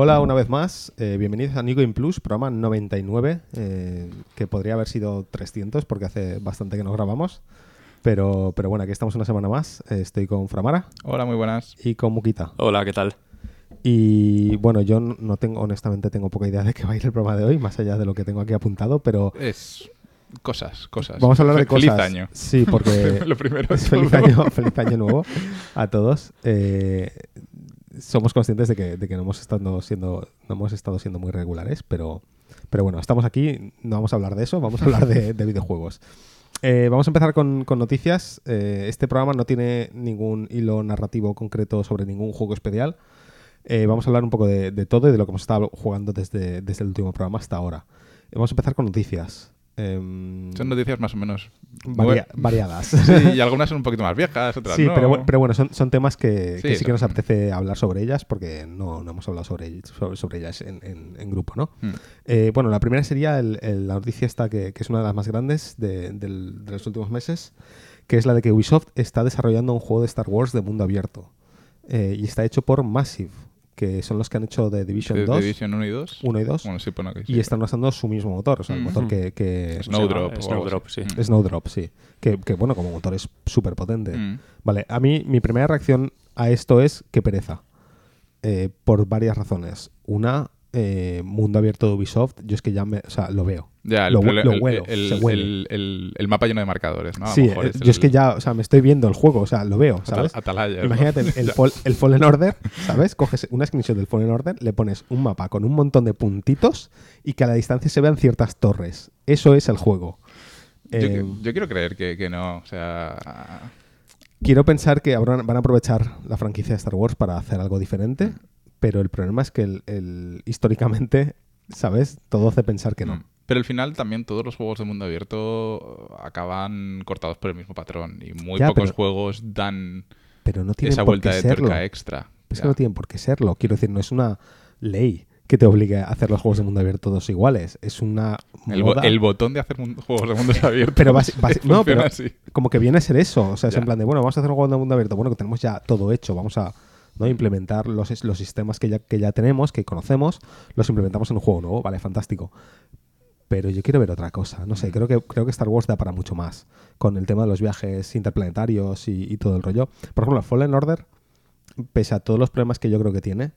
Hola una vez más, eh, bienvenidos a New Game Plus, programa 99, eh, que podría haber sido 300 porque hace bastante que no grabamos. Pero, pero bueno, aquí estamos una semana más. Eh, estoy con Framara Hola, muy buenas. y con Mukita. Hola, ¿qué tal? Y bueno, yo no tengo, honestamente, tengo poca idea de qué va a ir el programa de hoy, más allá de lo que tengo aquí apuntado, pero Es cosas, cosas. vamos a hablar de Fe- Feliz cosas. año. Sí, porque Lo primero. es feliz año, feliz año nuevo a todos. Eh, somos conscientes de que, de que no hemos estado siendo, no hemos estado siendo muy regulares, pero, pero bueno, estamos aquí, no vamos a hablar de eso, vamos a hablar de, de videojuegos. Eh, vamos a empezar con, noticias. Eh, este programa no tiene ningún hilo narrativo concreto sobre ningún juego especial. Eh, vamos a hablar un poco de, de todo y de lo que hemos estado jugando desde, desde el último programa hasta ahora. Vamos a empezar con noticias. Em, Son noticias más o menos. varia- variadas. Sí, y algunas son un poquito más viejas, otras Sí, no. pero, bu- pero bueno, son, son temas que Sí, que sí, que son- nos apetece hablar sobre ellas porque no, no hemos hablado sobre, sobre, sobre ellas en, en- en grupo, ¿no? Mm. Eh, bueno, la primera sería el- el- la noticia esta que, que es una de las más grandes de, del- de los últimos meses, que es la de que Ubisoft está desarrollando un juego de Star Wars de mundo abierto Eh, y está hecho por Massive, que son los que han hecho The Division De- 2, Division 1 y 2. 1 y 2, Bueno, sí, pone aquí. sí. y están usando su mismo motor, o sea, el Mm. motor que... que Snowdrop. o Snowdrop, sí. Mm. Snowdrop, sí. Que, que, bueno, como motor es súper potente. Mm. Vale, a mí mi primera reacción a esto es que pereza. Eh, por varias razones. Una, eh, mundo abierto de Ubisoft, yo es que ya me, o sea, lo veo. Ya, Lo el- huelo, el- se huele. el- mapa lleno de marcadores, ¿no? A sí, mejor eh, es yo es que ya, o sea, me estoy viendo el juego, o sea, lo veo, ¿sabes? Imagínate el, el, Ya. Fall- el Fallen Order, ¿sabes? Coges una screenshot del Fallen Order, le pones un mapa con un montón de puntitos y que a la distancia se vean ciertas torres. Eso es el juego. Yo, Eh, yo quiero creer que, que no. O sea. Quiero pensar que habrán- van a aprovechar la franquicia de Star Wars para hacer algo diferente, pero el problema es que el, el- históricamente, ¿sabes? Todo hace pensar que no. Mm. Pero al final también todos los juegos de mundo abierto acaban cortados por el mismo patrón y muy Ya, pocos pero- juegos dan Pero no tienen esa por vuelta qué de serlo. tuerca extra. Es Ya. que no tienen por qué serlo. Quiero decir, no es una ley que te obligue a hacer los juegos de mundo abierto todos iguales. Es una El, bo- el botón de hacer juegos de mundos abiertos. Pero no, pero así. como que viene a ser eso. O sea, es Ya. en plan de, bueno, vamos a hacer un juego de mundo abierto. Bueno, que tenemos ya todo hecho. Vamos a ¿no? implementar los, los sistemas que ya, que ya tenemos, que conocemos, los implementamos en un juego nuevo. Vale, fantástico. Pero yo quiero ver otra cosa. No Mm. sé, creo que, creo que Star Wars da para mucho más. Con el tema de los viajes interplanetarios y, y todo el rollo. Por ejemplo, Fallen Order, pese a todos los problemas que yo creo que tiene,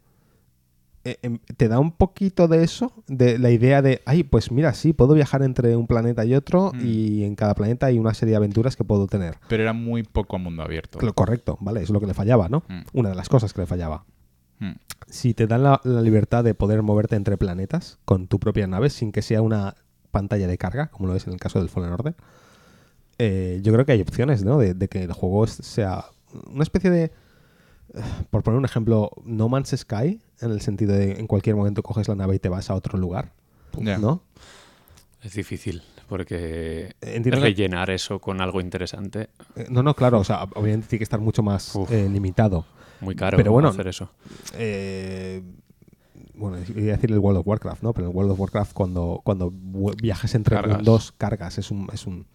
te da un poquito de eso, de la idea de, ay, pues mira, sí, puedo viajar entre un planeta y otro Mm. y en cada planeta hay una serie de aventuras que puedo tener. Pero era muy poco a mundo abierto. Lo correcto, ¿vale? Es lo que le fallaba, ¿no? Mm. Una de las cosas que le fallaba. Mm. Si te dan la, la libertad de poder moverte entre planetas con tu propia nave sin que sea una pantalla de carga, como lo es en el caso del Fallen Order, eh, yo creo que hay opciones, ¿no? De, de que el juego sea una especie de, eh, por poner un ejemplo, No Man's Sky, en el sentido de en cualquier momento coges la nave y te vas a otro lugar. ¿no? Es difícil, porque Entiendo que- rellenar eso con algo interesante, Eh, No, no, claro, o sea, obviamente tiene que estar mucho más Uf. eh, limitado. muy caro Pero bueno, hacer eso. Eh, bueno, iba a decir el World of Warcraft, ¿no? Pero en el World of Warcraft cuando, cuando viajes entre Cargas. mundos, cargas, es un, es un...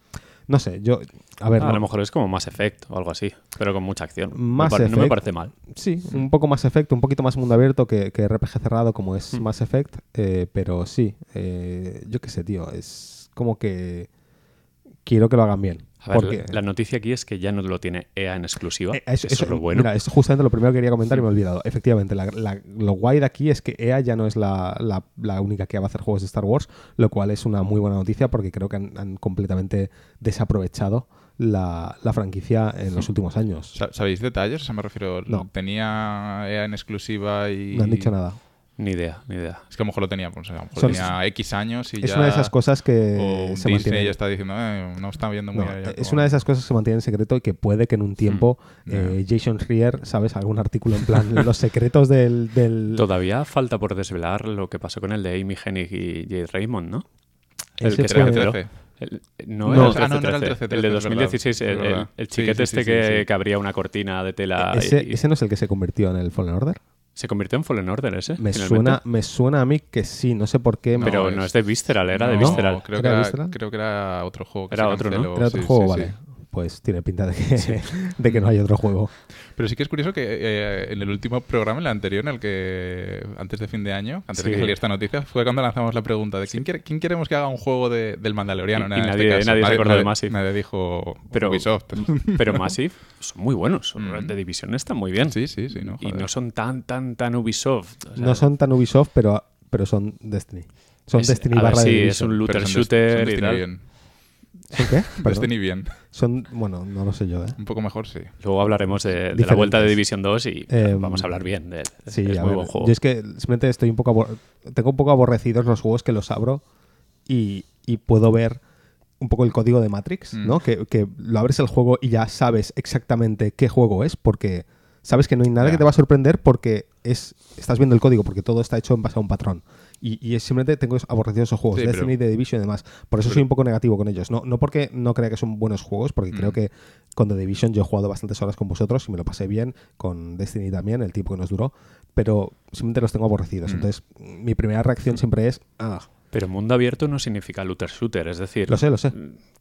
No sé, yo... A ver, a no- lo mejor es como Mass Effect o algo así, pero con mucha acción. Me Mass par- No me parece mal. Sí, un poco más efecto, un poquito más mundo abierto que, que RPG cerrado como es Hmm. Mass Effect, eh, pero sí, eh, yo qué sé, tío, es como que quiero que lo hagan bien. A ver, porque, la, la noticia aquí es que ya no lo tiene EA en exclusiva. Eh, eso, eso- es lo bueno. Mira, eso justamente lo primero que quería comentar y me he olvidado. Efectivamente, la- la- lo guay de aquí es que EA ya no es la, la- la única que va a hacer juegos de Star Wars, lo cual es una muy buena noticia porque creo que han, han completamente desaprovechado la, la franquicia en los últimos años. Sa- ¿Sabéis detalles? O sea, me refiero. No. Tenía EA en exclusiva y. No han dicho nada. Ni idea, ni idea. Es que a lo mejor lo tenía, pues, a lo mejor Son- tenía X años y Es ya. una de esas cosas o que se Disney mantienen. ya está diciendo, eh, no está viendo muy No, allá es una de esas cosas que se mantienen en secreto y que puede que en un tiempo Mm, eh, Jason Schreier, ¿sabes? Algún artículo en plan los secretos del... del- Todavía falta por desvelar lo que pasó con el de Amy Hennig y Jade Raymond, ¿no? El Ese que se. 13. El- no, No. era el Ah, no, no era el 13, 13, el de es 2016, verdad, el, es el- el chiquete sí, sí, este sí, que, sí. que abría una cortina de tela. ese, y- ese no es el que se convirtió en el Fallen Order. ¿Se convirtió en Fallen Order ese? Me finalmente? suena, me suena a mí que sí, no sé por qué. me- Pero No, no es- es de Visceral, era de Visceral. Creo, ¿Era que era, Visceral? creo que era otro juego. Que Era se otro, ¿no? Era otro sí, juego, sí, vale. Pues tiene pinta de que, de que no hay otro juego. Pero sí que es curioso que eh, en el último programa, en el anterior, en el que antes de fin de año, antes de que saliera esta noticia, fue cuando lanzamos la pregunta de quién, quiere- quién queremos que haga un juego de- del Mandaloriano. Y- nadie- este caso. nadie se acordó de Massive. Nadie dijo Pero- Ubisoft. Pero Massive son muy buenos. Son- Mm. The Division están muy bien. sí, sí, sí. No, y no son tan, tan, tan Ubisoft. O sea, No son tan Ubisoft, pero, pero son Destiny. Son es- Destiny a ver, barra sí, Division. es un looter shooter son y tal. bien. ¿Son qué? Perdón. Destiny bien. Son, bueno, no lo sé yo, ¿eh? Un poco mejor, sí. Luego hablaremos de, de la vuelta de Division 2 y Em, vamos a hablar bien de él. Sí, es a muy ver, buen juego. Yo es que simplemente estoy un poco abor- tengo un poco aborrecidos los juegos que los abro y, y puedo ver un poco el código de Matrix, Mm. ¿no? Que, que lo abres el juego y ya sabes exactamente qué juego es porque sabes que no hay nada que te va a sorprender porque es estás viendo el código porque todo está hecho en base a un patrón. Y, y es- simplemente tengo aborrecidos esos juegos, Sí, Destiny, pero- The Division y demás. Por eso pero- soy un poco negativo con ellos. No, no porque no crea que son buenos juegos, porque creo Mm. que con The Division yo he jugado bastantes horas con vosotros y me lo pasé bien, con Destiny también, el tiempo que nos duró, pero simplemente los tengo aborrecidos. Mm. Entonces, mi primera reacción siempre es, ah, Pero mundo abierto no significa looter shooter, es decir, lo sé, lo sé.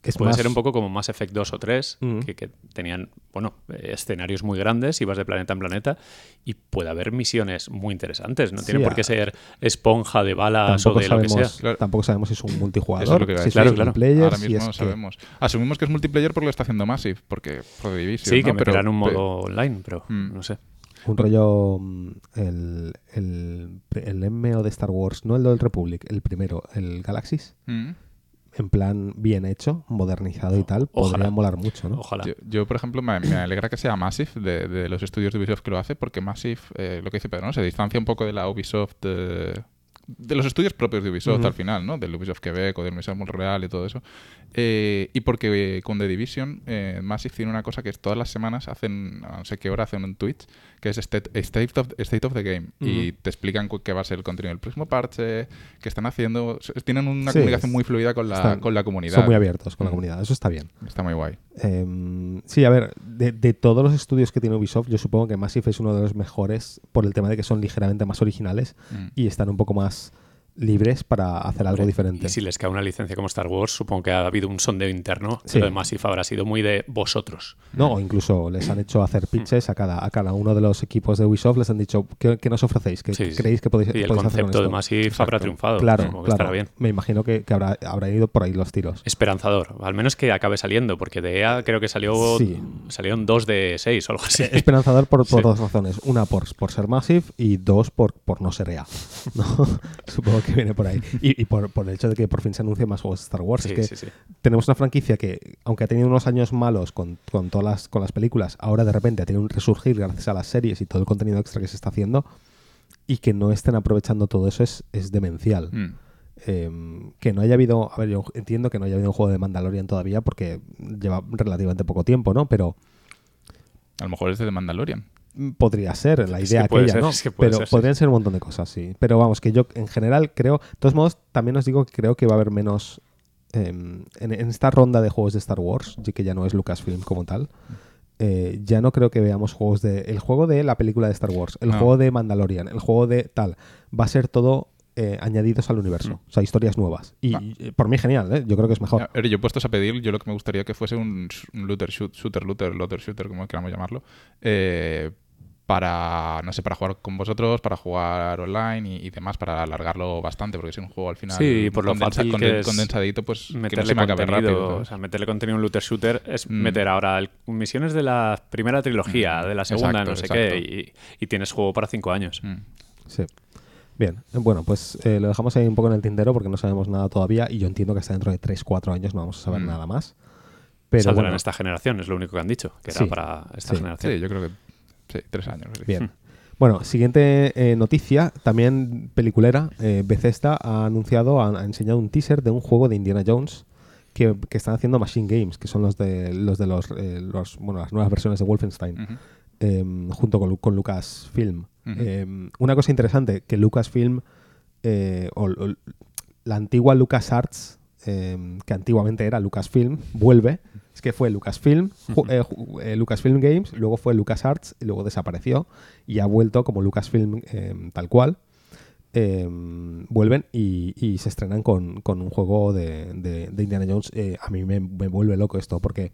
que Es puede más- ser un poco como Mass Effect 2 o 3, Mm. que, que tenían, bueno, eh, escenarios muy grandes, ibas de planeta en planeta, y puede haber misiones muy interesantes. No tiene por qué ser esponja de balas Tampoco o de lo que sea. Claro. tampoco sabemos si es un multijugador, Eso es lo que si es Claro, multiplayer, Ahora si mismo es no que- sabemos. Asumimos que es multiplayer porque lo está haciendo Massive, porque por The Division. Sí, que meterán un modo online, pero Mm. no sé. Un rollo mm, el, el, el MO de Star Wars, no el del Republic, el primero, el Galaxis, Mm. en plan bien hecho, modernizado y tal, Ojalá. podría molar mucho, ¿no? Ojalá. Yo, yo, por ejemplo, me, me alegra que sea Massive de, de los estudios de Ubisoft que lo hace, porque Massive, eh, lo que dice Pedro, ¿no? se distancia un poco de la Ubisoft. eh, de los estudios propios de Ubisoft al final, ¿no? Del Ubisoft Quebec o del Ubisoft Montreal y todo eso. Eh, y porque eh, con The Division, eh, Massive tiene una cosa que es todas las semanas hacen, no sé qué hora, hacen un Twitch, que es State, State, of, State of the Game. Y te explican qué va a ser el contenido del próximo parche, qué están haciendo. Tienen una Sí, comunicación muy fluida con la, están- con la comunidad. Son muy abiertos con la comunidad, eso está bien. Está muy guay. Em, sí, a ver, de, de todos los estudios que tiene Ubisoft, yo supongo que Massive es uno de los mejores por el tema de que son ligeramente más originales Mm. y están un poco más libres para hacer algo diferente. Y si les cae una licencia como Star Wars, supongo que ha habido un sondeo interno. Sí. Lo de Massive habrá sido muy de vosotros. No, o incluso les han hecho hacer pitches a cada, a cada uno de los equipos de Ubisoft, les han dicho, ¿qué, qué nos ofrecéis? ¿Qué Sí, creéis que podéis, Y el podéis hacer con concepto de esto?". Massive Exacto. habrá triunfado. Claro, Supongo que claro. estará bien. Me imagino que, que habrá, habrá ido por ahí los tiros. Esperanzador. Al menos que acabe saliendo, porque de EA creo que salió Sí. salieron dos de seis o algo así. Esperanzador por, dos razones. Una, por, por ser Massive y dos, por, por no ser EA. ¿no? Supongo que viene por ahí. Y, y por, por el hecho de que por fin se anuncien más juegos de Star Wars. Sí, es que sí, sí. tenemos una franquicia que, aunque ha tenido unos años malos con, con todas las, con las películas, ahora de repente ha tenido un resurgir gracias a las series y todo el contenido extra que se está haciendo. Y que no estén aprovechando todo eso es, es demencial. Mm. Eh, que no haya habido. A ver, yo entiendo que no haya habido un juego de Mandalorian todavía porque lleva relativamente poco tiempo, ¿no? Pero A lo mejor es de Mandalorian. Podría ser la Es idea que aquella, ser, ¿no? es que Pero ser, sí. podrían ser un montón de cosas, sí. Pero vamos, que yo en general creo. De todos modos, también os digo que creo que va a haber menos. eh, en, en esta ronda de juegos de Star Wars, ya que ya no es Lucasfilm como tal, eh, ya no creo que veamos juegos de. El juego de la película de Star Wars, el No. juego de Mandalorian, el juego de tal. Va a ser todo eh, añadidos al universo. Mm. O sea, historias nuevas. Y, Ah. y, por mí, genial, ¿eh? Yo creo que es mejor. Ver, yo puestos a pedir, yo lo que me gustaría que fuese un, un looter, shoot- shooter, looter, looter, shooter, como queramos llamarlo, eh, para, no sé, para jugar con vosotros, para jugar online y, y demás, para alargarlo bastante, porque es un juego al final Sí, por lo condensa- fácil conden- que es condensadito, pues que no meterle se me contenido, rápido. o sea, meterle contenido en un looter shooter es Mm. meter ahora el- misiones de la primera trilogía, Mm, de la segunda, exacto, no sé qué, y, y tienes juego para cinco años. Mm. Sí. Bien, bueno, pues eh, lo dejamos ahí un poco en el tintero porque no sabemos nada todavía y yo entiendo que hasta dentro de 3-4 años no vamos a saber Mm. nada más. Pero Saldrá bueno, en esta generación, es lo único que han dicho, que Sí, era para esta sí. generación. Sí, yo creo que sí, tres años. sí. bien. Bueno, siguiente eh, noticia, también peliculera. eh, Bethesda ha anunciado, ha, ha enseñado un teaser de un juego de Indiana Jones que, que están haciendo Machine Games, que son los de los de los, eh, los- bueno, las nuevas versiones de Wolfenstein, eh, junto con, con Lucasfilm. Eh, una cosa interesante, que Lucasfilm, eh, o, o la antigua LucasArts, eh, que antiguamente era Lucasfilm, vuelve. Es que fue Lucasfilm, eh, eh, Lucasfilm Games, luego fue LucasArts y luego desapareció y ha vuelto como Lucasfilm eh, tal cual. Eh, vuelven y, y se estrenan con, con un juego de, de- de Indiana Jones. Eh, a mí me, me vuelve loco esto porque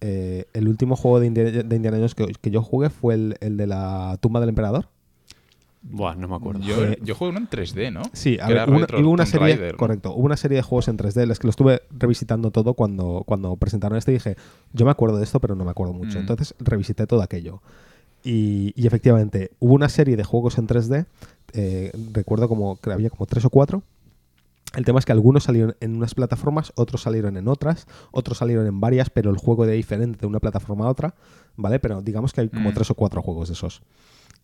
el último juego de Indiana, de Indiana Jones que, que yo jugué fue el, el de la tumba del emperador. Buah, no me acuerdo. Yo, Eh, yo jugué uno en 3D, ¿no? Sí, a ver, una, retro, hubo una serie, correcto, hubo una serie de juegos en 3D, es que lo estuve revisitando todo cuando, cuando presentaron este y dije, yo me acuerdo de esto, pero no me acuerdo mucho. Mm. Entonces revisité todo aquello. Y, y efectivamente, hubo una serie de juegos en 3D, eh, recuerdo como que había como tres o cuatro. El tema es que algunos salieron en unas plataformas, otros salieron en otras, otros salieron en varias, pero el juego era diferente de una plataforma a otra, ¿vale? Pero digamos que hay como Mm. tres o cuatro juegos de esos.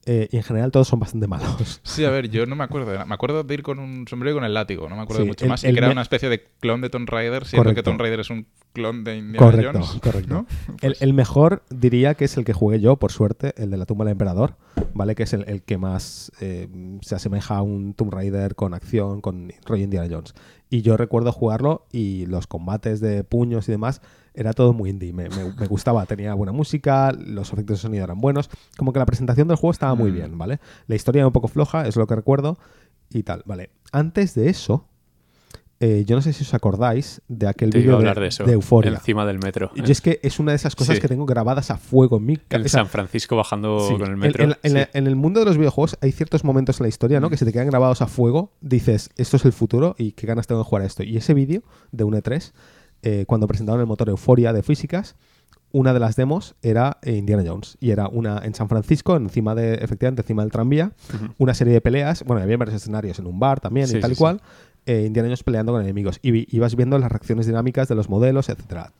Eh, y en general todos son bastante malos. Sí, a ver, yo no me acuerdo. de. Me acuerdo de ir con un sombrero y con el látigo. No me acuerdo Sí, de mucho el- más. Y que era una especie de clon de Tomb Raider, siendo que Correcto. Tomb Raider es un clon de Indiana Correcto, Jones. correcto. ¿no? El, Pues- el mejor diría que es el que jugué yo, por suerte, el de la tumba del emperador, ¿vale? Que es el, el que más eh, se asemeja a un Tomb Raider con acción, con rollo Indiana Jones. Y yo recuerdo jugarlo y los combates de puños y demás era todo muy indie. Me, me- me gustaba, tenía buena música, los efectos de sonido eran buenos. Como que la presentación del juego estaba muy Mm. bien, ¿vale? La historia era un poco floja, es lo que recuerdo, y tal, ¿vale? Antes de eso, eh, yo no sé si os acordáis de aquel vídeo de, de de Euforia. Encima del metro. Yo es que es una de esas cosas Sí. que tengo grabadas a fuego en mi En cabeza. San Francisco bajando Sí, con el en- metro. En, en sí. la- en el mundo de los videojuegos hay ciertos momentos en la historia, ¿no? Que se te quedan grabados a fuego. Dices, esto es el futuro y qué ganas tengo de jugar a esto. Y ese vídeo de un E3, eh, cuando presentaron el motor Euforia de físicas, una de las demos era eh, Indiana Jones. Y era una en San Francisco, encima de, efectivamente, encima del tranvía, una serie de peleas. Bueno, había varios escenarios en un bar también Sí, y tal y sí. cual. eh, Indiana Jones peleando con enemigos. Y ibas viendo las reacciones dinámicas de los modelos, etcétera.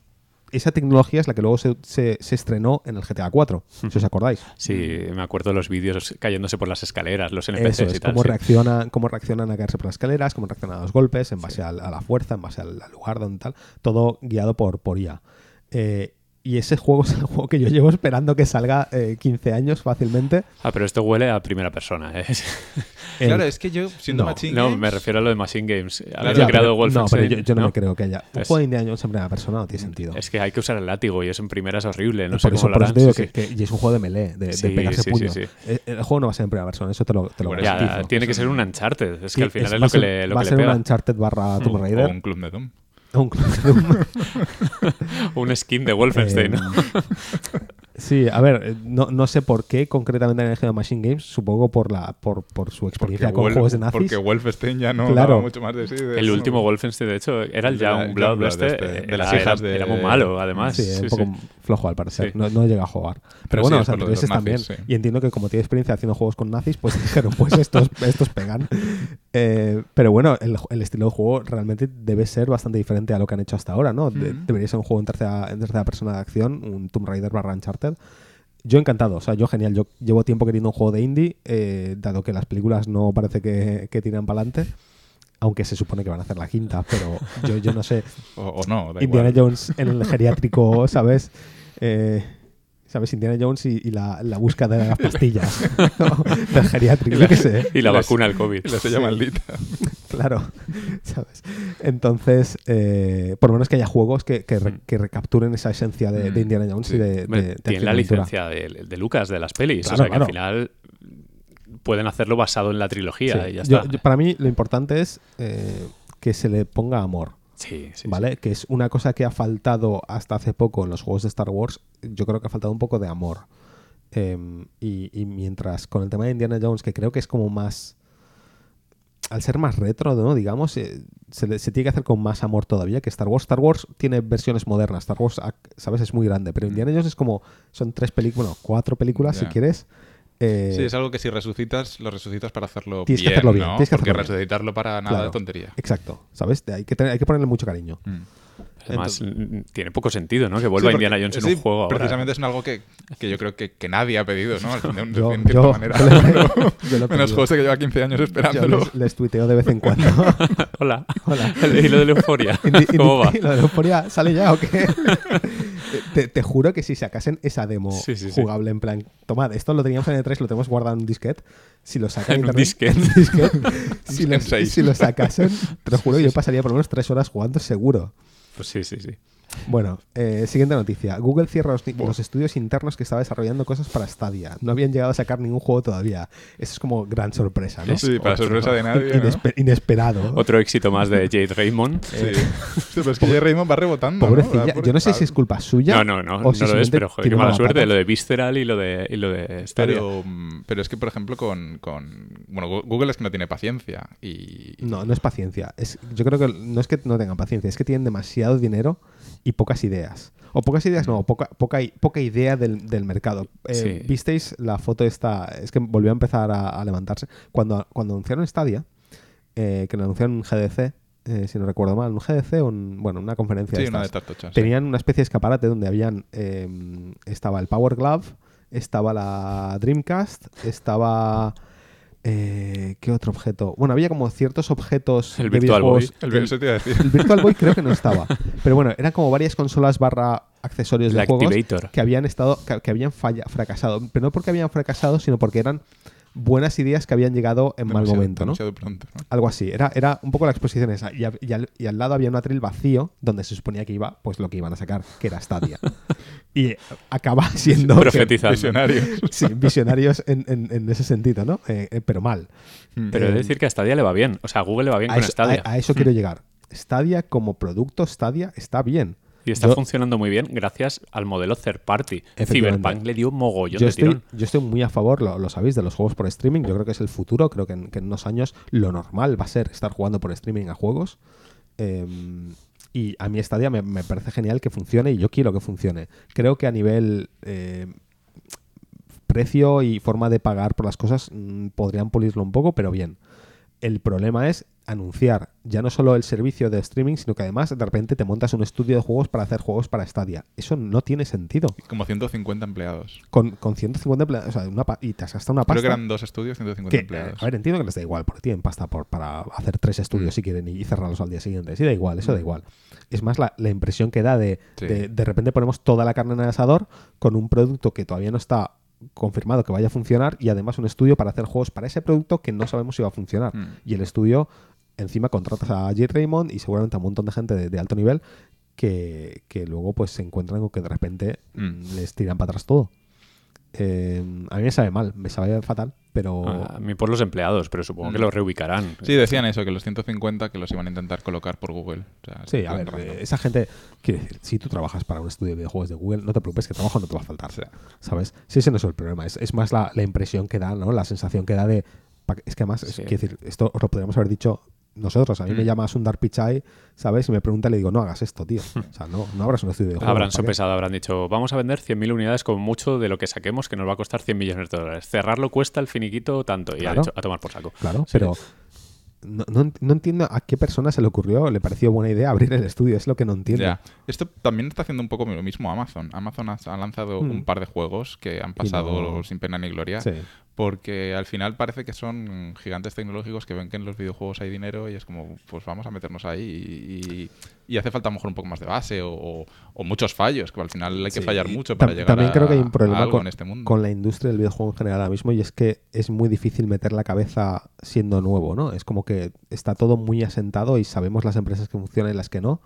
Esa tecnología es la que luego se, se- se estrenó en el GTA 4, si os acordáis. Sí, me acuerdo de los vídeos cayéndose por las escaleras, los Eso NPCs es, y tal. cómo, sí. reaccionan, cómo reaccionan a caerse por las escaleras, cómo reaccionan a los golpes, en base a, la fuerza, en base al, al lugar donde tal. Todo guiado por, por IA. Eh, y ese juego es el juego que yo llevo esperando que salga eh, 15 años fácilmente. Ah, pero esto huele a primera persona. ¿eh? El- Claro, es que yo, siendo No, Machine no, Games- me refiero a lo de Machine Games. Haber Ya, creado pero- No, pero yo, yo no, ¿no? me creo que haya. Un Es- juego de Indiana Jones en primera persona no tiene sentido. Es que hay que usar el látigo y eso en primera es horrible. No por sé eso, cómo por lo eso harán. te digo sí, que, sí. que- y es un juego de melee, de, de Sí, pegarse sí, puños. sí, sí. El, el juego no va a ser en primera persona, eso te lo, te lo eso. Ya, tiene que ser un Uncharted. Es Sí, que al final es- es, va lo a que le, lo va que a le ser un pega. Uncharted barra Tomb o Raider. un Club de Doom. Un de. Un skin de Wolfenstein. Eh, ¿no? Sí, a ver, eh, no, no sé por qué concretamente han elegido Machine Games, supongo por la por, por su experiencia con Wolf- juegos de nazis. Porque Wolfenstein ya no Claro. daba mucho más de sí. de El eso. último Wolfenstein, de hecho, era el El de la- Youngblood Youngblood este. este, de era- las hijas era, de- era muy malo, además. Sí, Sí, un sí. poco flojo al parecer. Sí. No, no llega a jugar. Pero, Pero bueno, de anteriores los también. nazis, sí. Y entiendo que como tiene experiencia haciendo juegos con nazis, pues dijeron, pues estos, estos pegan. Eh, pero bueno, el, el estilo de juego realmente debe ser bastante diferente a lo que han hecho hasta ahora, ¿no? De- debería ser un juego en tercera, en tercera persona de acción, un Tomb Raider barra Uncharted. Yo encantado, o sea, yo genial. Yo llevo tiempo queriendo un juego de indie, eh, dado que las películas no parece que, que tiran para adelante. Aunque se supone que van a hacer la quinta, pero yo, yo no sé. O, o no, da Indiana igual. Jones en el geriátrico, ¿sabes? Eh, ¿Sabes? Indiana Jones y, y la, la búsqueda de las pastillas ¿no? del geriátrico, yo qué sé. Y la vacuna al COVID. Y la sella maldita. Claro, ¿sabes? Entonces, eh, por lo menos que haya juegos que, que, re- Mm. que recapturen esa esencia de, de Mm, Indiana Jones sí. y de, de, de tienen la licencia de, Lucas, de las pelis. Claro, o sea que claro. al final pueden hacerlo basado en la trilogía Sí. y ya Yo- está. yo- para mí lo importante es eh, que se le ponga amor. Sí, sí, ¿Vale? Que es una cosa que ha faltado hasta hace poco en los juegos de Star Wars. Yo creo que ha faltado un poco de amor. Em, y, y mientras con el tema de Indiana Jones, que creo que es como más. Al ser más retro, ¿no? Digamos, eh, se, se tiene que hacer con más amor todavía que Star Wars. Star Wars tiene versiones modernas. Star Wars, ah, ¿sabes? Es muy grande. Pero Indiana Jones es como. Son tres películas, bueno, cuatro películas si quieres. Eh, Sí, es algo que si resucitas, lo resucitas para hacerlo Tienes que bien, hacerlo bien, ¿no? tienes que Porque hacerlo bien. resucitarlo para nada Claro. de tontería. Exacto, ¿sabes? Hay que, tener- hay que ponerle mucho cariño. Mm. Además, tiene poco sentido, ¿no? Que Sí, vuelva porque- Indiana Jones en sí, un juego ahora. Precisamente es algo que, que yo creo que, que nadie ha pedido, ¿no? De, un- de Yo- cierta yo- manera. yo lo- yo lo he Menos. José que lleva 15 años Yo esperándolo. les, les tuiteo de vez en cuando. Hola. Hola. y lo de la euforia. ¿Cómo va? ¿Y lo de Euphoria sale ya o qué? te, te juro que si sacasen esa demo Sí, sí, sí. jugable en plan, tomad, esto lo teníamos en E3, lo tenemos guardado en un disquete. Si lo sacan En un internet- disquete. en disquete, si, lo, si lo sacasen, te lo juro, yo pasaría por lo menos tres horas jugando seguro. Pues sí, sí, sí. Bueno, eh, siguiente noticia. Google cierra los, los estudios internos que estaba desarrollando cosas para Stadia. No habían llegado a sacar ningún juego todavía. Eso es como gran sorpresa, ¿no? Sí, para sorpresa de nadie. ¿no? Inespe- inesperado. Otro éxito más de Jade Raymond. Sí. Sí, pero es que Jay Raymond va rebotando. ¿no? Pobrecilla. Va Yo no sé si es culpa suya. No, no, no, o no si lo es, pero joder, qué mala suerte lo de Visceral y lo de, y lo de Stadia. Pero, mm, pero es que, por ejemplo, con, con- Bueno, Google es que no tiene paciencia. Y. No, no es paciencia. Es, yo creo que no es que no tengan paciencia, es que tienen demasiado dinero y pocas ideas. O pocas ideas, no, poca, poca, poca idea del, del mercado. Eh, Sí. ¿Visteis la foto esta? Es que volvió a empezar a, a levantarse. Cuando, cuando anunciaron Stadia, eh, que anunciaron en GDC, eh, si no recuerdo mal, un GDC o un- bueno, una conferencia Sí, de una de estas. Tartocha. sí. Tenían una especie de escaparate donde habían eh, estaba el Power Glove, estaba la Dreamcast, estaba eh, ¿qué otro objeto? Bueno, había como ciertos objetos El de Virtual Boy. El, eso te iba a decir. El Virtual Boy creo que no estaba. Pero bueno, eran como varias consolas barra accesorios de juegos Activator. que habían estado, que, que habían falla- fracasado. Pero no porque habían fracasado, sino porque eran buenas ideas que habían llegado en mal momento, ¿no? demasiado pronto, ¿no? Algo así. Era, era un poco la exposición esa. Y, a- y al, y al lado había un atril vacío donde se suponía que iba, pues lo que iban a sacar, que era Stadia. y acaba siendo. que- Profetizando. Visionario. sí, visionarios en, en- en ese sentido, ¿no? Eh, eh, pero mal. Pero he Eh, de decir que a Stadia le va bien. O sea, a Google le va bien a con eso, Stadia. a- a eso quiero llegar. Stadia como producto, Stadia está bien. Y está Yo- funcionando muy bien gracias al modelo third party. Cyberpunk le dio mogollón Yo de estoy, tirón. yo estoy muy a favor, lo, lo sabéis, de los juegos por streaming. Yo creo que es el futuro. Creo que en, que en unos años lo normal va a ser estar jugando por streaming a juegos. Eh, y a mí Stadia me, me parece genial que funcione y yo quiero que funcione. Creo que a nivel eh, precio y forma de pagar por las cosas mm, podrían pulirlo un poco, pero bien. El problema es anunciar ya no solo el servicio de streaming, sino que además de repente te montas un estudio de juegos para hacer juegos para Stadia. Eso no tiene sentido. Como 150 empleados. Con, con 150 empleados, o sea, una y te has gastado una Creo pasta. que eran dos estudios, 150 que, empleados. a ver, entiendo que les da igual, porque tienen pasta por, para hacer tres estudios Mm. si quieren y cerrarlos al día siguiente. Sí, da igual, eso da igual. Es más la, la impresión que da de, Sí. de de repente ponemos toda la carne en el asador con un producto que todavía no está confirmado que vaya a funcionar y además un estudio para hacer juegos para ese producto que no sabemos si va a funcionar. Mm. Y el estudio, encima contratas a J. Raymond y seguramente a un montón de gente de, de alto nivel que, que luego pues se encuentran con que de repente Mm. les tiran para atrás todo. Eh, a mí me sabe mal, me sabe fatal, pero... A mí por los empleados, pero supongo que Mm. lo reubicarán. Sí, decían eso, que los 150 que los iban a intentar colocar por Google. O sea, Sí, a ver, esa gente, quiero decir, si tú trabajas para un estudio de videojuegos de Google, no te preocupes que trabajo no te va a faltar, ¿sabes? Sí, ese no es el problema, es, es más la, la impresión que da, ¿no? La sensación que da de... Es que además, es- quiero decir, esto os lo podríamos haber dicho nosotros. A mí me Mm. llama Sundar Pichai, ¿sabes? Y me pregunta y le digo, no hagas esto, tío. O sea, no, no abras un estudio de videojuegos. Habrán sopesado, habrán dicho, vamos a vender 100.000 unidades como mucho de lo que saquemos, que nos va a costar 100 millones de dólares. Cerrarlo cuesta el finiquito tanto. Y ha dicho, a tomar por saco. Claro, Sí. pero no, no- no entiendo a qué persona se le ocurrió, le pareció buena idea abrir el estudio, es lo que no entiendo. ya. Esto también está haciendo un poco lo mismo Amazon. Amazon ha, ha lanzado Mm. un par de juegos que han pasado no- sin pena ni gloria. Sí. Porque al final parece que son gigantes tecnológicos que ven que en los videojuegos hay dinero y es como, pues vamos a meternos ahí. Y, y- y hace falta a lo mejor un poco más de base o, o- o muchos fallos, que al final hay que Sí, fallar mucho para llegar También a, creo que hay un problema con, en este mundo. con la industria del videojuego en general ahora mismo y es que es muy difícil meter la cabeza siendo nuevo, ¿no? Es como que está todo muy asentado y sabemos las empresas que funcionan y las que no.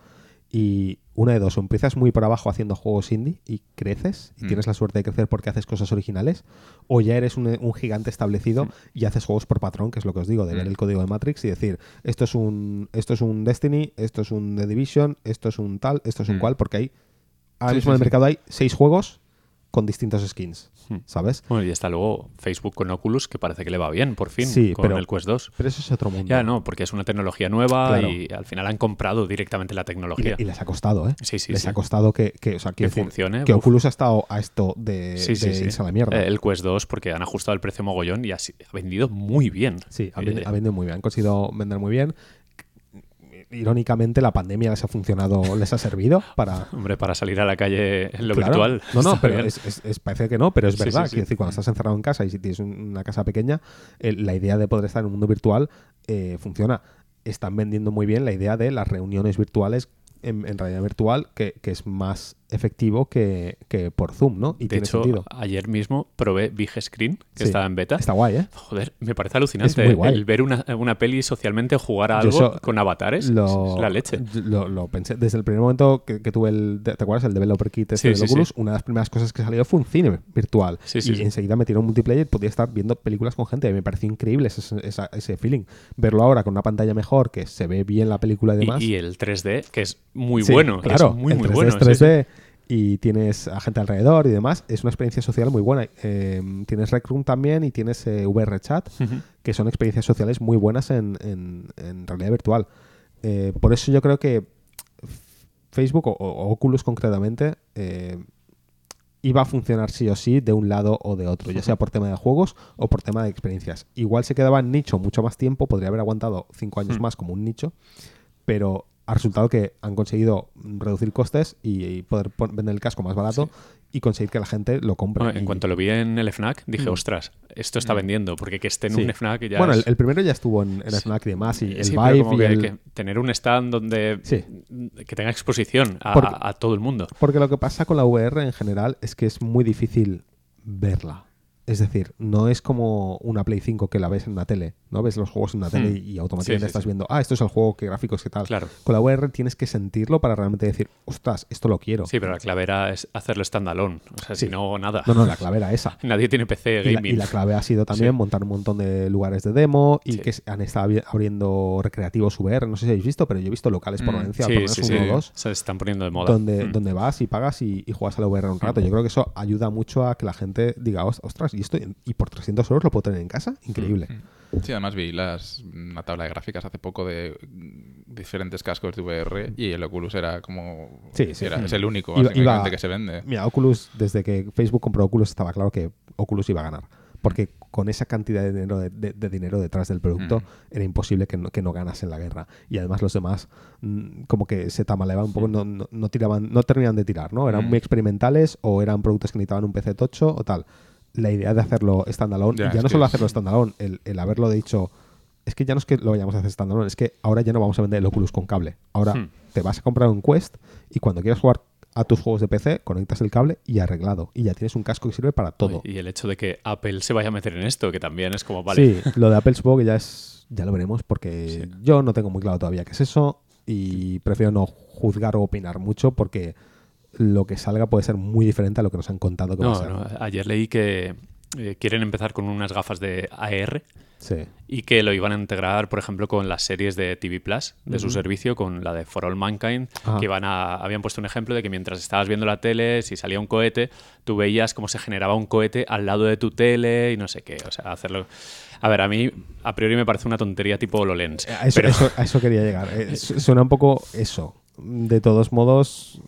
Y una de dos, o empiezas muy por abajo haciendo juegos indie y creces y Mm. tienes la suerte de crecer porque haces cosas originales, o ya eres un, un gigante establecido y haces juegos por patrón, que es lo que os digo, de ver Mm. el código de Matrix y decir, esto es un esto es un Destiny, esto es un The Division, esto es un tal, esto es un Mm. cual, porque hay ahora Sí, mismo sí, en el mercado hay seis juegos con distintos skins, Hmm. ¿sabes? Bueno, y está luego Facebook con Oculus, que parece que le va bien, por fin, Sí, con pero- el Quest 2. Pero eso es otro mundo. Ya, no, porque es una tecnología nueva Claro. y al final han comprado directamente la tecnología. y les ha costado, ¿eh? Sí, sí, les sí. ha costado que, que, o sea, Que decir, funcione, Que uf. Oculus ha estado a esto de, Sí, sí, de sí. irse a la mierda. Eh, El Quest 2, porque han ajustado el precio mogollón y ha, ha vendido muy bien. Sí, ha Eh, vendido, ha vendido muy bien, han conseguido vender muy bien. Irónicamente, la pandemia les ha funcionado, les ha servido para. Hombre, para salir a la calle en lo Claro. virtual. No, no, pero es, es- es- parece que no, pero es verdad. sí, sí. Quiero decir, cuando estás encerrado en casa y si tienes un- una casa pequeña, la idea de poder estar en un mundo virtual eh, funciona. Están vendiendo muy bien la idea de las reuniones virtuales en, en realidad virtual, que, que es más efectivo que, que por Zoom, ¿no? Y De tiene hecho, sentido. ayer mismo probé Big Screen, que Sí. estaba en beta. Está guay, ¿eh? Joder, me parece alucinante Es muy guay. el ver una, una peli socialmente jugar a algo con avatares. Lo, es la leche. Lo, lo pensé. Desde el primer momento que, que tuve el. ¿Te acuerdas? El developer kit este Sí, del sí, Oculus. Una de las primeras cosas que salió fue un cine virtual. Sí, y sí, sí. enseguida metieron multiplayer y podía estar viendo películas con gente. Me pareció increíble ese, ese feeling. Verlo ahora con una pantalla mejor, que se ve bien la película y Y, demás. y el 3D, que es muy bueno. Claro, es muy, el muy 3D bueno. es sí, 3D y tienes a gente alrededor y demás. Es una experiencia social muy buena. Eh, tienes Rec Room también y tienes eh, VR Chat, que son experiencias sociales muy buenas en, en- en realidad virtual. Eh, por eso yo creo que Facebook o, o Oculus concretamente eh, iba a funcionar sí o sí de un lado o de otro, ya sea por tema de juegos o por tema de experiencias. Igual se quedaba en nicho mucho más tiempo, podría haber aguantado cinco años más como un nicho, pero ha resultado que han conseguido reducir costes y, y poder vender el casco más barato y conseguir que la gente lo compre. Bueno, en Y- cuanto lo vi en el FNAC, dije, Mm. ostras, esto está Mm. vendiendo, porque que esté en Sí. un FNAC ya bueno, el, es- el primero ya estuvo en, en Sí. FNAC y demás, y el Vive como y que, el- que tener un stand donde Sí. que tenga exposición a, Porque- a todo el mundo. Porque lo que pasa con la VR en general es que es muy difícil verla. Es decir, no es como una Play 5 que la ves en una tele, ¿no? Ves los juegos en una tele Hmm. y, automáticamente Sí, sí, estás sí. viendo, ah, esto es el juego, qué gráficos, qué tal. Claro. Con la VR tienes que sentirlo para realmente decir, ostras, esto lo quiero. Sí, pero la clave era es hacerlo standalone. O sea, si no, nada. No, no, la clave era esa. Nadie tiene PC Y la, gaming. y la clave ha sido también montar un montón de lugares de demo y que han estado abri- abriendo recreativos VR. No sé si habéis visto, pero yo he visto locales por Mm, Valencia, sí, por menos sí, uno sí. o dos, Se están poniendo de moda. donde, Mm. donde vas y pagas y, y juegas a la VR un rato. Yo creo que eso ayuda mucho a que la gente diga, "Os- ostras, y esto y por 300 euros lo puedo tener en casa. Increíble. Sí, además vi las, una tabla de gráficas hace poco de mm, diferentes cascos de VR y el Oculus era como... Sí, sí. era- es el único, Iba- básicamente, iba- que se vende. Mira, Oculus, desde que Facebook compró Oculus, estaba claro que Oculus iba a ganar. Porque con esa cantidad de dinero, de, de- de dinero detrás del producto, Mm. era imposible que no, que no ganase en la guerra. Y además los demás, mm, como que se tamaleaban un poco, no, no, no tiraban, no terminaban de tirar, ¿no? Eran Mm. muy experimentales o eran productos que necesitaban un PC tocho o tal. La idea de hacerlo standalone, Ya, y ya es no solo es- hacerlo standalone, el, el haberlo dicho, es que ya no es que lo vayamos a hacer standalone, es que ahora ya no vamos a vender el Oculus con cable. Ahora Hmm. te vas a comprar un Quest y cuando quieras jugar a tus juegos de PC, conectas el cable y arreglado. Y ya tienes un casco que sirve para todo. Y el hecho de que Apple se vaya a meter en esto, que también es como, vale, Sí, lo de Apple supongo que ya es. Ya lo veremos porque Sí. yo no tengo muy claro todavía qué es eso y prefiero no juzgar o opinar mucho porque lo que salga puede ser muy diferente a lo que nos han contado que va a No, ser. no, ayer leí que eh, quieren empezar con unas gafas de AR Sí. y que lo iban a integrar, por ejemplo, con las series de TV Plus de su servicio, con la de For All Mankind, Ajá. que iban a, habían puesto un ejemplo de que mientras estabas viendo la tele, si salía un cohete, tú veías cómo se generaba un cohete al lado de tu tele y no sé qué. O sea, hacerlo. A ver, a mí a priori me parece una tontería tipo HoloLens. A eso, pero- eso- a eso quería llegar. Eh, su- suena un poco eso. De todos modos,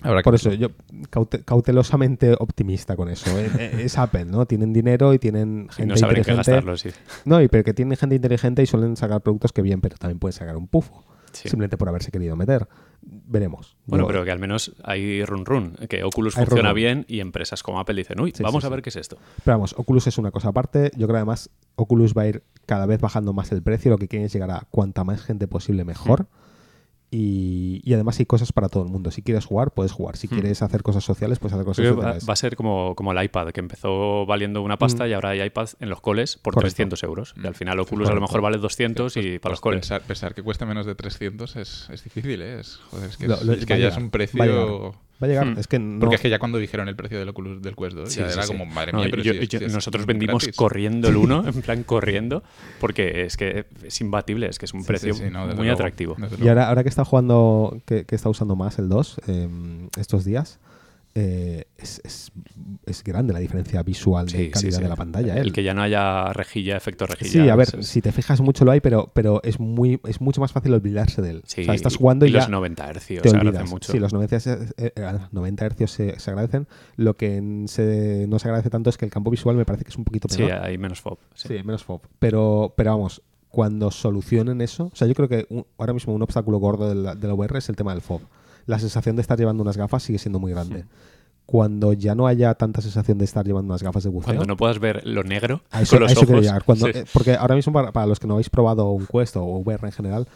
Habrá por eso yo caute- cautelosamente optimista con eso. Eh, Es Apple, ¿no? Tienen dinero y tienen y gente no saben en qué inteligente. gastarlo, sí. No, y pero que tienen gente inteligente y suelen sacar productos que bien, pero también pueden sacar un pufo. Sí. Simplemente por haberse querido meter. Veremos. Bueno, Yo- pero que al menos hay run run, que Oculus Hay funciona run bien y empresas como Apple dicen, uy, Sí, vamos sí, a ver qué es esto. Pero vamos, Oculus es una cosa aparte. Yo creo además Oculus va a ir cada vez bajando más el precio. Lo que quieren es llegar a cuanta más gente posible mejor. Y, y además hay cosas para todo el mundo. Si quieres jugar, puedes jugar. Si Hmm. quieres hacer cosas sociales, puedes hacer cosas Creo que va, sociales. va a ser como, como el iPad, que empezó valiendo una pasta Mm. y ahora hay iPads en los coles por Correcto. 300 euros. Y al final Oculus Correcto. a lo mejor vale 200 y para los Pues coles. Pensar, pensar que cuesta menos de 300 es, es difícil, ¿eh? Es, joder, es que, Lo- es- lo- es que va a ya es un precio... Va a llegar. Hmm. Es que no. Porque es que ya cuando dijeron el precio del Oculus del Quest 2, Sí, ya sí, era sí. como, madre No, mía, pero yo- si yo- si nosotros vendimos gratis. corriendo el uno, en plan corriendo, porque es que es imbatible, es que es un Sí, precio sí, sí, no, muy luego, atractivo. Y ahora, ahora que está jugando, que, que está usando más el 2 eh, estos días, eh, es, es- es grande la diferencia visual de Sí, sí, calidad sí. de la pantalla. ¿eh? El que ya no haya rejilla, efecto rejilla. Sí, a ver, es- si te fijas mucho lo hay, pero, pero es muy es mucho más fácil olvidarse de él. sí, o sea, estás jugando y, y ya los 90 hercios te se olvidas. agradecen mucho. Sí, los 90, se- eh, eh, 90 hercios se, se agradecen. Lo que se- no se agradece tanto es que el campo visual me parece que es un poquito Sí, peor. hay menos FOB. sí. Sí, menos FOB. Pero, pero vamos, cuando solucionen eso, o sea, yo creo que un- ahora mismo un obstáculo gordo de la, de la VR es el tema del FOB. La sensación de estar llevando unas gafas sigue siendo muy grande. Cuando ya no haya tanta sensación de estar llevando unas gafas de buceo. Cuando no puedas ver lo negro a eso, con a los eso ojos. llegar. Cuando- sí. eh, porque ahora mismo, para, para los que no habéis probado un Quest o VR en general,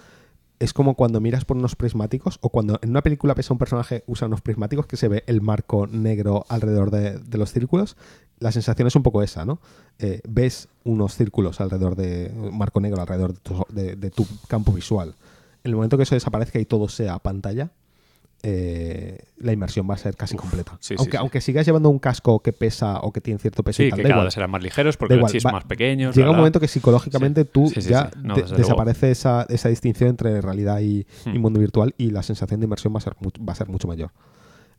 es como cuando miras por unos prismáticos o cuando en una película pesa un personaje usa unos prismáticos que se ve el marco negro alrededor de, de los círculos. La sensación es un poco esa, ¿no? Eh, ves unos círculos alrededor de un marco negro alrededor de tu, de- de tu campo visual. En el momento que eso desaparezca y todo sea pantalla, eh, la inmersión va a ser casi completa. sí, sí, aunque, sí. aunque sigas llevando un casco que pesa o que tiene cierto peso y tal, que da cada igual. vez serán más ligeros porque los más pequeños. Llega un momento que psicológicamente tú ya. No, de- desaparece esa, esa distinción entre realidad y, y Hmm. mundo virtual y la sensación de inmersión va a ser, va a ser mucho mayor.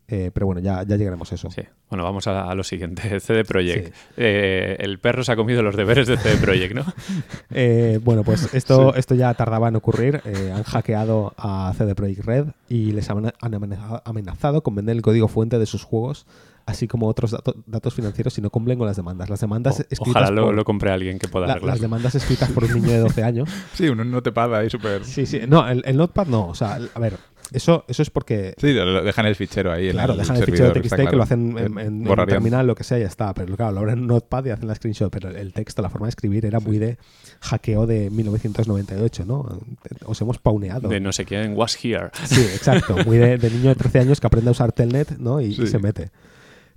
Eh, pero bueno, ya, ya llegaremos a eso. Sí. Bueno, vamos a, a lo siguiente. CD Projekt. Sí. Eh, el perro se ha comido los deberes de CD Projekt, ¿no? Eh, bueno, pues esto, esto ya tardaba en ocurrir. Eh, han hackeado a CD Projekt Red y les han, han amenaza- amenazado con vender el código fuente de sus juegos, así como otros dato- datos financieros si no cumplen con las demandas. Las demandas O- escritas ojalá lo, por, lo compre alguien que pueda la- arreglar. las demandas escritas por un niño de 12 años. Sí, un notepad ahí súper... Sí, sí. No, el, el Notepad no. O sea, a ver, eso, eso es porque Sí, lo, lo dejan el fichero ahí. en Claro, el dejan el fichero servidor, TXT está que claro. lo hacen en, en- en terminal, lo que sea, y ya está. Pero claro, lo abren en Notepad y hacen la screenshot. Pero el texto, la forma de escribir era muy de hackeo de 1998, ¿no? Os hemos pauneado. De no sé quién, was here. Sí, exacto. Muy de, de niño de 13 años que aprende a usar Telnet, ¿no? Y, y se mete.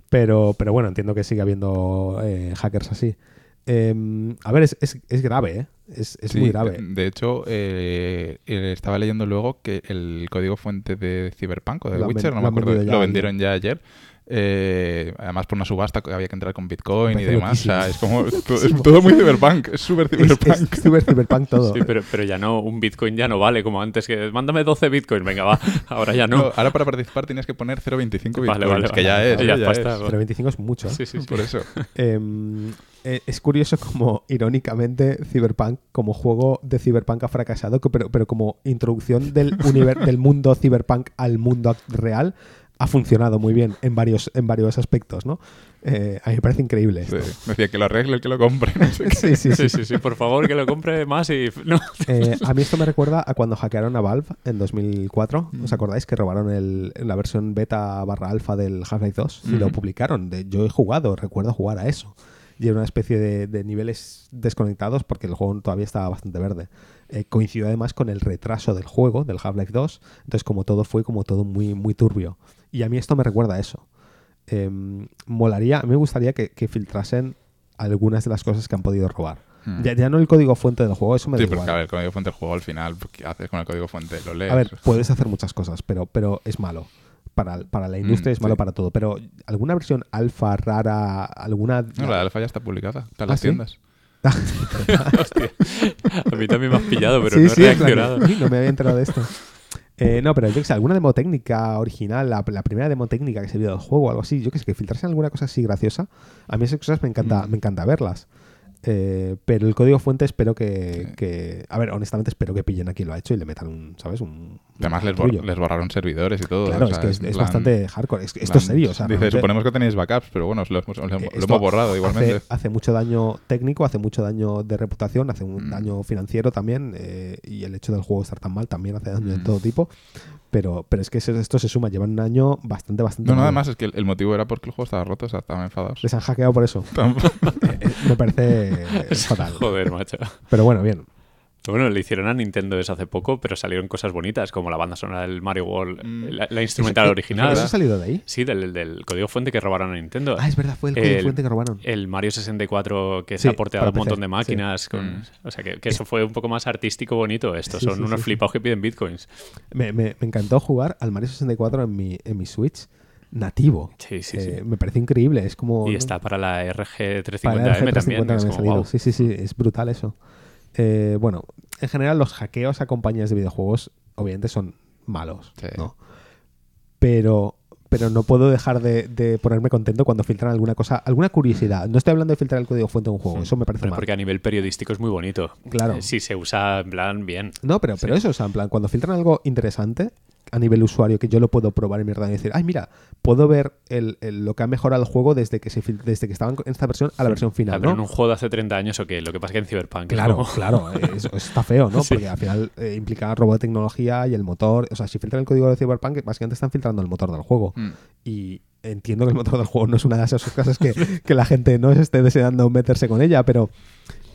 Pero, pero bueno, entiendo que sigue habiendo eh, hackers así. Em, a ver, es, es- es grave, ¿eh? Es, es Sí, muy grave. De hecho, eh, eh, estaba leyendo luego que el código fuente de Cyberpunk o de Witcher, no me acuerdo, lo ayer. vendieron ya ayer. Eh, además por una subasta que había que entrar con Bitcoin y demás. O sea, es como es todo muy Cyberpunk, es súper Es, Cyberpunk. es super cyberpunk todo. Sí, pero, pero ya no, un Bitcoin ya no vale como antes, que mándame 12 Bitcoins, venga, va, ahora ya no. No, ahora para participar tienes que poner 0.25 Bitcoins, Vale, vale, que vale. ya es, Ya ya es. va. Pero 25 es mucho. ¿eh? Sí, sí, sí. Por eso. Em, eh, es curioso como, irónicamente, Cyberpunk, como juego de Cyberpunk ha fracasado, pero, pero como introducción del, univer- del mundo Cyberpunk al mundo real, ha funcionado muy bien en varios, en varios aspectos, ¿no? Eh, a mí me parece increíble. Sí. esto. Decía que lo arregle, que lo compre. no sé qué. Sí, sí, sí. Sí, sí, sí, por favor, que lo compre más y... No. Eh, a mí esto me recuerda a cuando hackearon a Valve en 2004. Mm. ¿Os acordáis que robaron el- la versión beta barra alfa del Half-Life 2 y lo Ujú. publicaron? De, yo he jugado, recuerdo jugar a eso. Y era una especie de, de niveles desconectados porque el juego todavía estaba bastante verde. Eh, coincidió además con el retraso del juego, del Half-Life 2. Entonces, como todo fue como todo muy, muy turbio. Y a mí esto me recuerda a eso. Em, molaría, a mí me gustaría que, que filtrasen algunas de las cosas que han podido robar. Hmm. Ya, ya no el código fuente del juego, eso me Sí, da pero igual. que, a ver, el código fuente del juego al final, ¿qué haces con el código fuente? Lo lees. A ver, puedes hacer muchas cosas, pero, pero es malo. Para, para la industria Mm, es malo sí. para todo. Pero alguna versión alfa rara, alguna. No, la alfa ya está publicada. Está en ¿Ah, las sí? tiendas. Hostia, a mí también me has pillado, pero Sí, no he reaccionado. "Uy, no me había enterado de esto. Eh, no, pero yo que sé, alguna demo técnica original, la, la primera demo técnica que se vio del juego o algo así, yo que sé, que filtrasen alguna cosa así graciosa, a mí esas cosas me encanta, Mm. me encanta verlas. Eh, pero el código fuente espero que, Sí. que- A ver, honestamente espero que pillen a quien lo ha hecho y le metan un, ¿sabes? Un, Además, les, bor- les borraron servidores y todo. Claro, o sea, es que es, es plan- bastante hardcore. Es esto es plan, serio. O sea, dice, suponemos que tenéis backups, pero bueno, lo lo lo hemos borrado hace- igualmente. Hace, mucho daño técnico, hace mucho daño de reputación, hace un Mm. daño financiero también, eh, y el hecho del juego estar tan mal también hace daño de Mm. todo tipo. Pero, pero es que esto se suma, llevan un año bastante, bastante. No, no, además es que el, el motivo era porque el juego estaba roto, o sea, estaban enfadados. Les han hackeado por eso. Eh, eh, me parece fatal. Joder, macho. Pero bueno, bien. Bueno, le hicieron a Nintendo eso hace poco, pero salieron cosas bonitas, como la banda sonora del Mario World, Mm. la, la instrumental ¿Eso- original. ¿Eso ha salido de ahí? Sí, del, del código fuente que robaron a Nintendo. Ah, es verdad, fue el código El- fuente que robaron. El Mario 64 que Sí, se ha porteado un montón de máquinas. Con, Mm. O sea, que, que eso fue un poco más artístico bonito. Estos Sí, son sí, unos sí, sí. flipados que piden bitcoins. Me, me- me encantó jugar al Mario 64 en mi, en mi Switch nativo. Sí, sí, Eh, sí. Me parece increíble. Es como. Y está para la Para el RG350M también. RG350 es me ha como, salido. guau. Sí, sí, sí, es brutal eso. Eh, bueno, en general los hackeos a compañías de videojuegos obviamente son malos, Sí. ¿no? Pero, pero no puedo dejar de, de ponerme contento cuando filtran alguna cosa, alguna curiosidad. No estoy hablando de filtrar el código fuente de un juego, eso me parece Pero mal. porque a nivel periodístico es muy bonito. Claro. Eh, Si se usa en plan bien. No, pero, pero eso, o sea, en plan, cuando filtran algo interesante a nivel usuario que yo lo puedo probar en mi ordenador y decir, ay, mira, puedo ver el, el- lo que ha mejorado el juego desde que se desde que estaban en esta versión a la versión Ah, final, pero ¿no? en un juego de hace 30 años o qué, lo que pasa es que en Cyberpunk. es Claro, como- claro, eh, eso está feo, ¿no? Sí. Porque al final eh, implica robo de tecnología y el motor. O sea, si filtran el código de Cyberpunk, básicamente están filtrando el motor del juego. Mm. Y entiendo que el motor del juego no es una de esas cosas que, que la gente no se esté deseando meterse con ella, pero,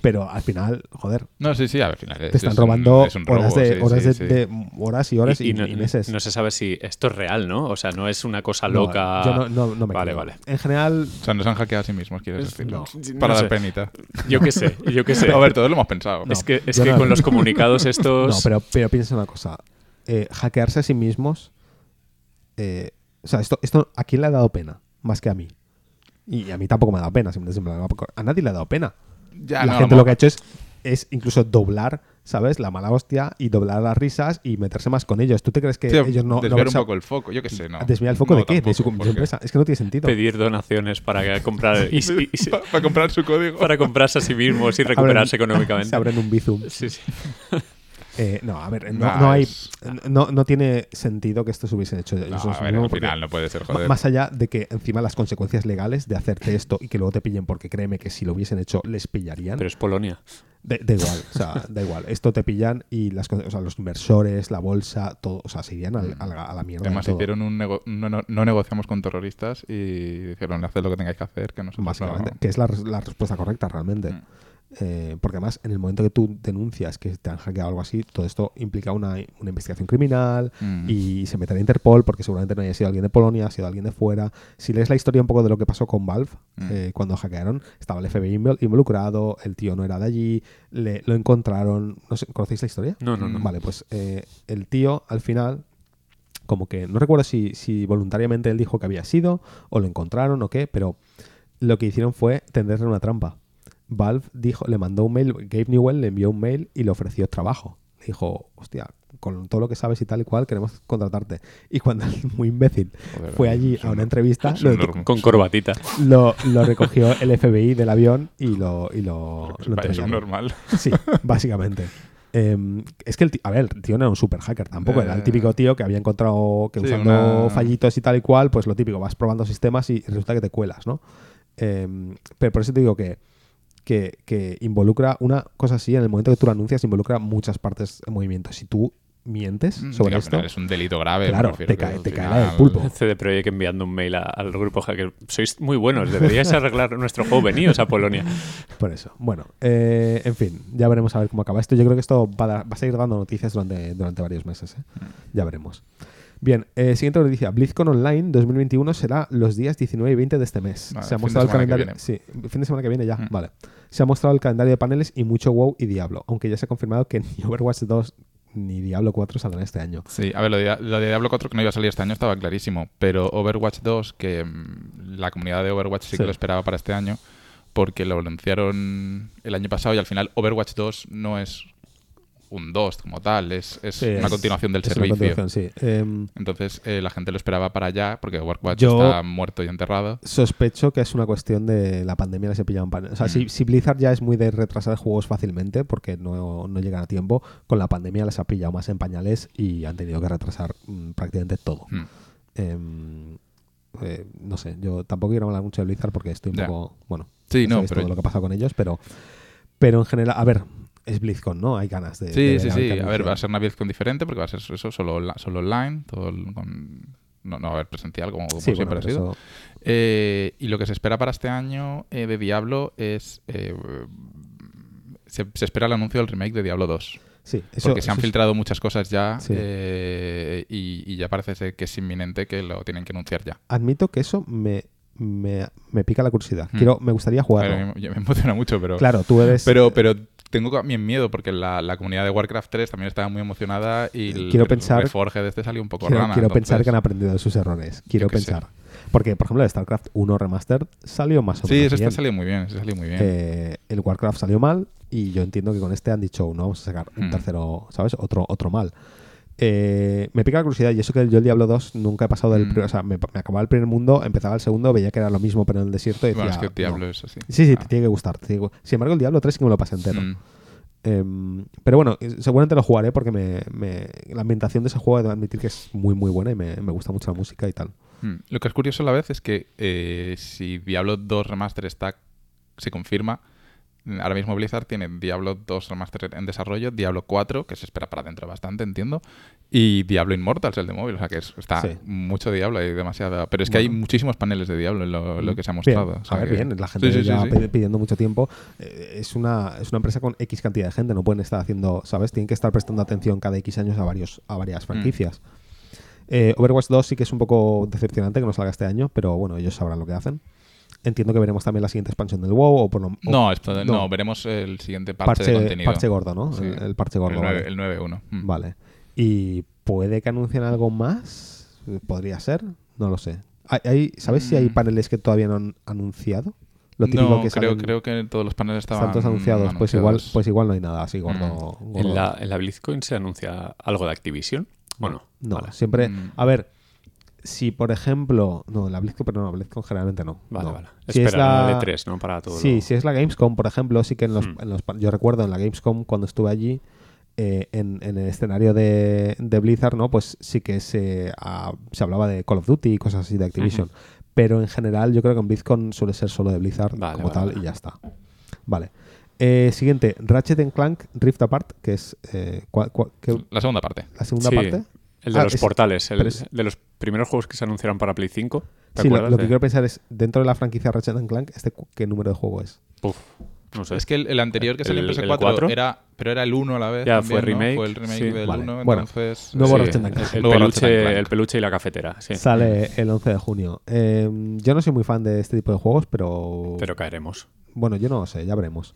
pero al final, joder, No, sí, sí, al final. te están robando horas, de, horas, de, de- horas y horas y, Y, no, y meses. no se sabe si esto es real, ¿no? O sea, no es una cosa No, loca. yo no, no- no me Vale, creo. vale. En general, O sea, nos han hackeado a sí mismos, quieres Es- decirlo. no. Para No dar sé. penita. Yo qué sé, yo qué sé. A ver, todos lo hemos pensado. No. es que, es que no- con los comunicados estos. no, pero, pero piensa una cosa. Eh, hackearse a sí mismos. eh, o sea, esto, esto, ¿a quién le ha dado pena? Más que a mí. Y a mí tampoco me ha dado pena. simplemente- a nadie le ha dado pena. Ya, la no, gente lo que ha hecho es, es incluso doblar, ¿sabes? La mala hostia y doblar las risas y meterse más con ellos. ¿Tú te crees que Sí, ellos no, no desviar un van a- poco el foco, yo qué sé, ¿no? desviar el foco No, de qué? de su, tampoco, de su porque- empresa. Es que no tiene sentido. pedir donaciones para comprar y- y- y- Pa- Para comprar su código. para comprarse a sí mismos y Abren- recuperarse económicamente. Se abren un Bizum. Sí, sí. Eh, no, a ver, no, Nah, no hay, es- no, no tiene sentido que esto se hubiesen hecho No, a ver, al final no puede ser, joder. Más allá de que encima las consecuencias legales de hacerte esto y que luego te pillen, porque créeme que si lo hubiesen hecho les pillarían. Pero es Polonia. Da, igual, o sea, da igual. Esto te pillan y las, con- o sea, los inversores, la bolsa, todo, o sea, se irían al- a, la, a la mierda. Además, hicieron un nego- no, no- no negociamos con terroristas y dijeron, haced lo que tengáis que hacer, que nosotros Básicamente, no- que es la respuesta correcta realmente. Mm. Eh, porque además, en el momento que tú denuncias que te han hackeado algo así, todo esto implica una, una investigación criminal Mm. y se meterá a Interpol porque seguramente no haya sido alguien de Polonia, ha sido alguien de fuera. Si lees la historia un poco de lo que pasó con Valve Mm. eh, cuando hackearon, estaba el FBI invol- involucrado, el tío no era de allí, le, lo encontraron. No sé, ¿Conocéis la historia? No, no, no. Vale, pues eh, el tío al final, como que no recuerdo si, si voluntariamente él dijo que había sido o lo encontraron o qué, pero lo que hicieron fue tenderle una trampa. Valve dijo, le mandó un mail, Gabe Newell le envió un mail y le ofreció trabajo. Le dijo, hostia, con todo lo que sabes y tal y cual, queremos contratarte. Y cuando el muy imbécil Joder, fue allí a un- una entrevista, lo, Con corbatita. lo- lo recogió el FBI del avión y lo, y lo, lo Es normal. Sí, básicamente. Eh, es que el tío, a ver, el tío no era un super hacker tampoco, era el Eh. típico tío que había encontrado que Sí, usando una- fallitos y tal y cual, pues lo típico, vas probando sistemas y resulta que te cuelas, ¿no? Eh, pero por eso te digo que, que, que involucra una cosa así, en el momento que tú lo anuncias, involucra muchas partes en movimiento. Si tú mientes Mm, sobre al esto, Es un delito grave. claro, te cae, te cae final- la del pulpo. CD Projekt enviando un mail a- al grupo hacker. Sois muy buenos, deberíais arreglar nuestro juego. Veníos a Polonia. Por eso. Bueno, eh, en fin, ya veremos a ver cómo acaba esto. Yo creo que esto va a, dar- va a seguir dando noticias durante, durante varios meses. ¿eh? Ya veremos. Bien, eh, siguiente noticia. BlizzCon Online 2021 será los días 19 y 20 de este mes. Vale, Se ha mostrado el calendario. Sí, fin de semana que viene ya. Mm. Vale. Se ha mostrado el calendario de paneles y mucho WoW y Diablo. Aunque ya se ha confirmado que ni Overwatch 2 ni Diablo 4 saldrán este año. Sí, a ver, lo de, lo de Diablo 4 que no iba a salir este año estaba clarísimo, pero Overwatch 2, que mm, la comunidad de Overwatch sí, Sí. que lo esperaba para este año, porque lo anunciaron el año pasado y al final Overwatch 2 no es un 2 como tal, es, es Sí, una es- continuación del es una servicio. continuación, sí. Em, Entonces eh, la gente lo esperaba para allá, porque Overwatch está muerto y enterrado. Sospecho que es una cuestión de la pandemia les he pillado en pan- O sea, si, Mm. si Blizzard ya es muy de retrasar juegos fácilmente porque no, no llegan a tiempo, con la pandemia les ha pillado más en pañales y han tenido que retrasar mm, prácticamente todo. Mm. Em, eh, no sé, yo tampoco quiero hablar mucho de Blizzard porque estoy un poco. Bueno, Sí, no, pero todo lo que ha pasado con ellos, pero, pero en general, a ver, es BlizzCon, ¿no? Hay ganas de. Sí, sí, sí. A ver, va a ser una BlizzCon diferente porque va a ser eso solo, solo online, todo con- no, no va a haber presencial como, como Sí, siempre bueno, ha sido. eso- Eh, y lo que se espera para este año eh, de Diablo es. eh, se, se espera el anuncio del remake de Diablo 2. sí, eso- Porque se han es- filtrado muchas cosas ya Sí. eh, y, y ya parece ser que es inminente que lo tienen que anunciar ya. Admito que eso me, me, me pica la curiosidad. Mm. Quiero, me gustaría ver, me, me emociona mucho, pero. Claro, tú eres. Pero, pero tengo también miedo porque la, la comunidad de Warcraft 3 también estaba muy emocionada y el, Quiero el pensar- Reforge de este salió un poco quiero, rana. quiero pensar que han aprendido de sus errores. Quiero sé. pensar. Porque, por ejemplo, el StarCraft 1 Remastered salió más o Sí, menos eso está salió muy bien, eso salió muy bien. Eh, el Warcraft salió mal y yo entiendo que con este han dicho no vamos a sacar un Hmm. tercero, ¿sabes? Otro, otro mal. Eh, me pica la curiosidad y eso que yo el Diablo 2 nunca he pasado del Mm. primer, o sea, me, me acababa el primer mundo, empezaba el segundo, veía que era lo mismo pero en el desierto y decía, bueno, es que el Diablo no. es así. Sí, sí, Ah. te tiene que gustar. te Sin embargo, el Diablo 3 sí que me lo pasé entero. Mm. Em, pero bueno, eh, seguramente lo jugaré porque me, me- la ambientación de ese juego he de admitir que es muy muy buena y me, me gusta mucho la música y tal. Mm. Lo que es curioso a la vez es que eh, si Diablo 2 Remaster está se confirma, Ahora mismo Blizzard tiene Diablo 2 Remastered en desarrollo, Diablo 4, que se espera para dentro bastante, entiendo, y Diablo Immortals, el de móvil. O sea que es- está Sí. mucho Diablo y demasiada. Pero es que hay muchísimos paneles de Diablo en lo, lo que se ha Bien, mostrado. O sea a ver, que- bien, la gente Sí, ya pidiendo mucho tiempo. Eh, es, una, es una empresa con X cantidad de gente, no pueden estar haciendo, ¿sabes? Tienen que estar prestando atención cada X años a, varios, a Mm. varias franquicias. Eh, Overwatch 2 sí que es un poco decepcionante que no salga este año, pero bueno, ellos sabrán lo que hacen. Entiendo que veremos también la siguiente expansión del WoW o por lo- o- No, esto- no, no. veremos el siguiente parche, parche, de contenido. parche gordo, ¿no? Sí. El, el parche gordo. El vale. 9 el 9.1. Mm. Vale. ¿Y puede que anuncien algo más? ¿Podría ser? No lo sé. Hay- hay- ¿Sabes si hay Mm. paneles que todavía no han anunciado? Lo típico No, que creo, salen- creo que todos los paneles estaban están todos anunciados. Pues igual, pues igual no hay nada así gordo. Mm. gordo. ¿En la, ¿En la BlizzCon se anuncia algo de Activision? ¿O no? No, Vale. siempre. Mm. A ver, si por ejemplo. No, la BlizzCon, pero no, la BlizzCon generalmente no. Vale, no. vale. Si es Espera, la, de 3 ¿no? Para todo Sí, lo- si es la Gamescom, por ejemplo, sí que en los, Hmm. en los yo recuerdo en la Gamescom cuando estuve allí eh, en, en el escenario de, de Blizzard, ¿no? Pues sí que se, ah, se hablaba de Call of Duty y cosas así de Activision. Pero en general yo creo que en BlizzCon suele ser solo de Blizzard Vale, como vale, tal vale. y ya está. Vale. Eh, siguiente, Ratchet and Clank Rift Apart, que es eh, cua- cua- que- La segunda parte. la segunda Sí, parte. El de Ah, los es- portales, el es- de los primeros juegos que se anunciaron para Play 5. ¿Te Sí, lo, lo que quiero pensar es, dentro de la franquicia Ratchet and Clank, este, ¿qué número de juego es? Puf, no sé. Es que el, el anterior que salió en El- el PS4 cuatro. era, pero era el 1 a la vez. Ya, también, fue ¿no? remake, Fue el remake sí. del Vale. 1, Bueno, entonces... nuevo sí. Ratchet Clank. El, peluche, Clank. el peluche y la cafetera, sí. Sale el 11 de junio. Eh, yo no soy muy fan de este tipo de juegos, pero... Pero caeremos. Bueno, yo no lo sé, ya veremos.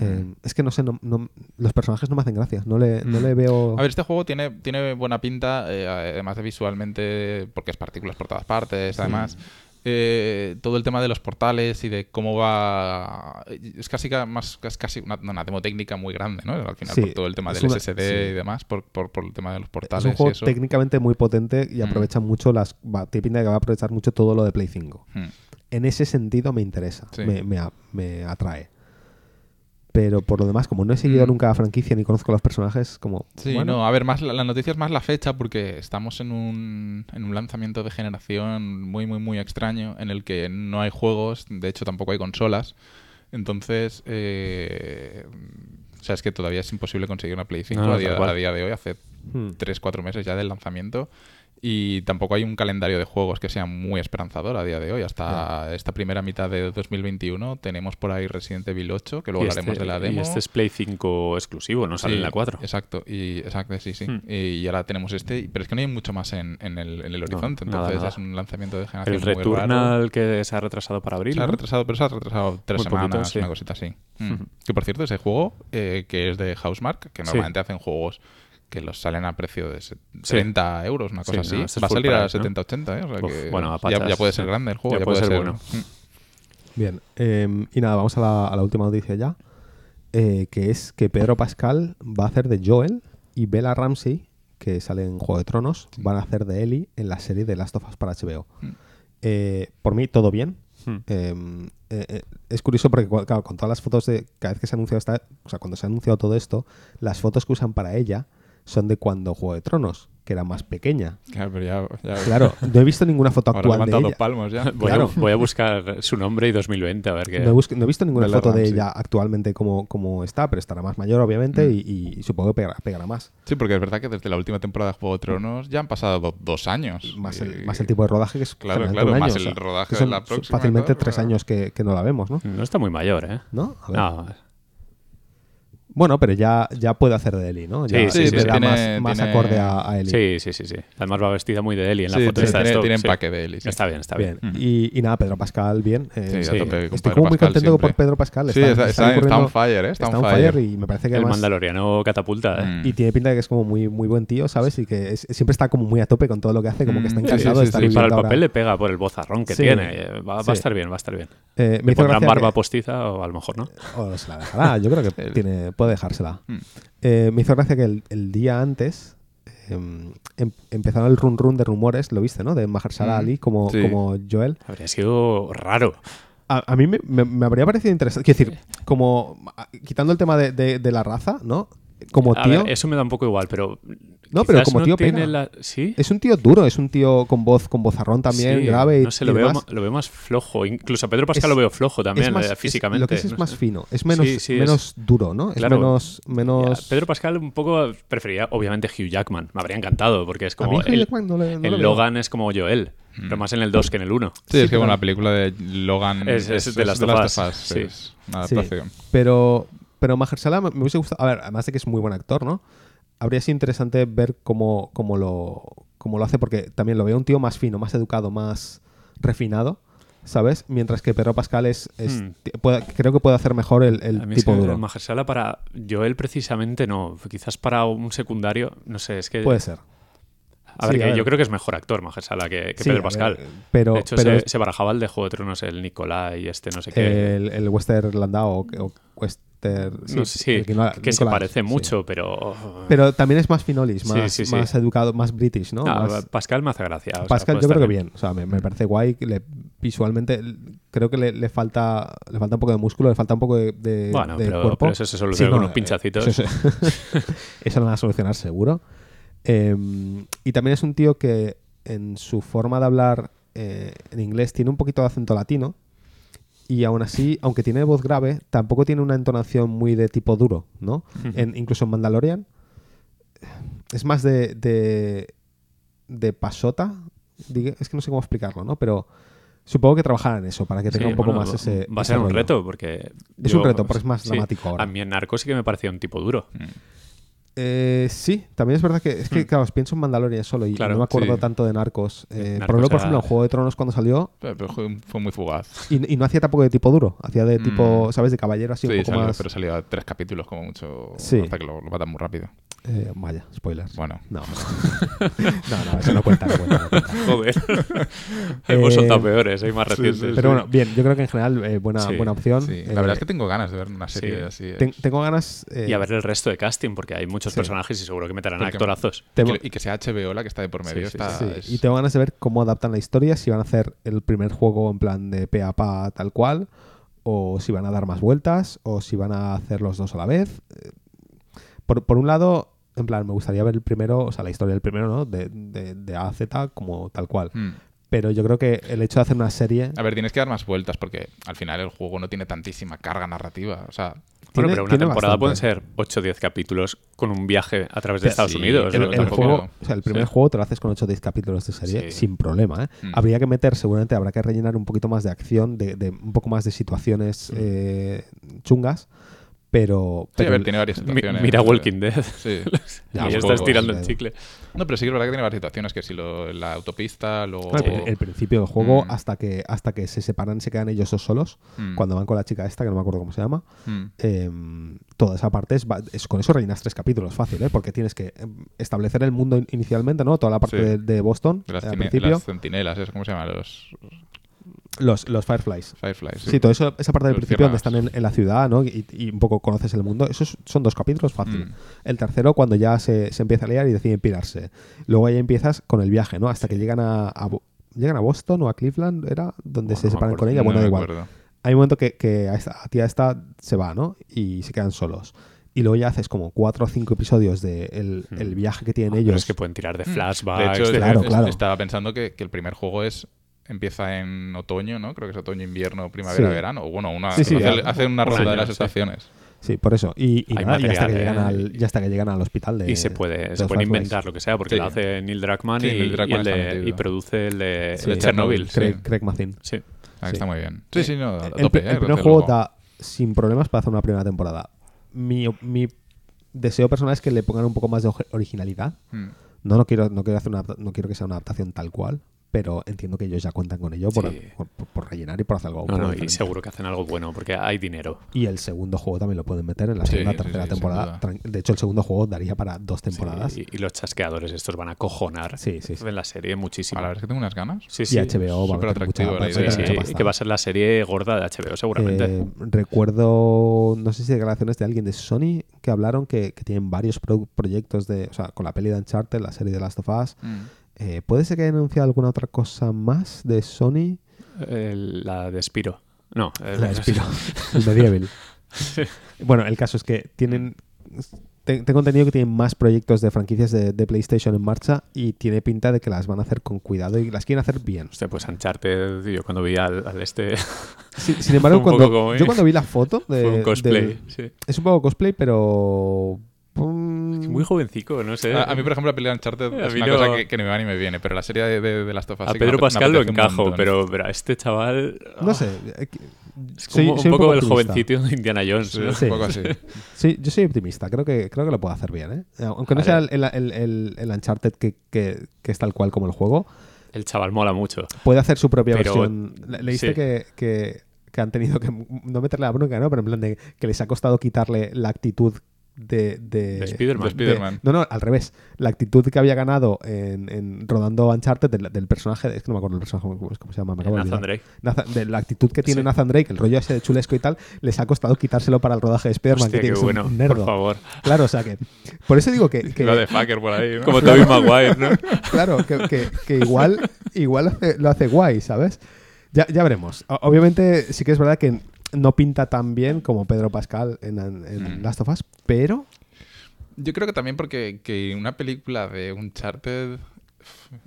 Eh, es que no sé, no- no- los personajes no me hacen gracia. No le, no le veo... A ver, este juego tiene, tiene buena pinta, eh, además de visualmente, porque es partículas por todas partes, además. eh, todo el tema de los portales y de cómo va. Es casi ca- más es casi una, una demo técnica muy grande, ¿no? Al final, Sí, por todo el tema es del una- SSD sí. y demás, por, por, por el tema de los es portales un juego y eso. técnicamente muy potente y Mm. aprovecha mucho las... Va, tiene pinta de que va a aprovechar mucho todo lo de Play 5. Hmm. En ese sentido me interesa, Sí. me, me me atrae. Pero por lo demás, como no he seguido Mm. nunca la franquicia ni conozco a los personajes, como... Sí, bueno, no, a ver, más la, la noticia es más la fecha porque estamos en un, en un lanzamiento de generación muy, muy, muy extraño en el que no hay juegos, de hecho tampoco hay consolas. Entonces, eh, o sea, es que todavía es imposible conseguir una Play 5 No, no, a, día, tal cual. a día de hoy, hace hmm. 3-4 meses ya del lanzamiento. Y tampoco hay un calendario de juegos que sea muy esperanzador a día de hoy. Hasta esta primera mitad de 2021 tenemos por ahí Resident Evil 8, que luego y, hablaremos este, de la y demo. este es Play 5 exclusivo, no sale Sí, en la 4. Exacto, y, exacto sí, sí. Hmm. Y ahora tenemos este, pero es que no hay mucho más en, en el, en el horizonte, nada, entonces nada. es un lanzamiento de generación El muy raro. Returnal que se ha retrasado para abril. Se ha ¿no? retrasado, pero se ha retrasado tres Muy poquito, semanas, sí. una cosita así. Mm. Ujú. Que por cierto, ese juego, eh, que es de Housemark, que normalmente hacen juegos que los salen a precio de se- 30 euros, una Sí, cosa no, así, este va a salir a price, ¿no? 70-80, ¿eh? O sea Uf, que bueno, ya, puede ser grande el juego, Ya ya, puede puede, ser ser. bueno. Mm. Bien, eh, y nada, vamos a la, a la última noticia ya, eh, que es que Pedro Pascal va a hacer de Joel y Bella Ramsey, que sale en Juego de Tronos, van a hacer de Ellie en la serie de Last of Us para HBO. Mm. Eh, por mí, todo bien. Hmm. Eh, eh, es curioso porque, claro, con todas las fotos de. Cada vez que se ha anunciado esta. O sea, cuando se ha anunciado todo esto, las fotos que usan para ella son de cuando Juego de Tronos, que era más pequeña. Claro, pero ya, ya- Claro, no he visto ninguna foto ahora actual de levantado ella. palmos ya. Voy, Claro. a, voy a buscar su nombre y 2020 a ver qué. No he, busc- no he visto ninguna Bella foto de ella actualmente como, como está, pero estará más mayor, obviamente, Mm. y, y supongo que pegará, pegará más. Sí, porque es verdad que desde la última temporada de Juego de Tronos ya han pasado do- dos años. Más Y- el, más el tipo de rodaje que es Claro, claro, un año, más o el rodaje de la próxima Fácilmente tres claro. años que, que no la vemos, ¿no? No está muy mayor, ¿eh? ¿No? A ver. No, Bueno, pero ya, ya puede hacer de Ellie, ¿no? Ya Sí, sí, le sí, da tiene- más, más tiene- acorde a, a Ellie. sí, sí, sí, sí. Además va vestida muy de Ellie en la Sí, foto tiene, esta de tiene- sí. empaque de sí. Está bien, está Bien. bien. Y, y nada, Pedro Pascal, bien. eh, Sí, a Sí. tope Estoy como muy Pascal contento por. Pedro Pascal. Sí, está, está, está está, está on fire, ¿eh? Está, está on fire. fire y me parece que El además... mandaloriano catapulta, ¿eh? Mm. Y tiene pinta de que es como muy, muy buen tío, ¿sabes? Y que es- siempre está como muy a tope con todo lo que hace, como que está Mm, sí, encantado sí, de sí, estar sí. Y para el papel le pega por el bozarrón que Sí. tiene. eh, Va, va Sí. a estar bien, va a estar bien. Eh, me Le pondrán barba postiza o a lo mejor no. O se la dejará, yo creo que tiene, puede dejársela. Mm. Eh, me hizo gracia que el, el día antes em, em- empezaron el run run de rumores, lo viste, ¿no? De Mahershala Mm, Ali como, sí. como Joel. Habría sido raro. A, a mí me, me- me habría parecido interesante. Quiero decir, como quitando el tema de, de- de la raza, ¿no? Como A tío. ver, eso me da un poco igual, pero. No, pero como tío tiene pega. la- ¿Sí? Es un tío duro, es un tío con voz, con vozarrón también, Sí, grave y, No sé, y lo veo, demás. lo veo más flojo. Incluso a Pedro Pascal Es- lo veo flojo también, es más, eh, es- físicamente. lo que es es no más sé. fino, es menos, Sí, sí, es- menos duro, ¿no? Claro. Es menos, Ya, menos... Pedro Pascal un poco preferiría, obviamente, Hugh Jackman. Me habría encantado, porque es A mí como. Hugh el, Jackman no le- no el le veo. Logan es como Joel, pero más en el 2 que en el 1. Sí, es que bueno, la película de Logan Es- es de. Es una Sí, adaptación. pero, pero Mahershala me, hubiese gustado... A ver, además de que es muy buen actor, ¿no? Habría sido interesante ver cómo, cómo, lo, cómo lo hace, porque también lo veo un tío más fino, más educado, más refinado, ¿sabes? Mientras que Pedro Pascal es... es- Hmm. puede- creo que puede hacer mejor el, el A mí es tipo que duro. Mahershala para Joel precisamente no. Quizás para un secundario, no sé, es que... Puede ser. A ver, Sí, que a ver. yo creo que es mejor actor Mahershala que, que Sí, Pedro ver, Pascal. pero, de hecho, pero se, se barajaba el de Juego de Tronos, el Nicolás y este, no sé qué. el, el Western Landau o, o No sí, que no- que se parece sí. mucho, pero... Pero también es más finolis, más, sí, sí. más educado, más british, ¿no? No, Más- Pascal me hace gracia. o sea, Pascal yo creo que bien, o sea, me, me parece guay, le- visualmente creo que le, le falta le falta un poco de músculo, le falta un poco de, de- Bueno, de pero, cuerpo. pero eso se soluciona con no, unos pinchacitos. Eso, eso lo van a solucionar seguro. Eh, y también es un tío que en su forma de hablar eh, en inglés tiene un poquito de acento latino y aún así, aunque tiene voz grave, tampoco tiene una entonación muy de tipo duro, ¿no? En- incluso en Mandalorian es más de, de, de pasota, diga- es que no sé cómo explicarlo, ¿no? Pero supongo que trabajará en eso para que tenga Sí, un poco bueno, más ese... Va a ese ser un rollo. reto, porque... Es un reto, porque es más dramático ahora. A mí en Narcos sí que me parecía un tipo duro. Eh, sí, también es verdad que es que, claro, pienso en Mandalorian solo y, Claro, no me acuerdo sí. tanto de Narcos. Eh, Narcos por ejemplo, por era- ejemplo, en Juego de Tronos cuando salió Pero, fue, muy fugaz. y, y no hacía tampoco de tipo duro, hacía de tipo, Mm. ¿sabes? De caballero así Sí, un poco salió, más... pero salió a tres capítulos como mucho. Sí. Hasta que lo, lo matan muy rápido. Eh, vaya, spoilers. Bueno. No. no, no, eso no cuenta, no cuenta, no cuenta. Joder. Hemos Eh, soltado peores, hay más recientes. sí, Pero bueno, bien, yo creo que en general eh, buena, Sí, buena opción. Sí, Eh, la verdad es que tengo ganas de ver una serie sí. así. ten- es- tengo ganas... eh, Y a ver el resto de casting, porque hay muchos Sí. personajes y seguro que meterán Porque- actorazos. y, tengo- que, y que sea HBO la que está de por medio. Sí, sí, está, Sí, es- y tengo ganas de ver cómo adaptan la historia, si van a hacer el primer juego en plan de pe a pa tal cual, o si van a dar más vueltas, o si van a hacer los dos a la vez. Eh, Por, por un lado, en plan, me gustaría ver el primero, o sea, la historia del primero, ¿no? De, de, de A a Z como tal cual. Mm. Pero yo creo que el hecho de hacer una serie... A ver, tienes que dar más vueltas porque al final el juego no tiene tantísima carga narrativa. O sea, Bueno, pero una temporada pueden bastante. ser 8 o 10 capítulos con un viaje a través de Sí, Estados sí, Unidos. el-. El, juego, o sea, el primer sí. juego te lo haces con 8 o 10 capítulos de serie Sí. sin problema. ¿eh? Mm. Habría que meter, seguramente habrá que rellenar un poquito más de acción, de, de un poco más de situaciones eh, chungas, pero... sí, a pero ver, el- tiene varias Mi- situaciones. mira Walking Dead. Sí. Ya, y un estás poco, tirando el chicle. No, pero sí que es verdad que tiene varias situaciones, que si lo, la autopista, luego... el, el principio del juego Mm. hasta que hasta que se separan se quedan ellos dos solos Mm. cuando van con la chica esta que no me acuerdo cómo se llama Mm. em, toda esa parte es, con eso rellenas tres capítulos fácil ¿eh? porque tienes que em, establecer el mundo in- inicialmente no toda la parte Sí. de, de Boston De las, al principio las centinelas, ¿eso ¿cómo se llama? Los los, los Fireflies Fireflies. Sí, todo eso, esa parte del Los principio donde están en, en la ciudad, ¿no? Y, y un poco conoces el mundo. Esos son dos capítulos fácil. Mm. El tercero, cuando ya se, se empieza a liar y deciden pirarse. Luego ya empiezas con el viaje, ¿no? Hasta que llegan a, llegan a Boston o a Cleveland, ¿era? Donde Bueno, se separan con ella. Bueno, No da igual. acuerdo. Hay un momento que, que a, esta, a tía esta se va, ¿no? Y se quedan solos. Y luego ya haces como cuatro o cinco episodios de el, Mm. el viaje que tienen Ah, Pero ellos. es que pueden tirar de Mm. flashbacks. De hecho, de- Claro, es- claro. estaba pensando que, que el primer juego es empieza en otoño, ¿no? Creo que es otoño, invierno, primavera, Sí. verano. O bueno, una, Sí, sí, hace, ya. hace una Un ronda de las estaciones. Sí, por eso. Y, y nada, y hasta, que llegan al, y hasta que llegan al hospital de y se puede, de se Fireflies. inventar lo que sea, porque Sí. lo hace Neil Druckmann, Sí, y, Neil Druckmann y el está de- metido. y produce el de, Sí, el de Chernobyl. Craig, sí. Craig Mazin. Sí. Ah. Está muy bien. Sí, sí, no, a El, tope, el eh, primer juego da sin problemas para hacer una primera temporada. Mi, mi deseo personal es que le pongan un poco más de originalidad. Mm. No, no quiero, no quiero hacer una, no quiero que sea una adaptación tal cual, pero entiendo que ellos ya cuentan con ello por, Sí. por- por- por rellenar y por hacer algo. un No, poco no, y seguro que hacen algo bueno, porque hay dinero. Y el segundo juego también lo pueden meter en la Sí, segunda, sí, tercera sí, temporada. De hecho, el segundo juego daría para dos temporadas. Sí, y, y los chasqueadores estos van a cojonar Sí, sí, sí. en la serie muchísimo. A la verdad es que tengo unas ganas. Sí, Y. HBO va a meter mucha, la idea. mucha pasta. que va a ser la serie gorda de HBO, seguramente. Eh, recuerdo, no sé si declaraciones de alguien de Sony que hablaron que, que tienen varios pro- proyectos de, o sea, con la peli de Uncharted, la serie de Last of Us. Mm. Eh, ¿Puede ser que hayan anunciado alguna otra cosa más de Sony? El- la de Spiro. No, el- La de Spyro, el Medieval. Bueno, el caso es que tienen te- tengo entendido que tienen más proyectos de franquicias de, de PlayStation en marcha y tiene pinta de que las van a hacer con cuidado y las quieren hacer bien. Hostia, pues Uncharted, yo cuando vi al, al este Sí, sin embargo, cuando, yo cuando vi la foto de, fue un cosplay. del- sí. es un poco cosplay, pero Muy jovencico, no sé. A, a mí, por ejemplo, la pelea de Uncharted A es una no- cosa que, que ni me va ni me viene, pero la serie de, de, de Last of Us a sí que me Pedro Pascal lo un encajo, pero, pero a este chaval... no ah, sé. eh, Es soy- un poco el optimista. jovencito de Indiana Jones. Sí, ¿no? es Sí. un poco así. Sí, yo soy optimista. Creo que, creo que lo puedo hacer bien, ¿eh? Aunque no sea el, el, el- el Uncharted que, que- que es tal cual como el juego, El chaval mola mucho. puede hacer su propia Pero- versión. Le- Leíste sí. que, que, que han tenido que no meterle la bronca, ¿no? Pero en plan de que les ha costado quitarle la actitud de... De, De Spider-Man. De no, no, al revés. La actitud que había ganado en, en rodando Uncharted del, del personaje... Es que no me acuerdo el personaje, ¿cómo, cómo se llama? Me acabo de Nathan olvidar. Drake. Nathan- de la actitud que tiene Sí. Nathan Drake, el rollo ese de chulesco y tal, les ha costado quitárselo para el rodaje de Spider-Man, que tiene bueno, un por nerdo. favor. Claro, o sea que... Por eso digo que... que Lo de fucker por ahí, ¿no? Como Tobey Maguire, ¿no? claro, que, que- que igual, igual hace- lo hace guay, ¿sabes? Ya, ya veremos. Obviamente sí que es verdad que no pinta tan bien como Pedro Pascal en, en Mm. Last of Us, pero Yo creo que también porque que una película de Uncharted...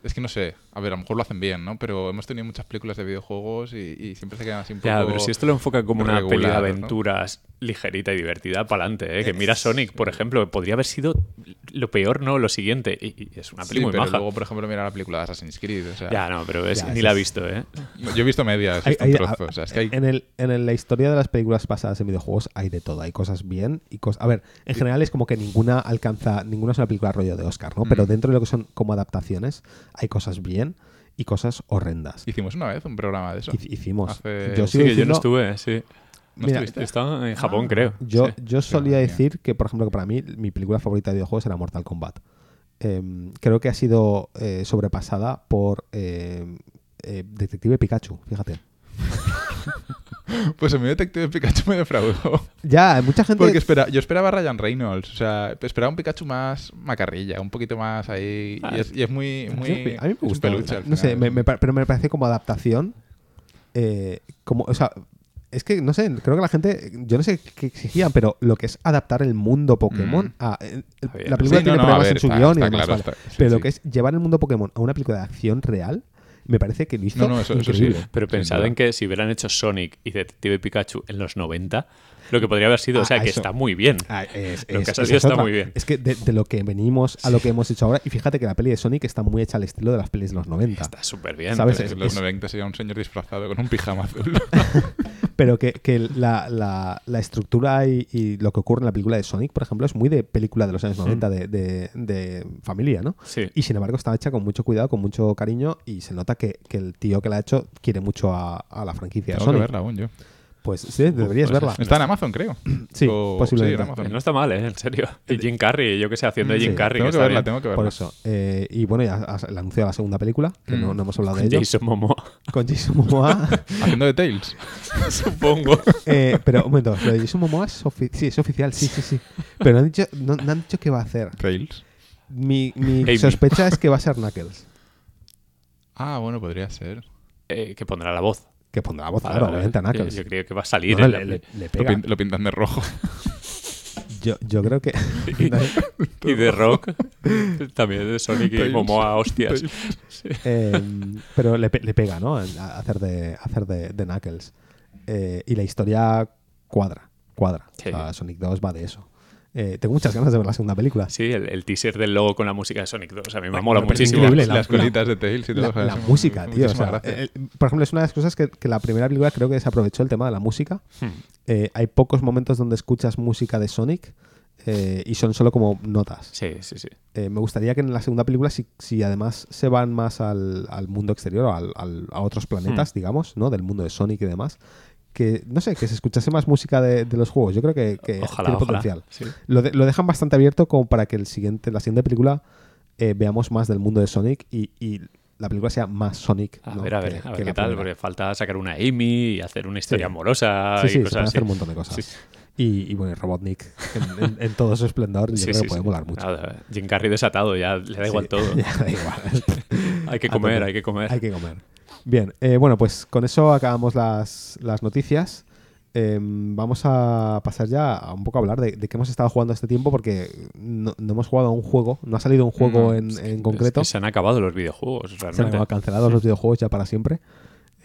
Es que no sé, a ver, a lo mejor lo hacen bien, ¿no? Pero hemos tenido muchas películas de videojuegos y, y siempre se quedan así un poco... Ya, pero si esto lo enfoca como una peli de aventuras ligerita y divertida, para adelante, ¿eh? Que mira Sonic, por ejemplo, podría haber sido lo peor, ¿no? Lo siguiente. Y, y es una peli Sí, muy pero maja. luego, por ejemplo, mira la película de Assassin's Creed, o sea... Ya, no, pero es- Ya, ni la he visto, ¿eh? Yo he visto medias, he hay- visto un hay- trozo, o sea, es que hay... en, el, en la historia de las películas basadas en videojuegos hay de todo. Hay cosas bien y cosas... A ver, en general es como que ninguna alcanza... Ninguna es una película rollo de Oscar, ¿no? Pero Mm. dentro de lo que son como adaptaciones hay cosas bien y cosas horrendas. Hicimos una vez un programa de eso. Hic- Hicimos. Hace- Yo Sí, que yo no diciendo- estuve, sí. ¿No Mira, estuviste? Estaba en Japón, creo. Yo, Sí. yo solía decir que, por ejemplo, que para mí mi película favorita de videojuegos era Mortal Kombat. Em, creo que ha sido eh, sobrepasada por em, eh, Detective Pikachu, fíjate. Pues a mí Detective Pikachu me defraudó. Ya, mucha gente... Porque espera, yo esperaba a Ryan Reynolds, o sea, esperaba un Pikachu más macarrilla, un poquito más ahí. Ah, y, es, y es muy, muy. a mí me gusta. peluche no sé, me- me pero me parece como adaptación. eh, como, o sea, es que, no sé, creo que la gente, yo no sé qué exigían, pero lo que es adaptar el mundo Pokémon Mm. a... eh, la película Sí, tiene no, no, a problemas ver, en su está- guion y demás, claro, vale. está- sí, pero lo que es llevar el mundo Pokémon a una película de acción real, me parece que lo hizo No, no, eso- eso sí. Pero Sin pensad duda. en que si hubieran hecho Sonic y Detective Pikachu en los 90, lo que podría haber sido, o Ah, sea, que eso. está muy bien. Ah, es- Lo que es- ha salido es está otra. muy bien. Es que de, de lo que venimos a lo que hemos hecho ahora, y fíjate que la peli de Sonic está muy hecha al estilo de las pelis de los 90. Está súper bien. ¿Sabes? En los es- 90 sería un señor disfrazado con un pijama azul. Pero que, que la, la- la estructura y, y lo que ocurre en la película de Sonic, por ejemplo, es muy de película de los años 90 de, de- de familia, ¿no? Sí. Y sin embargo está hecha con mucho cuidado, con mucho cariño y se nota que, que el tío que la ha hecho quiere mucho a, a la franquicia de Tengo que Sonic. verla aún yo. Pues sí, deberías pues verla. Está en Amazon, creo. Sí, O- posiblemente. sí, en Amazon. No está mal, ¿eh? En serio. Y Jim Carrey, yo que sé, haciendo de Jim Sí, Carrey. Tengo que verla, bien. tengo que verla. Por eso. Eh, y bueno, ya has- el anuncio de la segunda película, que no, Mm. no hemos hablado de ello. Jason Momoa, Con Jason Momoa. Haciendo de Tales. supongo. Eh, pero un momento, lo de Jason Momoa es, ofi- sí, es oficial, sí, sí, sí. Pero no han dicho, no, no han dicho qué va a hacer. Tales. Mi, mi sospecha es que va a ser Knuckles. Ah, bueno, podría ser. Eh, que pondrá la voz. Que pondrá la voz, claro, vale. obviamente a Yo, Knuckles. yo creo que va a salir. No, la le, Lo, pega. pin- lo pintan de rojo. Yo, yo creo que. Y de Rock, también de Sonic y. Momoa, hostias. Eh, pero le, le pega, ¿no? A hacer de, hacer de, de Knuckles. Eh, y la historia cuadra, cuadra. Sí. O sea, Sonic 2 va de eso. Eh, tengo muchas ganas de ver la segunda película. Sí, el, el teaser del logo con la música de Sonic 2. A mí me Bueno, mola me muchísimo. increíble. Las la- colitas de y todo. La, música, tío. o sea, eh, por ejemplo, es una de las cosas que, que la primera película creo que se aprovechó el tema de la música. Hmm. Eh, hay pocos momentos donde escuchas música de Sonic eh, y son solo como notas. Sí, sí, sí. Eh, me gustaría que en la segunda película, si, si además se van más al, al mundo exterior, al- al- a otros planetas, Hmm. digamos, ¿no? Del mundo de Sonic y demás, que, no sé, que se escuchase más música de, de los juegos. Yo creo que, que Ojalá, tiene ojalá. potencial. Sí. Lo, de- lo dejan bastante abierto como para que el siguiente, la siguiente película eh, veamos más del mundo de Sonic y, y la película sea más Sonic. A ¿no? ver, a que- ver, a ver qué tal, primera. porque falta sacar una Amy y hacer una historia Sí. amorosa Sí, y sí, se cosas así. hacer un montón de cosas. Y, y bueno, y Robotnik en, en- en todo su esplendor, yo creo que puede molar mucho. Nada, Jim Carrey desatado, ya le da igual todo. ya da igual. hay que comer, hay que comer. Hay que comer. Bien, eh, bueno, pues con eso acabamos las, las noticias. em, vamos a pasar ya a un poco a hablar de, de qué hemos estado jugando este tiempo porque no, no hemos jugado a un juego, no ha salido un juego No, en, Es que- en es concreto. que se han acabado los videojuegos, Se han realmente. cancelado los videojuegos ya para siempre.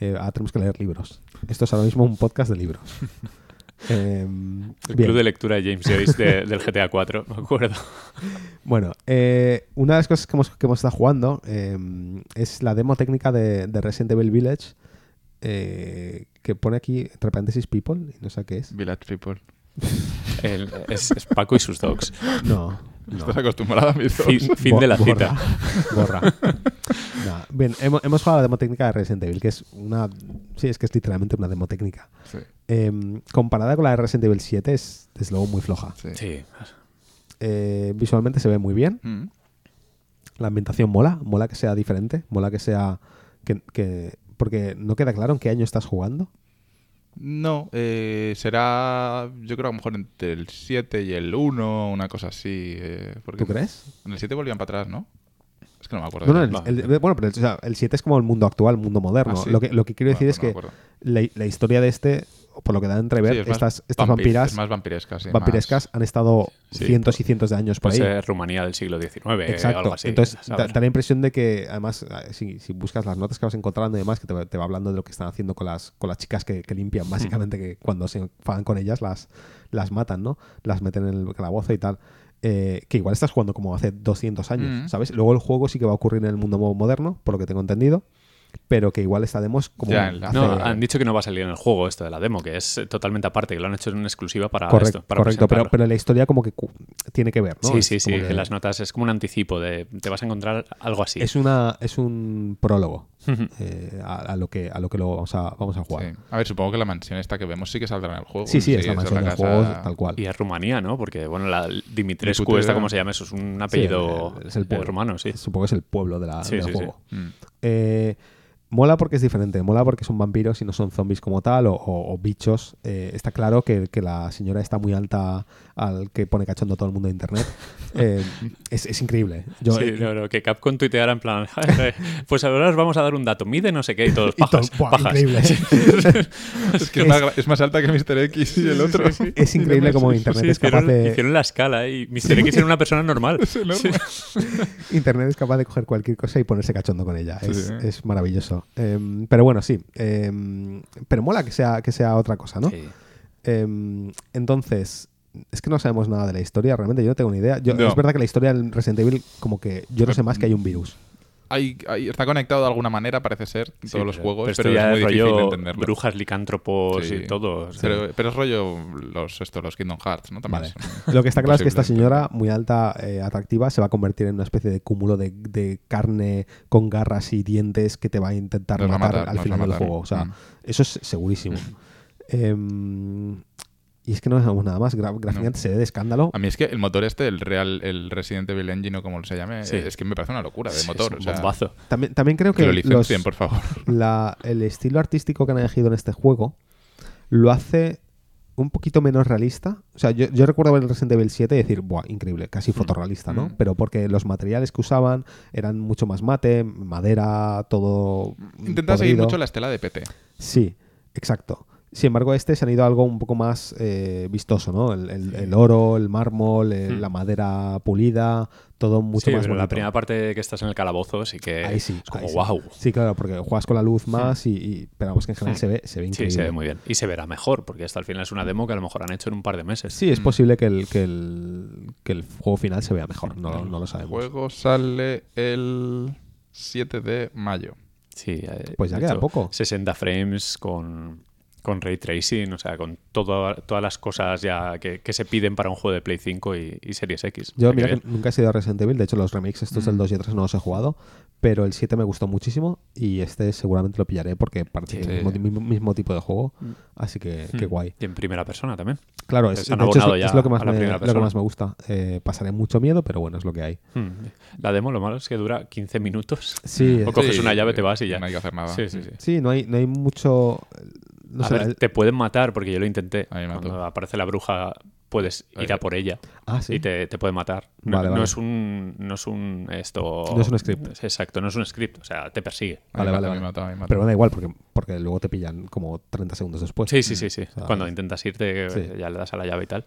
Eh, ahora tenemos que leer libros. Esto es ahora mismo un podcast de libros. Em, El bien. club de lectura de James Joyce de- del GTA 4, me acuerdo. Bueno, eh, una de las cosas que hemos, que hemos estado jugando eh, es la demo técnica de, de Resident Evil Village, eh, que pone aquí, entre paréntesis, People, y no sé qué es. Village People. El- es, es Paco y sus dogs. No, no. Estás acostumbrado a mis Fin, dos. fin de la Bo- cita. Borra. borra. Nah, Bien, hemos, hemos jugado la demo técnica de Resident Evil, que es una... Sí, es que es literalmente una demo técnica. Sí, Eh, comparada con la de Resident Evil 7, es desde luego muy floja. sí. Sí. Eh, visualmente se ve muy bien. Mm. La ambientación mola, mola que sea diferente, mola que sea... Que, que- porque no queda claro en qué año estás jugando. No, eh, será yo creo a lo mejor entre el 7 y el 1, una cosa así. eh, porque ¿Tú crees? En el 7 volvían para atrás, ¿no? Es que no me acuerdo. No, no, el, Va. el- bueno, pero el, o sea, el 7 es como el mundo actual, el mundo moderno. Ah, sí. lo, que, lo que quiero decir Bueno, es pues no que la, la historia de este, por lo que da a entrever, Sí, es más estas, estas vampir- vampiras Es más vampiresca, sí. vampirescas han estado Sí, cientos y cientos de años por ahí. Rumanía del siglo XIX o Exacto. algo así. Entonces, da, da la impresión de que, además, eh, si, si buscas las notas que vas encontrando y demás, que te, va- te va hablando de lo que están haciendo con las, con las chicas que, que limpian, básicamente, que cuando se enfadan con ellas las, las matan, ¿no? Las meten en el calabozo y tal. Eh, que igual estás jugando como hace 200 años, Mm. ¿sabes? Luego el juego sí que va a ocurrir en el mundo mo- moderno, por lo que tengo entendido, pero que igual esta demo es como... Ya, hace- No, han dicho que no va a salir en el juego esto de la demo, que es totalmente aparte, que lo han hecho en exclusiva para correcto, esto. Para correcto pero, pero la historia como que tiene que ver, ¿no? sí, Es sí, sí, que que- las notas es como un anticipo de te vas a encontrar algo así. Es, una, es un prólogo eh, a, a lo que, a lo que luego vamos a, vamos a jugar. Sí. A ver, supongo que la mansión esta que vemos sí que saldrá en el juego. Sí, sí, es la esa mansión del casa- juego tal cual. Y es Rumanía, ¿no? Porque, bueno, la Dimitrescu, esta como se llama, eso es un apellido es el pueblo. rumano, sí. Supongo que es el pueblo de la- Sí, del sí, sí. juego. Mm. Eh, mola porque es diferente, mola porque son vampiros y no son zombies como tal o, o- o bichos. Eh, está claro que, que la señora está muy alta al que pone cachondo todo el mundo de internet. Eh, es, es increíble. Yo, Sí, no, no, que Capcom tuiteara en plan, pues ahora os vamos a dar un dato, mide no sé qué y todos y todo- pajas, ¡buah! pajas. increíble. Es que es, más, gra- es más alta que Mr. X y el otro. es increíble como internet Sí, es capaz hicieron, de hicieron la escala y Mr. X era una persona normal. internet es capaz de coger cualquier cosa y ponerse cachondo con ella. Es, sí. es maravilloso. Em, pero bueno, sí. Em, pero mola que sea, que sea otra cosa, ¿no? Sí. Em, entonces, es que no sabemos nada de la historia, realmente yo no tengo ni idea. Yo- No. Es verdad que la historia en Resident Evil, como que yo no sé más que hay un virus. Hay- hay- está conectado de alguna manera, parece ser, en Sí, todos los pero- juegos, pero, ya es muy difícil de rollo entenderlo. brujas, licántropos Sí. y todo. o sea, Pero, pero es rollo los, esto, los Kingdom Hearts, ¿no? También Vale. Lo que está claro es que esta señora, muy alta, eh, atractiva, se va a convertir en una especie de cúmulo de, de carne con garras y dientes que te va a intentar Nos va a matar, matar, al final del juego. O sea, Mm. eso es segurísimo. Em, y es que no sabemos nada más. Gra- gráficamente se ve de escándalo. A mí es que el motor este, el Real, el Resident Evil Engine o como se llame, Sí. es que me parece una locura de es motor. un o sea, bombazo. También, también creo que que lo los- por favor. la- el estilo artístico que han elegido en este juego lo hace un poquito menos realista. O sea, yo, yo recuerdo ver el Resident Evil 7 y decir, ¡buah, increíble! Casi fotorrealista, ¿no? Mm. Pero porque los materiales que usaban eran mucho más mate, madera, todo. Intenta seguir mucho la estela de PT. Sí, exacto. Sin embargo, este se han ido a algo un poco más eh, vistoso, ¿no? El, el- el oro, el mármol, el- Hmm. la madera pulida, todo mucho Sí, más pero la primera parte que estás en el calabozo sí que Ahí sí, es como ahí sí. wow. Sí, claro, porque juegas con la luz más y, y- pero vamos que en general se ve, se ve Sí, increíble. se ve muy bien. Y se verá mejor, porque hasta al final es una demo que a lo mejor han hecho en un par de meses. Sí, es Mm. posible que el, que, el, que el juego final se vea mejor, no, no lo El sabemos. juego sale el 7 de mayo. Sí, eh, Pues ya queda hecho, poco. 60 frames con, con ray tracing, o sea, con todo- todas las cosas ya que, que se piden para un juego de Play 5 y, y Series X. Yo, mira, que nunca he sido a Resident Evil, de hecho los remakes estos del Mm. 2 y 3 no los he jugado, pero el 7 me gustó muchísimo y este seguramente lo pillaré porque parece Sí. el mismo, mismo- mismo tipo de juego, Mm. así que, bien. que guay. Y en primera persona también. Claro, es, de hecho, es, lo, que más me, lo que más me gusta. Eh, pasaré mucho miedo, pero bueno, es lo que hay. Mm. La demo lo malo es que dura 15 minutos. Sí, O es- coges Sí, una llave, te vas y ya. No hay que hacer nada. Sí, sí, sí. sí, no hay, no hay mucho... No a sé, ver, el- te pueden matar porque yo lo intenté. Cuando aparece la bruja puedes ir a por ella Ah, sí. y te, te puede matar. No, Vale, no vale. es un no es un esto No es un script. Exacto, no es un script, o sea, te persigue. Vale, vale, vale. me mata, a mí me mata. Pero me da igual, porque, porque luego te pillan como 30 segundos después. Sí, sí, sí, sí. sea, Cuando intentas irte sí. ya le das a la llave y tal.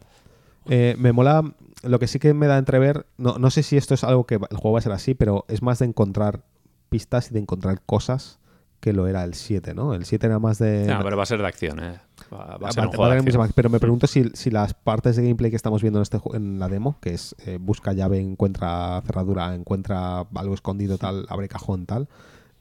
Eh, me mola, lo que sí que me da a entrever, no, no sé si esto es algo que el juego va a ser así, pero es más de encontrar pistas y de encontrar cosas que lo era el 7, ¿no? El 7 era más de... No, pero va a ser de acción, ¿eh? Va, va a ser un juego de acción. pero me pregunto si, si las partes de gameplay que estamos viendo en, este, en la demo, que es eh, busca llave, encuentra cerradura, encuentra algo escondido, tal, abre cajón, tal,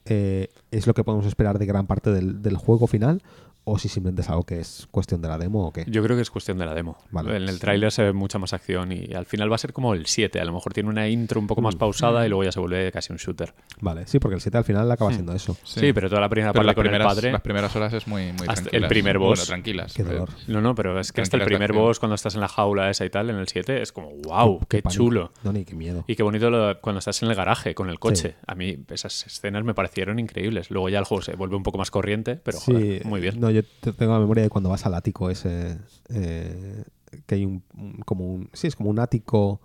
eh, es lo que podemos esperar de gran parte del, del juego final, o si simplemente es algo que es cuestión de la demo o qué. Yo creo que es cuestión de la demo. Vale. En el tráiler se ve mucha más acción y al final va a ser como el 7. A lo mejor tiene una intro un poco más pausada y luego ya se vuelve casi un shooter. Vale, sí, porque el 7 al final acaba siendo eso. Sí, pero toda la primera Pero parte las con primeras, el padre. las primeras horas es muy, muy Hasta el tranquilas. primer boss. Bueno, tranquilas. Qué dolor. No, no, pero es que hasta el primer boss, cuando estás en la jaula esa y tal, en el 7, es como, wow, qué, chulo. No, ni qué miedo. Y qué bonito lo- cuando estás en el garaje con el coche. Sí. A mí esas escenas me parecieron increíbles. Luego ya el juego se vuelve un poco más corriente, pero Sí, joder, muy bien. No, yo te- tengo la memoria de cuando vas al ático ese, eh, que hay un- como un, sí, es como un ático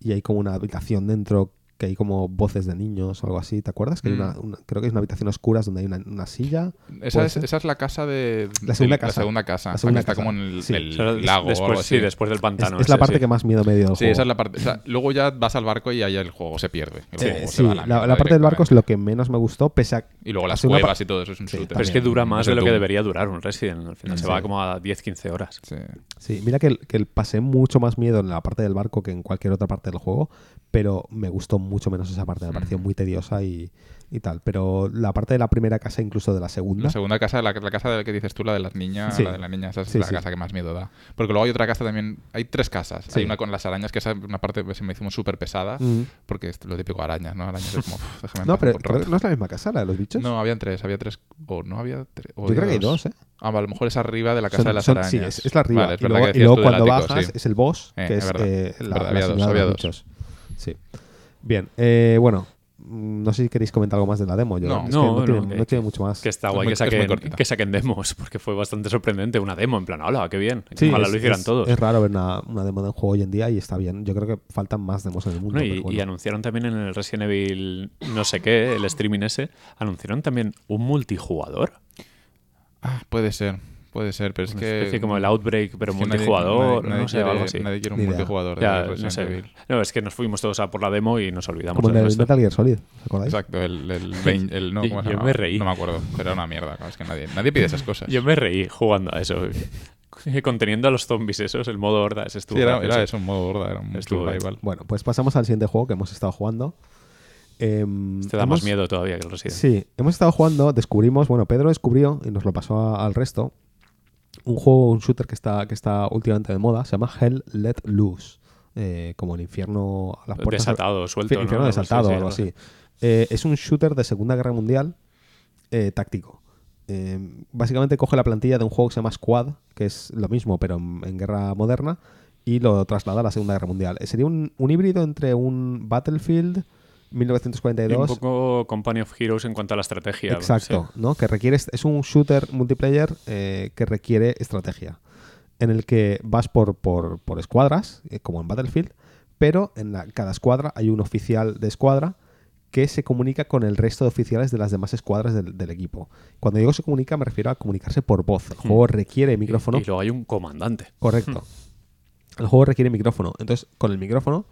y hay como una habitación dentro que hay como voces de niños o algo así, ¿te acuerdas? Que hay Mm. una, una- creo que es una habitación a oscuras donde hay una, una silla. Esa ¿Puede es, esa es la casa de. La segunda casa. La segunda casa. La segunda que está como en el, Sí. lago o sí, después del Es, pantano. es la ese, parte sí. que más miedo me dio Sí, juego. esa es la parte. o sea, luego ya vas al barco y ahí el juego se pierde. El Sí, juego se sí, va a la, la parte del barco es lo que menos me gustó, pese a... Y luego las segunda cuevas y todo eso es un Sí, shooter. Pero es que dura Es más de lo que debería durar un Resident. Al final se va como a 10-15 horas. Sí. Mira que, pasé mucho más miedo en la parte del barco que en cualquier otra parte del juego, pero me gustó mucho menos esa parte, me pareció muy tediosa y, y tal. Pero la parte de la primera casa, incluso de la segunda, La segunda casa, la, la casa de la que dices tú, la de las niñas, Sí. la de la niña, esa es Sí, la sí. casa que más miedo da. Porque luego hay otra casa también, hay tres casas. Hay una con las arañas, que esa una parte se me hizo súper pesada, Mm. porque es lo típico arañas, ¿no? Arañas es como, "Uf, déjame en No, pero un creo rato". que no es la misma casa, la de los bichos. No, habían tres, había tres, o no había tres. Yo creo que hay dos. ¿eh? Ah, a lo mejor es arriba de la casa Son- de las son- arañas. Sí, es, es la arriba. Vale, es y verdad luego, que y luego cuando ático, bajas es el boss, Eh, que es es, verdad, eh, es la, verdad, la había dos, había los dos. bichos. Sí. Bien, eh, bueno, mm, no sé si queréis comentar algo más de la demo. Yo, No. es que No, tiene, no, tiene mucho más. Que está Es guay que, es saquen, que saquen demos, porque fue bastante sorprendente. Una demo, en plan, hola, qué bien. Sí, Ojalá es, lo hicieran es- todos. es raro ver una, una demo de un juego hoy en día y está bien. Yo creo que faltan más demos en el mundo. No, y, pero bueno. y anunciaron también en el Resident Evil no sé qué, el streaming ese, anunciaron también un multijugador. Ah, puede ser, puede ser, pero es Una que... especie como el Outbreak, pero es que multijugador, nadie- nadie no sé, quiere- algo así. Nadie quiere un Ni idea. multijugador Ya, de no Resident sé. Evil. No, es que nos fuimos todos a por la demo y nos olvidamos Como el del resto. Metal Gear Solid, ¿os acordáis? Exacto, el, el, no, Y- ¿cómo se yo me reí. No me acuerdo, pero era una mierda. claro, es que nadie, nadie pide esas cosas. Yo me reí jugando a eso. Conteniendo a los zombies esos, el modo horda, ese estuvo Sí, era, eso, un modo gorda, era un Estuvo survival. Bueno, pues pasamos al siguiente juego que hemos estado jugando. Em, Este da hemos- más miedo todavía que el Resident. Sí, hemos estado jugando, descubrimos, bueno, Pedro descubrió y nos lo pasó a- al resto, un juego, un shooter que está, que está últimamente de moda, se llama Hell Let Loose, eh, como el infierno a las puertas. Desatado, suelto. ¿no? infierno desatado, sí, algo así. Eh, es un shooter de Segunda Guerra Mundial eh, táctico. Básicamente coge la plantilla de un juego que se llama Squad, que es lo mismo, pero en, en guerra moderna, y lo traslada a la Segunda Guerra Mundial. Sería un, un híbrido entre un Battlefield Y un 1942 poco Company of Heroes en cuanto a la estrategia. Exacto, ¿no? Que requiere es un shooter multiplayer eh, que requiere estrategia, en el que vas por, por, por escuadras, eh, como en Battlefield, pero en la- cada escuadra hay un oficial de escuadra que se comunica con el resto de oficiales de las demás escuadras del, del equipo. Cuando digo se comunica me refiero a comunicarse por voz. El juego requiere micrófono. Y, y luego hay un comandante. Correcto. El juego requiere micrófono. Entonces, con el micrófono,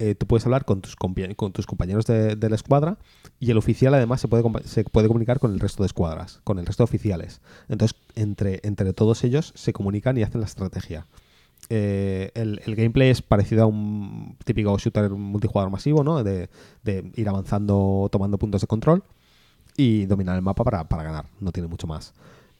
eh, tú puedes hablar con tus, compañeros de, la escuadra y el oficial además se puede, se puede comunicar con el resto de escuadras, con el resto de oficiales. Entonces, entre, todos ellos se comunican y hacen la estrategia. Eh, el, gameplay es parecido a un típico shooter multijugador masivo, ¿no? De, de ir avanzando, tomando puntos de control y dominar el mapa para ganar. No tiene mucho más.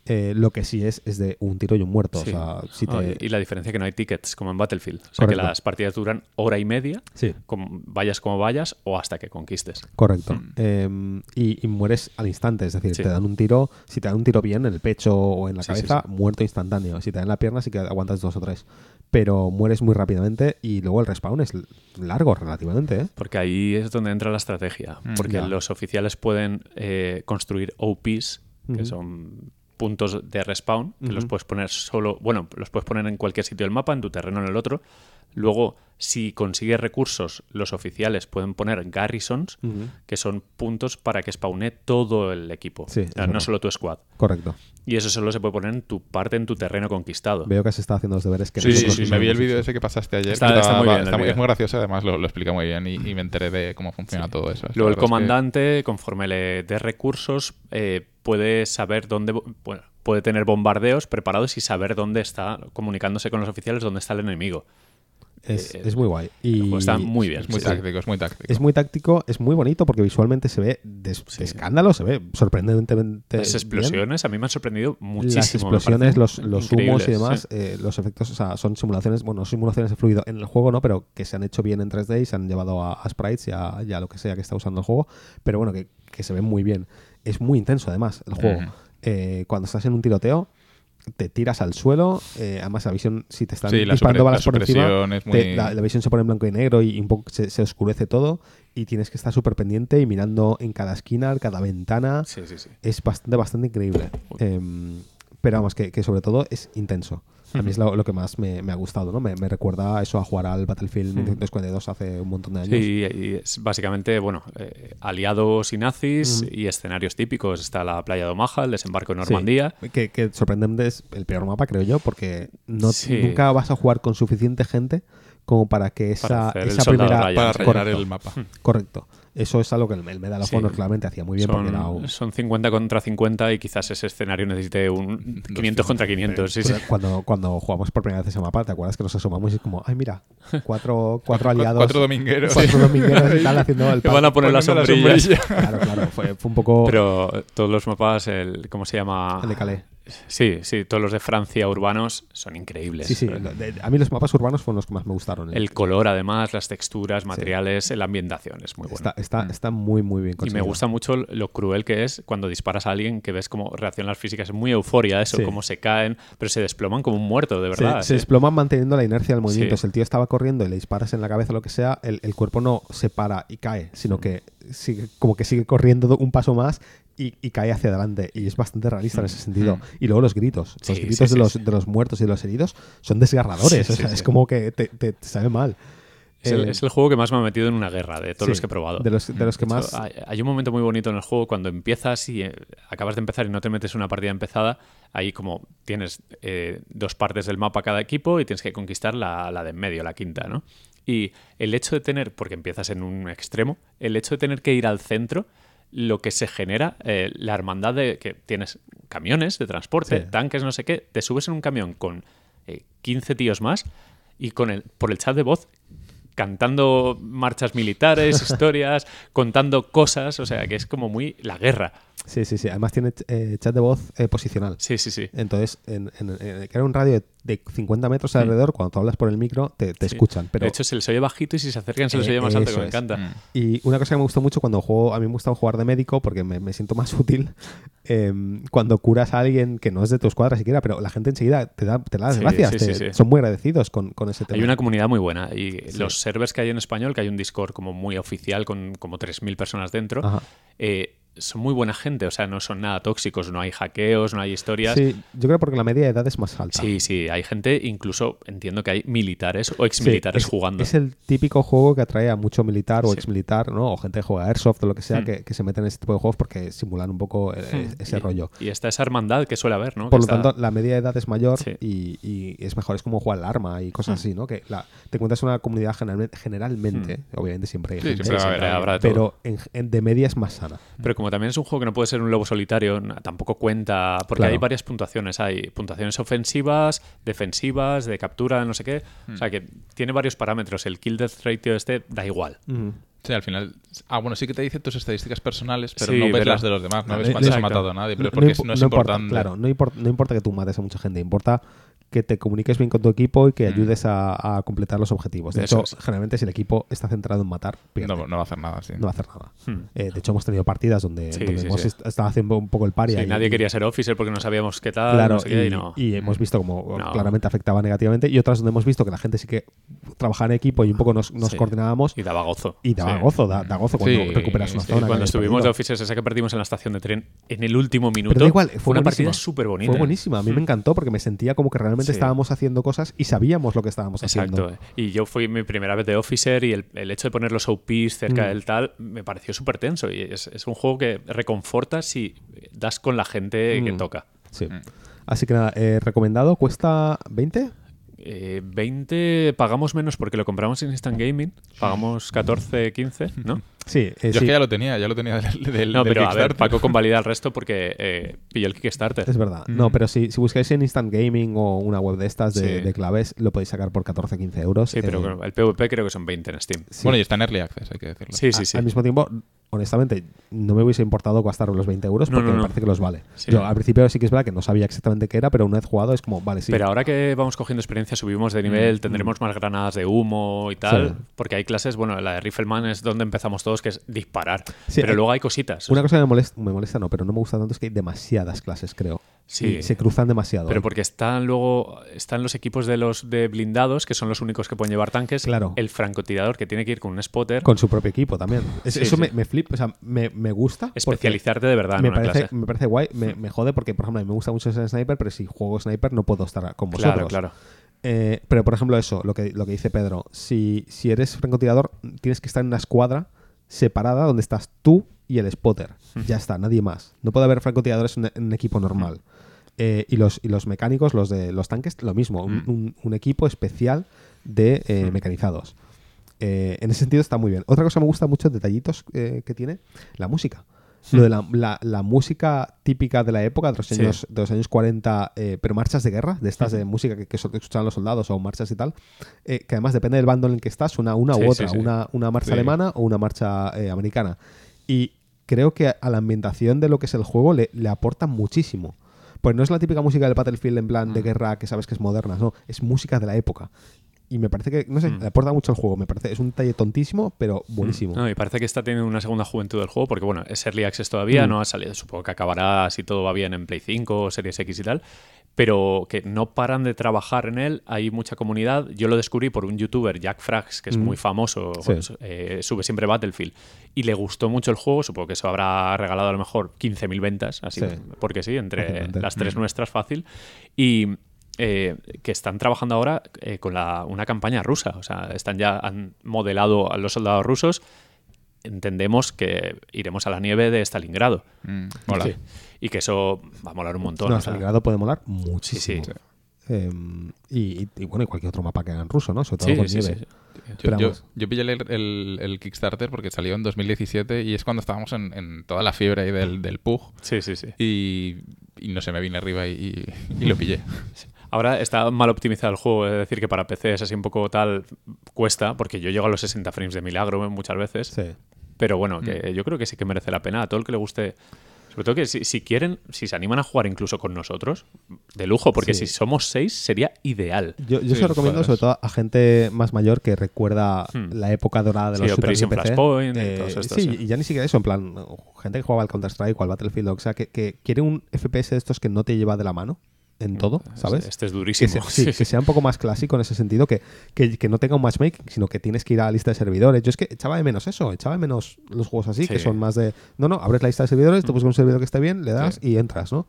Eh, lo que sí es es de un tiro y un muerto. Sí. O sea, si Ah, te... y la diferencia es que no hay tickets, como en Battlefield. O sea, que las partidas duran hora y media, Sí. como- vayas como vayas o hasta que conquistes. Correcto. Eh, y, y mueres al instante, es decir, Sí. te dan un tiro, si te dan un tiro bien en el pecho o en la cabeza, muerto instantáneo. Si te dan la pierna, sí que aguantas dos o tres. Pero mueres muy rápidamente y luego el respawn es largo relativamente, ¿eh? Porque ahí es donde entra la estrategia. Mm, porque ya. los oficiales pueden eh, construir OPs, que son puntos de respawn, que los puedes poner solo, bueno, los puedes poner en cualquier sitio del mapa, en tu terreno, en el otro. Luego, si consigues recursos, los oficiales pueden poner garrisons, que son puntos para que spawne todo el equipo, Sí, O sea, no solo tu squad. Correcto. Y eso solo se puede poner en tu parte, en tu terreno conquistado. Veo que has estado haciendo los deberes que Sí, sí, no me vi el vídeo ese que pasaste ayer. Está- muy va- bien muy, es muy gracioso, además lo, lo explica muy bien y, y me enteré de cómo funciona todo eso. Luego el que- comandante, conforme le dé recursos, eh, puede saber dónde, puede tener bombardeos preparados y saber dónde está, comunicándose con los oficiales, dónde está el enemigo. Es, Eh, es muy guay. Y está muy bien. Es muy sí, táctico, es muy táctico. Es muy táctico, es muy bonito porque visualmente se ve de, de escándalo, se ve sorprendentemente Las bien. explosiones a mí me han sorprendido muchísimo. Las explosiones, los, los humos y demás, sí. eh, los efectos, o sea, son simulaciones, bueno, simulaciones de fluido en el juego, ¿no? Pero que se han hecho bien en 3D y se han llevado a, a sprites y a, y a lo que sea que está usando el juego. Pero bueno, que, que se ven muy bien. Es muy intenso además el juego. Eh, cuando estás en un tiroteo, te tiras al suelo, eh, además la visión, si te están Sí, disparando balas la por encima, muy- te- la, la visión se pone en blanco y negro y un poco se, se oscurece todo y tienes que estar súper pendiente y mirando en cada esquina, cada ventana. Sí, sí, sí. Es bastante, bastante increíble. Em, pero vamos, que, que sobre todo es intenso. A mí es lo, lo que más me, me ha gustado, ¿no? Me, me recuerda a eso a jugar al Battlefield 1942 hace un montón de años. Sí, y es básicamente, bueno, eh, aliados y nazis y escenarios típicos. Está la playa de Omaha, el desembarco en Sí, Normandía. que, que sorprendente es el peor mapa, creo yo, porque no, Sí. nunca vas a jugar con suficiente gente como para que esa, Para esa primera... Ryan. para rellenar Correcto. el mapa. Correcto. Eso es algo que el, el Medal of Sí. Honor claramente hacía muy bien son, porque era un- son 50 contra 50 y quizás ese escenario necesite un 500 contra 500. Sí, sí. Pero Cuando, cuando jugamos por primera vez ese mapa, ¿te acuerdas que nos asomamos y es como, ay, mira, cuatro, cuatro aliados. Cuatro domingueros. Cuatro domingueros y tal haciendo el Que van a poner las la sombrillas. sombrilla. Claro, claro, fue, fue un poco Pero todos los mapas, el, ¿cómo se llama? el de Calais. Sí, sí, todos los de Francia urbanos son increíbles. Sí, sí. a mí los mapas urbanos fueron los que más me gustaron. El color, además, las texturas, materiales, la ambientación es muy bueno. está, está, está muy, muy bien Y me gusta mucho lo cruel que es cuando disparas a alguien que ves cómo reaccionan las físicas. Es muy euforia eso, Sí. cómo se caen, pero se desploman como un muerto, de Se, verdad. se sí. desploman manteniendo la inercia del movimiento. Sí. Si el tío estaba corriendo y le disparas en la cabeza o lo que sea, el, el cuerpo no se para y cae, sino que sigue, como que sigue corriendo un paso más y, y cae hacia adelante. Y es bastante realista en ese sentido. Y luego los gritos. Los Mm. Sí, gritos sí, de, sí, los, sí. de los muertos y de los heridos son desgarradores. Sí, o sea, sí, es sí. como que te, te- te sabe mal. Es el, Eh, es el juego que más me ha metido en una guerra de todos sí, los que he probado. De los, de los que De más. hecho, hay, hay un momento muy bonito en el juego cuando empiezas y eh, acabas de empezar y no te metes en una partida empezada. Ahí como tienes eh, dos partes del mapa cada equipo y tienes que conquistar la, la de en medio, la quinta, ¿no? Y el hecho de tener, porque empiezas en un extremo, el hecho de tener que ir al centro, lo que se genera, eh, la hermandad de que tienes camiones de transporte, Sí. tanques, no sé qué, te subes en un camión con eh, 15 tíos más y con el, por el chat de voz cantando marchas militares, historias, contando cosas, o sea, que es como muy la guerra. Sí, sí, sí. Además tiene eh, chat de voz eh, posicional. Sí, sí, sí. Entonces, en, en- en- que era un radio de, de 50 metros alrededor, cuando tú hablas por el micro, te, te Sí. escuchan. Pero, de hecho, se les oye bajito y si se acercan se les Eh, oye más alto, que me es. encanta. Mm. Y una cosa que me gustó mucho cuando juego, a mí me gusta jugar de médico porque me, me siento más útil em, cuando curas a alguien que no es de tu escuadra siquiera, pero la gente enseguida te da, te da las Sí, gracias, te- son muy agradecidos con, con ese tema. Hay una comunidad muy buena y los servers que hay en español, que hay un Discord como muy oficial con como 3.000 personas dentro, eh, son muy buena gente, o sea, no son nada tóxicos, no hay hackeos, no hay historias. Sí, yo creo porque la media de edad es más alta. Sí, sí, hay gente, incluso entiendo que hay militares o Sí, exmilitares es, jugando. Es el típico juego que atrae a mucho militar o Sí. exmilitar, ¿no? O gente que juega Airsoft o lo que sea, Hmm. que, que se meten en este tipo de juegos porque simulan un poco eh, ese y, rollo. Y está esa hermandad que suele haber, ¿no? Por Que lo está- tanto, la media de edad es mayor Sí. y, y es mejor, es como jugar al arma y cosas Hmm. así, ¿no? Que la, te encuentras una comunidad generalmente, generalmente, obviamente siempre hay Sí, gente, siempre siempre habrá todo. pero en- en- de media es más sana. Pero como también es un juego que no puede ser un lobo solitario, tampoco cuenta, porque Claro. hay varias puntuaciones. Hay puntuaciones ofensivas, defensivas, de captura, no sé qué. O sea que tiene varios parámetros. El kill death ratio este da igual. Sí, al final. Ah, bueno, sí que te dice tus estadísticas personales, pero Sí, no ves pero- las de los demás. No ves cuántos ha exacto. matado nadie, pero No- porque no es- impo- no es no importa, importante. claro, no importa, no importa que tú mates a mucha gente, importa que te comuniques bien con tu equipo y que Mm. ayudes a, a completar los objetivos. De Eso hecho, es. generalmente si el equipo está centrado en matar, pierde. No, no va a hacer nada, sí. no va a hacer nada. Hmm. Eh, de hecho, hemos tenido partidas donde, Sí, donde sí, hemos sí. est- estado haciendo un poco el pari. Sí, ahí nadie y- quería ser officer porque no sabíamos qué tal, Claro, no sé qué, y, y no. y hemos visto como No. claramente afectaba negativamente y otras donde hemos visto que la gente sí que trabajaba en equipo y un poco nos, nos Sí. coordinábamos Y daba gozo. y daba da gozo, da, da gozo cuando Sí, recuperas una sí, zona. Cuando estuvimos de Officers, esa que perdimos en la estación de tren en el último minuto. Pero da igual, fue, una partida súper bonita. Fue buenísima, a mí me encantó porque me sentía como que realmente Sí. estábamos haciendo cosas y sabíamos lo que estábamos Exacto. haciendo. Y yo fui mi primera vez de Officer y el, el hecho de poner los OPs cerca Mm. del tal me pareció súper tenso. Y es, es un juego que reconforta si das con la gente que Mm. toca. Sí. Mm. Así que nada, eh, recomendado, cuesta 20. Eh, 20 pagamos menos porque lo compramos en Instant Gaming. Pagamos 14, 15, ¿no? Sí, eh, Yo es sí, que ya lo tenía, ya lo tenía del, del, No, del pero a ver. Paco convalida el resto porque eh, pilló el Kickstarter. es verdad. Mm. No, pero si, si buscáis en Instant Gaming o una web de estas de, Sí. de claves, lo podéis sacar por 14-15 euros. Sí, pero Eh, el PvP creo que son 20 en Steam. sí. Bueno, y está en Early Access, hay que decirlo. Sí, A- sí, sí. Al mismo tiempo, honestamente, no me hubiese importado gastar los 20 euros No, porque no, me parece que los vale. Sí. Yo al principio sí que es verdad que no sabía exactamente qué era, pero una vez jugado es como, vale, sí. Pero ahora que vamos cogiendo experiencia, subimos de nivel, Mm, tendremos más granadas de humo y tal. Sí. Porque hay clases, bueno, la de Rifleman es donde empezamos todos, que es disparar. Sí, pero hay- luego hay cositas. Una cosa que me molesta, me molesta, no, pero no me gusta tanto es que hay demasiadas clases, creo. Sí. Y se cruzan demasiado. Pero ¿eh? porque están luego están los equipos de los de blindados, que son los únicos que pueden llevar tanques. Claro. El francotirador que tiene que ir con un spotter. Con su propio equipo también. Es- Sí, eso sí. Me, me flipa, o sea, me, me gusta. especializarte de verdad en Me una parece, clase. me parece guay, me, me jode porque, por ejemplo, a mí me gusta mucho ser sniper, pero si juego sniper no puedo estar con vosotros. Claro, claro. Eh, pero, por ejemplo, eso, lo que, lo que dice Pedro, si, si eres francotirador, tienes que estar en una escuadra separada donde estás tú y el spotter. Ya está, nadie más. No puede haber francotiradores en, un equipo normal. Eh, y, los, y los mecánicos, los de los tanques, lo mismo, un, un- un equipo especial de eh, mecanizados. Eh, en ese sentido está muy bien. Otra cosa que me gusta mucho, detallitos que tiene, la música. Lo de la, la- la música típica de la época, de los Sí. años, de los años 40, eh, pero marchas de guerra, de estas de música que, que escuchaban los soldados o marchas y tal, eh, que además depende del bando en el que estás, una, una Sí, u sí, otra, sí. Una, una marcha Sí. alemana o una marcha eh, americana. Y creo que a la ambientación de lo que es el juego le, le aporta muchísimo. Pues no es la típica música del Battlefield en plan de guerra que sabes que es moderna, no, es música de la época. Y me parece que, no sé, Mm. aporta mucho al juego. Me parece, es un detalle tontísimo, pero buenísimo. No, y parece que está teniendo una segunda juventud del juego, porque bueno, es Early Access todavía, Mm. no ha salido, supongo que acabará si todo va bien en Play 5 o Series X y tal, pero que no paran de trabajar en él, hay mucha comunidad. Yo lo descubrí por un youtuber, Jack Frags, que es Mm. muy famoso, Sí. eh, sube siempre Battlefield, y le gustó mucho el juego, supongo que eso habrá regalado a lo mejor 15.000 ventas, así, Sí. porque sí, entre las tres nuestras fácil, y... eh, que están trabajando ahora eh, con la- una campaña rusa. O sea, están ya han modelado a los soldados rusos. Entendemos que iremos a la nieve de Stalingrado. Mm, mola. Sí. Y que eso va a molar un montón. no, o sea, Stalingrado puede molar muchísimo. Sí, sí. Eh, y, y- y bueno, y cualquier otro mapa que hagan ruso, ¿no? Sobre todo sí, con sí, nieve. sí. Yo, yo, pillé el, el- el Kickstarter porque salió en 2017 y es cuando estábamos en, en toda la fiebre ahí del, del PUG Sí, sí, sí. y, y no sé, me vine arriba y, y lo pillé. Ahora está mal optimizado el juego, es decir, que para PC es así un poco tal, cuesta, porque yo llego a los 60 frames de milagro muchas veces. Sí. Pero bueno, que yo creo que sí que merece la pena a todo el que le guste. Sobre todo que si, si quieren, si se animan a jugar incluso con nosotros, de lujo, porque Sí. si somos seis sería ideal. Yo, yo Sí, se lo recomiendo sobre todo a gente más mayor que recuerda Hmm. la época dorada de Sí, los shooters Operation de PC. Flashpoint y Eh, todos estos, sí, sí. y ya ni siquiera eso, en plan, gente que jugaba al Counter-Strike o al Battlefield, o sea, que, que quiere un FPS de estos que no te lleva de la mano en todo, ¿sabes? Este es Que, durísimo. se- sí, que sea un poco más clásico en ese sentido, que, que, que no tenga un matchmaking, sino que tienes que ir a la lista de servidores. Yo es que echaba de menos eso, echaba de menos los juegos así, que son más de. No, no, abres la lista de servidores, te buscas un servidor que esté bien, le das y entras, ¿no?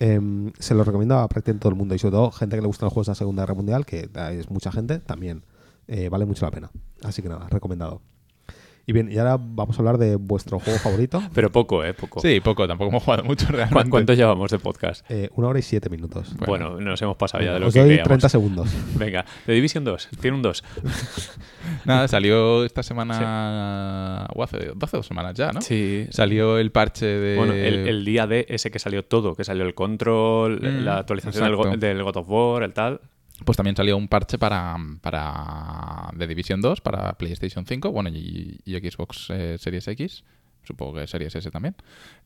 Em, se lo recomiendo a prácticamente todo el mundo y sobre todo gente que le gustan los juegos de la Segunda Guerra Mundial, que es mucha gente, también eh, vale mucho la pena. Así que nada, recomendado. Y bien, y ahora vamos a hablar de vuestro juego favorito. Pero poco, ¿eh? Poco. Sí, poco, tampoco hemos jugado mucho ¿Cu- realmente. ¿Cuánto llevamos de podcast? Eh, una hora y siete minutos. Bueno, nos hemos pasado ya de lo Os que doy queríamos. 30 segundos. Venga, de Division 2, tiene un 2. Nada, salió esta semana, o hace 12 o semanas ya, ¿no? Sí. Salió el parche de... Bueno, el, el día de ese que salió todo, que salió el control, Mm, la actualización del, del God of War, el tal. Pues también salió un parche para, para The Division 2, para PlayStation 5, bueno, y, y Xbox eh, Series X, supongo que Series S también,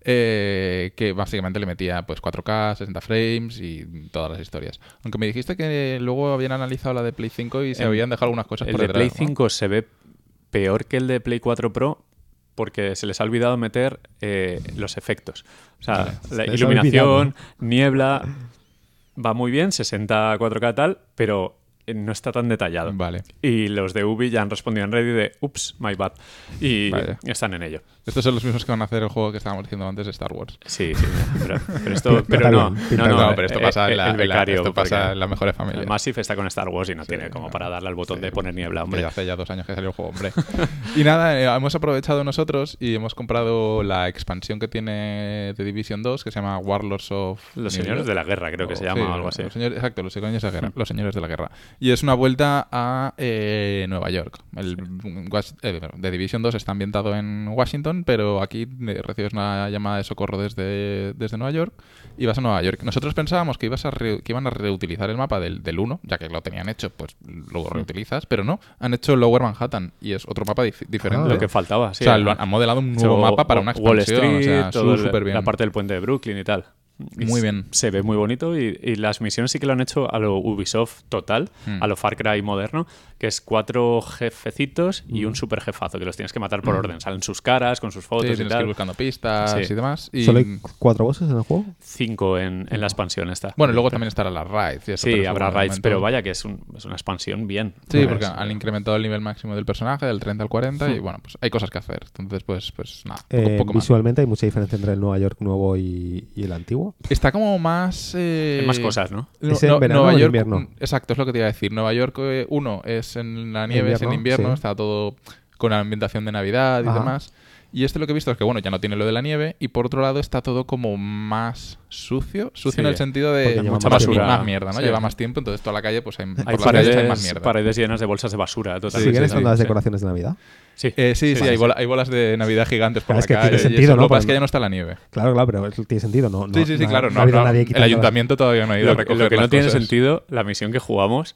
eh, que básicamente le metía pues 4K, 60 frames y todas las historias. Aunque me dijiste que luego habían analizado la de Play 5 y se El- habían dejado algunas cosas El por de detrás. Play ¿no? 5 se ve peor que el de Play 4 Pro porque se les ha olvidado meter eh, los efectos. O sea, Vale. la iluminación, niebla, va muy bien, 60 4K tal, pero no está tan detallado. Vale. Y los de Ubi ya han respondido en Reddit de ups, my bad. Y Vaya. están en ello. Estos son los mismos que van a hacer el juego que estábamos diciendo antes de Star Wars. Sí, sí, pero, pero esto pero no, no, no, pero esto eh, pasa eh, en la- el la- becario, esto pasa en las mejores familias. El Massive está con Star Wars y no Sí, tiene como no. para darle al botón Sí. de poner niebla, Hombre, hace ya dos años que salió el juego, hombre. y nada, eh, hemos aprovechado nosotros y hemos comprado la expansión que tiene de Division 2, que se llama Warlords of... Los New señores York. de la guerra, creo que O- se llama sí, o algo así. los señores- exacto, los señores, de la guerra, los señores de la guerra. Y es una vuelta a eh, Nueva York. El eh, The Division 2 está ambientado en Washington, pero aquí recibes una llamada de socorro desde, desde Nueva York y vas a Nueva York. Nosotros pensábamos que, ibas a re- que iban a reutilizar el mapa del, del 1, ya que lo tenían hecho, pues luego reutilizas, pero no, han hecho Lower Manhattan y es otro mapa dif- diferente. Lo que faltaba, sí. o sea, lo han, han modelado un nuevo mapa para una Wall expansión. Street, o sea, todo el- bien. la parte del puente de Brooklyn y tal. Muy bien. Se ve muy bonito y, y las misiones sí que lo han hecho a lo Ubisoft total, Hmm. a lo Far Cry moderno, que es cuatro jefecitos y un super jefazo que los tienes que matar por orden. Salen sus caras con sus Sí, fotos y tienes que ir buscando pistas Sí. y demás. Y, ¿Solo hay cuatro bosses en el juego? Cinco en, en la expansión esta. Bueno, luego también estará la y eso, sí, habrá raids, pero vaya que es, un- es una expansión bien. Sí, No porque han incrementado el nivel máximo del personaje del 30 al 40 y bueno, pues hay cosas que hacer. Entonces, pues, pues nada, poco, Eh, poco más. visualmente hay mucha diferencia entre el Nueva York nuevo y, y el antiguo. Está como más... eh, Hay más cosas, ¿no? No- ¿Es en no- verano Nueva o en York, invierno? mm, Exacto, es lo que te iba a decir. Nueva York 1 es en la nieve, es en invierno, invierno, sí. está todo con la ambientación de Navidad y Ajá. demás. Y este lo que he visto es que, bueno, ya no tiene lo de la nieve y por otro lado está todo como más sucio. Sucio Sí, en el sentido de mucha más, basura. más mierda, ¿no? Sí. Lleva más tiempo, entonces toda la calle, pues hay, por Hay las calles hay más paredes, mierda. paredes llenas de bolsas de basura, totalmente. ¿Siguen sí, estando las decoraciones de Navidad? Sí, Eh, sí, sí, sí, hay, sí. bola- hay bolas de Navidad gigantes por Claro, la es que tiene calle. sentido, eso. ¿no? Lo que pasa es que ya no está la nieve. Claro, claro, pero tiene sentido, ¿no? no sí, sí, sí, no- claro. no nadie el las- ayuntamiento todavía no ha ido a Lo, que- recoger lo que no tiene sentido, la misión que jugamos,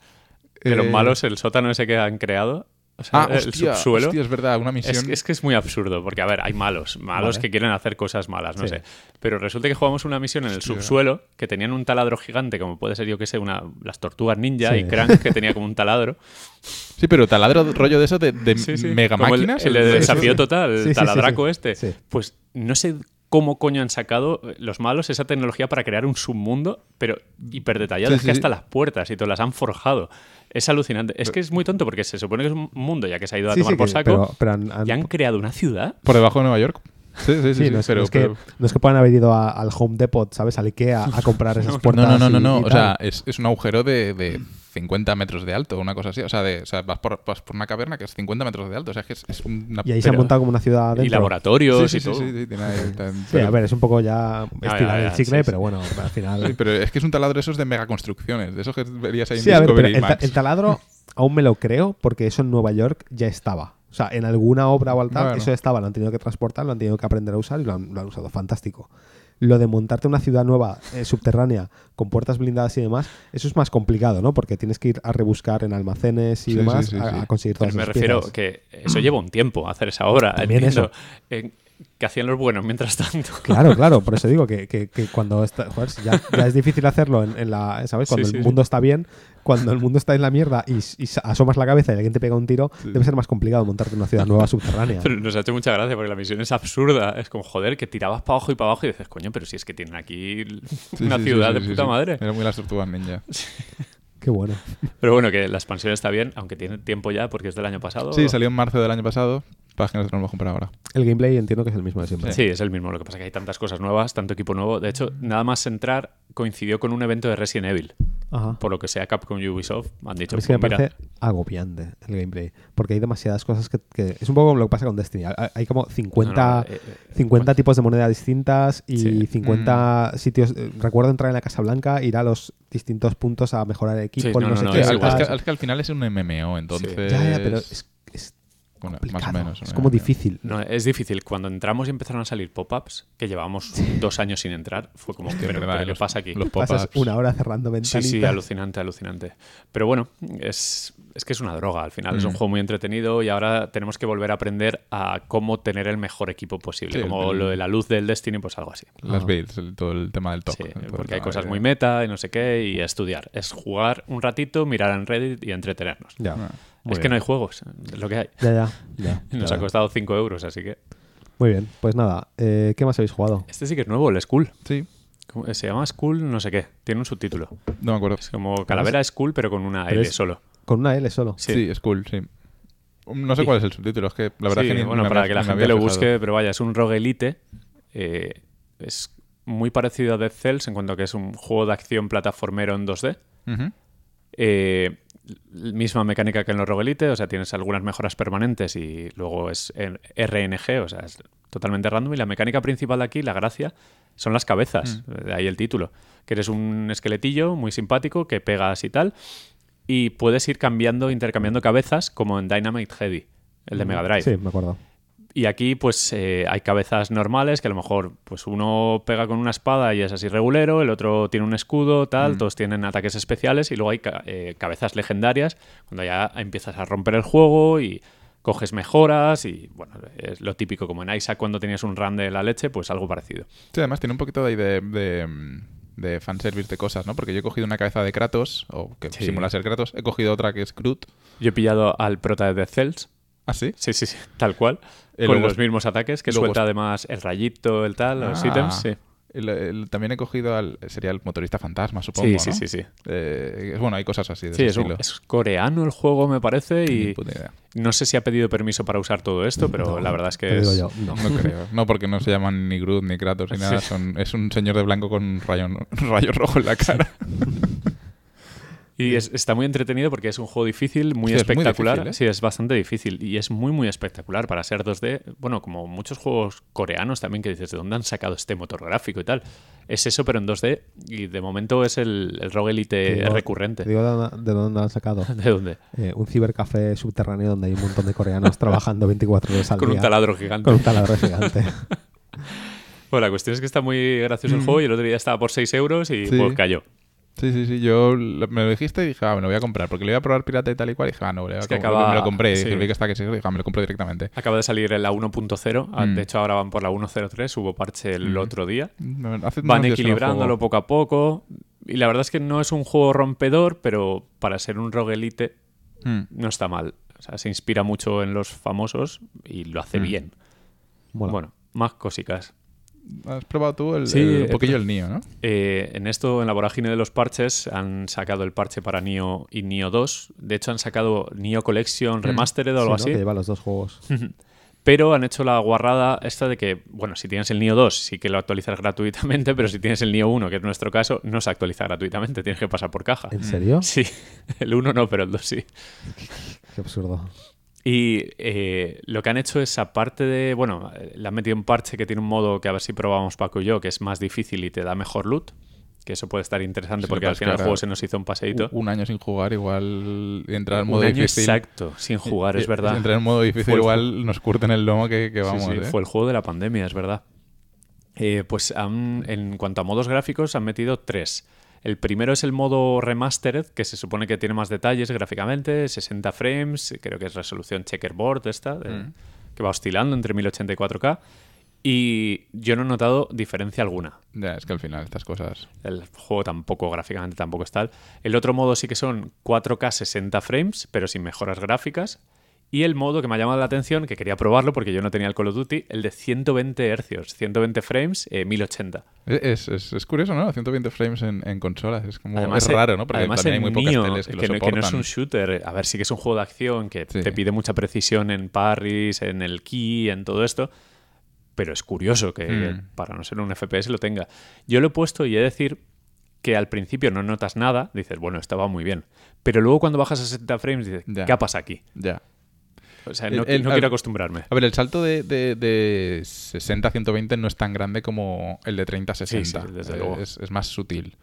de los Eh, malos, el sótano ese que han creado, o sea, Ah, el hostia, subsuelo. hostia, es verdad, una misión... Es, es que es muy absurdo, porque a ver, hay malos, malos Vale. que quieren hacer cosas malas, no Sí. sé. Pero resulta que jugamos una misión en el Hostia. subsuelo que tenían un taladro gigante, como puede ser, yo que sé, una, las tortugas ninja Sí. y Crank, que tenía como un taladro. Sí, pero taladro rollo de eso de, de Sí, sí. mega el- máquinas. El, sí, desafío total, el taladraco este. Pues no sé cómo coño han sacado eh, los malos esa tecnología para crear un submundo, pero hiper detallado. Sí, es que hasta las puertas y todo las han forjado. Es alucinante. Es que es muy tonto porque se supone que es un mundo ya que se ha ido a Sí, tomar sí, por saco pero, pero han- han- y han creado una ciudad. Por debajo de Nueva York. Sí, sí, sí. Sí, sí, no, es, pero, no es que, pero- no es que puedan haber ido a- al Home Depot, ¿sabes? Al Ikea a comprar esas puertas. No, no, no, no, y- no. y O sea, es, es un agujero de, de 50 metros de alto, una cosa así. O sea, de, o sea vas, por, vas por una caverna que es 50 metros de alto. O sea, que es, es una... y ahí se pero- montado como una ciudad Y dentro. laboratorios Sí, sí, y sí, todo. sí, sí, tiene ahí- tan- Sí, pero- a ver, es un poco ya ya, el chicle, sí, pero bueno, al final... Sí, pero es que es un taladro esos de megaconstrucciones, de esos que verías ahí en Sí, a ver, pero Discovery el, ta- Max. el taladro aún me lo creo porque eso en Nueva York ya estaba. O sea, en alguna obra o al tal, Bueno. eso estaba, lo han tenido que transportar, lo han tenido que aprender a usar y lo han, lo han usado. Fantástico. Lo de montarte una ciudad nueva, eh, subterránea, con puertas blindadas y demás, eso es más complicado, ¿no? Porque tienes que ir a rebuscar en almacenes y Sí, demás sí, sí, a, sí. a conseguir todas Pero me refiero piezas. que eso lleva un tiempo hacer esa obra. También. Eh, que hacían los buenos mientras tanto. Claro, claro, por eso digo que, que- que cuando está, joder, si ya, ya es difícil hacerlo en, en la, ¿sabes? Cuando Sí, el sí, mundo está bien, cuando el mundo está en la mierda y, y asomas la cabeza y alguien te pega un tiro, debe ser más complicado montarte una ciudad nueva subterránea. Pero nos ha hecho mucha gracia porque la misión es absurda. Es como, joder, que tirabas para abajo y para abajo y dices, coño, pero si es que tienen aquí una ciudad sí, de sí, puta sí. madre. Era muy las tortugas ninja. Qué bueno. Pero bueno, que la expansión está bien, aunque tiene tiempo ya porque es del año pasado. Sí, salió en marzo del año pasado. Para que no lo hemos comprado ahora. El gameplay entiendo que es el mismo de siempre. Sí, es el mismo. Lo que pasa es que hay tantas cosas nuevas, tanto equipo nuevo. De hecho, nada más entrar coincidió con un evento de Resident Evil. Ajá. Por lo que sea Capcom y Ubisoft han dicho, es que me "Pues mira, parece agobiante el gameplay. Porque hay demasiadas cosas que, que- Es un poco como lo que pasa con Destiny. Hay, como 50, no, no, eh, eh, 50 tipos de moneda distintas y Sí. 50 sitios. eh, Recuerdo entrar en la Casa Blanca, ir a los distintos puntos a mejorar el equipo. Sí, y no, no, no, sé no, qué. es que, tal. es que al final es un MMO, entonces. Ya, ya, pero es Bueno, complicado. más o menos. Es como MMO. difícil. No, es difícil. Cuando entramos y empezaron a salir pop-ups, que llevábamos dos años sin entrar, fue como, pero, verdad, pero ¿qué los- pasa aquí? Los Pasas pop-ups. una hora cerrando Sí, ventanitas. sí, alucinante, alucinante. Pero bueno, es, es que es una droga al final. Es un Mm. juego muy entretenido y ahora tenemos que volver a aprender a cómo tener el mejor equipo posible. Sí, como el- lo de la luz del Destiny, pues algo así. Las Ah. builds, el- todo el tema del top. Sí, porque hay cosas de- muy meta y no sé qué, y estudiar. Es jugar un ratito, mirar en Reddit y entretenernos. Ya. Ah. Muy es que no hay juegos, es lo que hay. Ya, ya. ya, Nos ya, ha costado 5 euros, así que. Muy bien, pues nada. eh, ¿Qué más habéis jugado? Este sí que es nuevo, el Skull. Sí, ¿Cómo- Se llama Skull, no sé qué. Tiene un subtítulo. no me acuerdo. Es como Calavera Skull, pero con una Pero L es- solo. Con una L solo. Sí, Sí. es cool, sí. No sé cuál es el subtítulo, es que la verdad Sí, es que ni, bueno, para había- que la gente lo busque, pero vaya, es un roguelite. eh, es muy parecido a Dead Cells en cuanto a que es un juego de acción plataformero en 2D. Ujú. Eh, misma mecánica que en los roguelite, o sea, tienes algunas mejoras permanentes y luego es en RNG, o sea, es totalmente random. Y la mecánica principal de aquí, la gracia, son las cabezas, de ahí el título. Que eres un esqueletillo muy simpático que pegas y tal, y puedes ir cambiando, intercambiando cabezas como en Dynamite Heady, el de Mega Drive. Sí, me acuerdo. Y aquí, pues, eh, hay cabezas normales que a lo mejor, pues, uno pega con una espada y es así regulero, el otro tiene un escudo, tal, todos tienen ataques especiales y luego hay ca- eh, cabezas legendarias cuando ya empiezas a romper el juego y coges mejoras y, bueno, es lo típico como en Isaac cuando tenías un run de la leche, pues algo parecido. Sí, además tiene un poquito ahí de, de, de fanservice de cosas, ¿no? Porque yo he cogido una cabeza de Kratos, o que Sí. simula ser Kratos, he cogido otra que es Groot. Yo he pillado al prota de Death Cells, ¿Ah, sí? sí, sí, sí, tal cual, Y con los mismos ataques, que luego- suelta además el rayito, el tal, los Ah. ítems, sí. El- el- también he cogido al... Sería el motorista fantasma, supongo, Sí, ¿no? sí, sí, sí. Eh, bueno, hay cosas así de Sí, ese es, un- estilo. es coreano el juego, me parece, y no sé si ha pedido permiso para usar todo esto, pero No, la verdad es que es... yo, no. No creo. No, porque no se llaman ni Groot ni Kratos ni nada. Sí. Son, es un señor de blanco con un rayo, un rayo rojo en la cara. Y es- está muy entretenido porque es un juego difícil, muy Sí, es muy espectacular. difícil, ¿eh? Sí, es bastante difícil y es muy, muy espectacular para ser 2D. Bueno, como muchos juegos coreanos también que dices, ¿de dónde han sacado este motor gráfico y tal? Es eso, pero en 2D y de momento es el, el Rogue Elite Te digo- recurrente. te digo de, dónde- han sacado. ¿De dónde? Eh, un cibercafé subterráneo donde hay un montón de coreanos trabajando 24 horas al Con día. un taladro gigante. Con un taladro gigante. Bueno, la cuestión es que está muy gracioso el juego y el otro día estaba por 6 euros y Sí. pues cayó. Sí, sí, sí. Yo lo- me lo dijiste y dije, ah, me lo voy a comprar. Porque lo iba a probar pirata y tal y cual. Y dije, ah, no, le voy a Es que acaba- me lo compré. Y sí. dije, vi que está que sí. Dije, ah, me lo compro directamente. Acaba de salir en la 1.0, ah, Mm. de hecho ahora van por la 1.03, hubo parche el Mm. otro día. Hace Van equilibrándolo poco a poco. Y la verdad es que no es un juego rompedor, pero para ser un roguelite Mm. no está mal. O sea, se inspira mucho en los famosos y lo hace Mm. bien. Mola. Bueno, más cositas. ¿Has probado tú el, Sí, el- un he poquillo el Nio, no? Eh, en esto, en la vorágine de los parches, han sacado el parche para Nio y Nio 2. De hecho, han sacado Nio Collection Remastered o algo Sí, ¿no? así. Que lleva los dos juegos. Pero han hecho la guarrada esta de que, bueno, si tienes el Nio 2 sí que lo actualizas gratuitamente, pero si tienes el Nio 1, que es nuestro caso, no se actualiza gratuitamente, tienes que pasar por caja. ¿En serio? Sí, el 1 no, pero el 2 sí. Qué absurdo. Y eh, lo que han hecho es, aparte de, bueno, eh, le han metido un parche que tiene un modo que a ver si probamos Paco y yo, que es más difícil y te da mejor loot, que eso puede estar interesante Sí, porque al final el juego se nos hizo un paseíto. Un año sin jugar, igual entrar en Un modo año difícil. exacto, sin jugar, es Eh, verdad. Entrar en modo difícil Fue el igual nos curten el lomo que, que Sí, vamos, sí, ¿eh? fue el juego de la pandemia, es verdad. Eh, pues han- en cuanto a modos gráficos han metido tres. El primero es el modo remastered, que se supone que tiene más detalles gráficamente, 60 frames, creo que es resolución checkerboard esta, de- Mm. que va oscilando entre 1080 y 4K. Y yo no he notado diferencia alguna. Ya, es que al final estas cosas... El juego tampoco, gráficamente tampoco es tal. El otro modo sí que son 4K 60 frames, pero sin mejoras gráficas. Y el modo que me ha llamado la atención, que quería probarlo porque yo no tenía el Call of Duty, el de 120 hercios, 120 frames, eh, 1080. Es, es, es curioso, ¿no? 120 frames en, en consolas. Es como... Además, es eh, raro, ¿no? Porque además también hay muy pocas teles que, que, lo no, que no es un shooter. A ver, sí que es un juego de acción que Sí. te pide mucha precisión en parries, en el key, en todo esto. Pero es curioso que Mm. para no ser un FPS lo tenga. Yo lo he puesto y he de decir que al principio no notas nada, dices, bueno, esto va muy bien. Pero luego cuando bajas a 60 frames dices, Ya. ¿qué pasa aquí? Ya. O sea, no, el- no a- quiero acostumbrarme. A ver, el salto de, de, de 60 a 120 no es tan grande como el de 30 a 60. Sí, sí, desde Eh, luego. Es, es más sutil.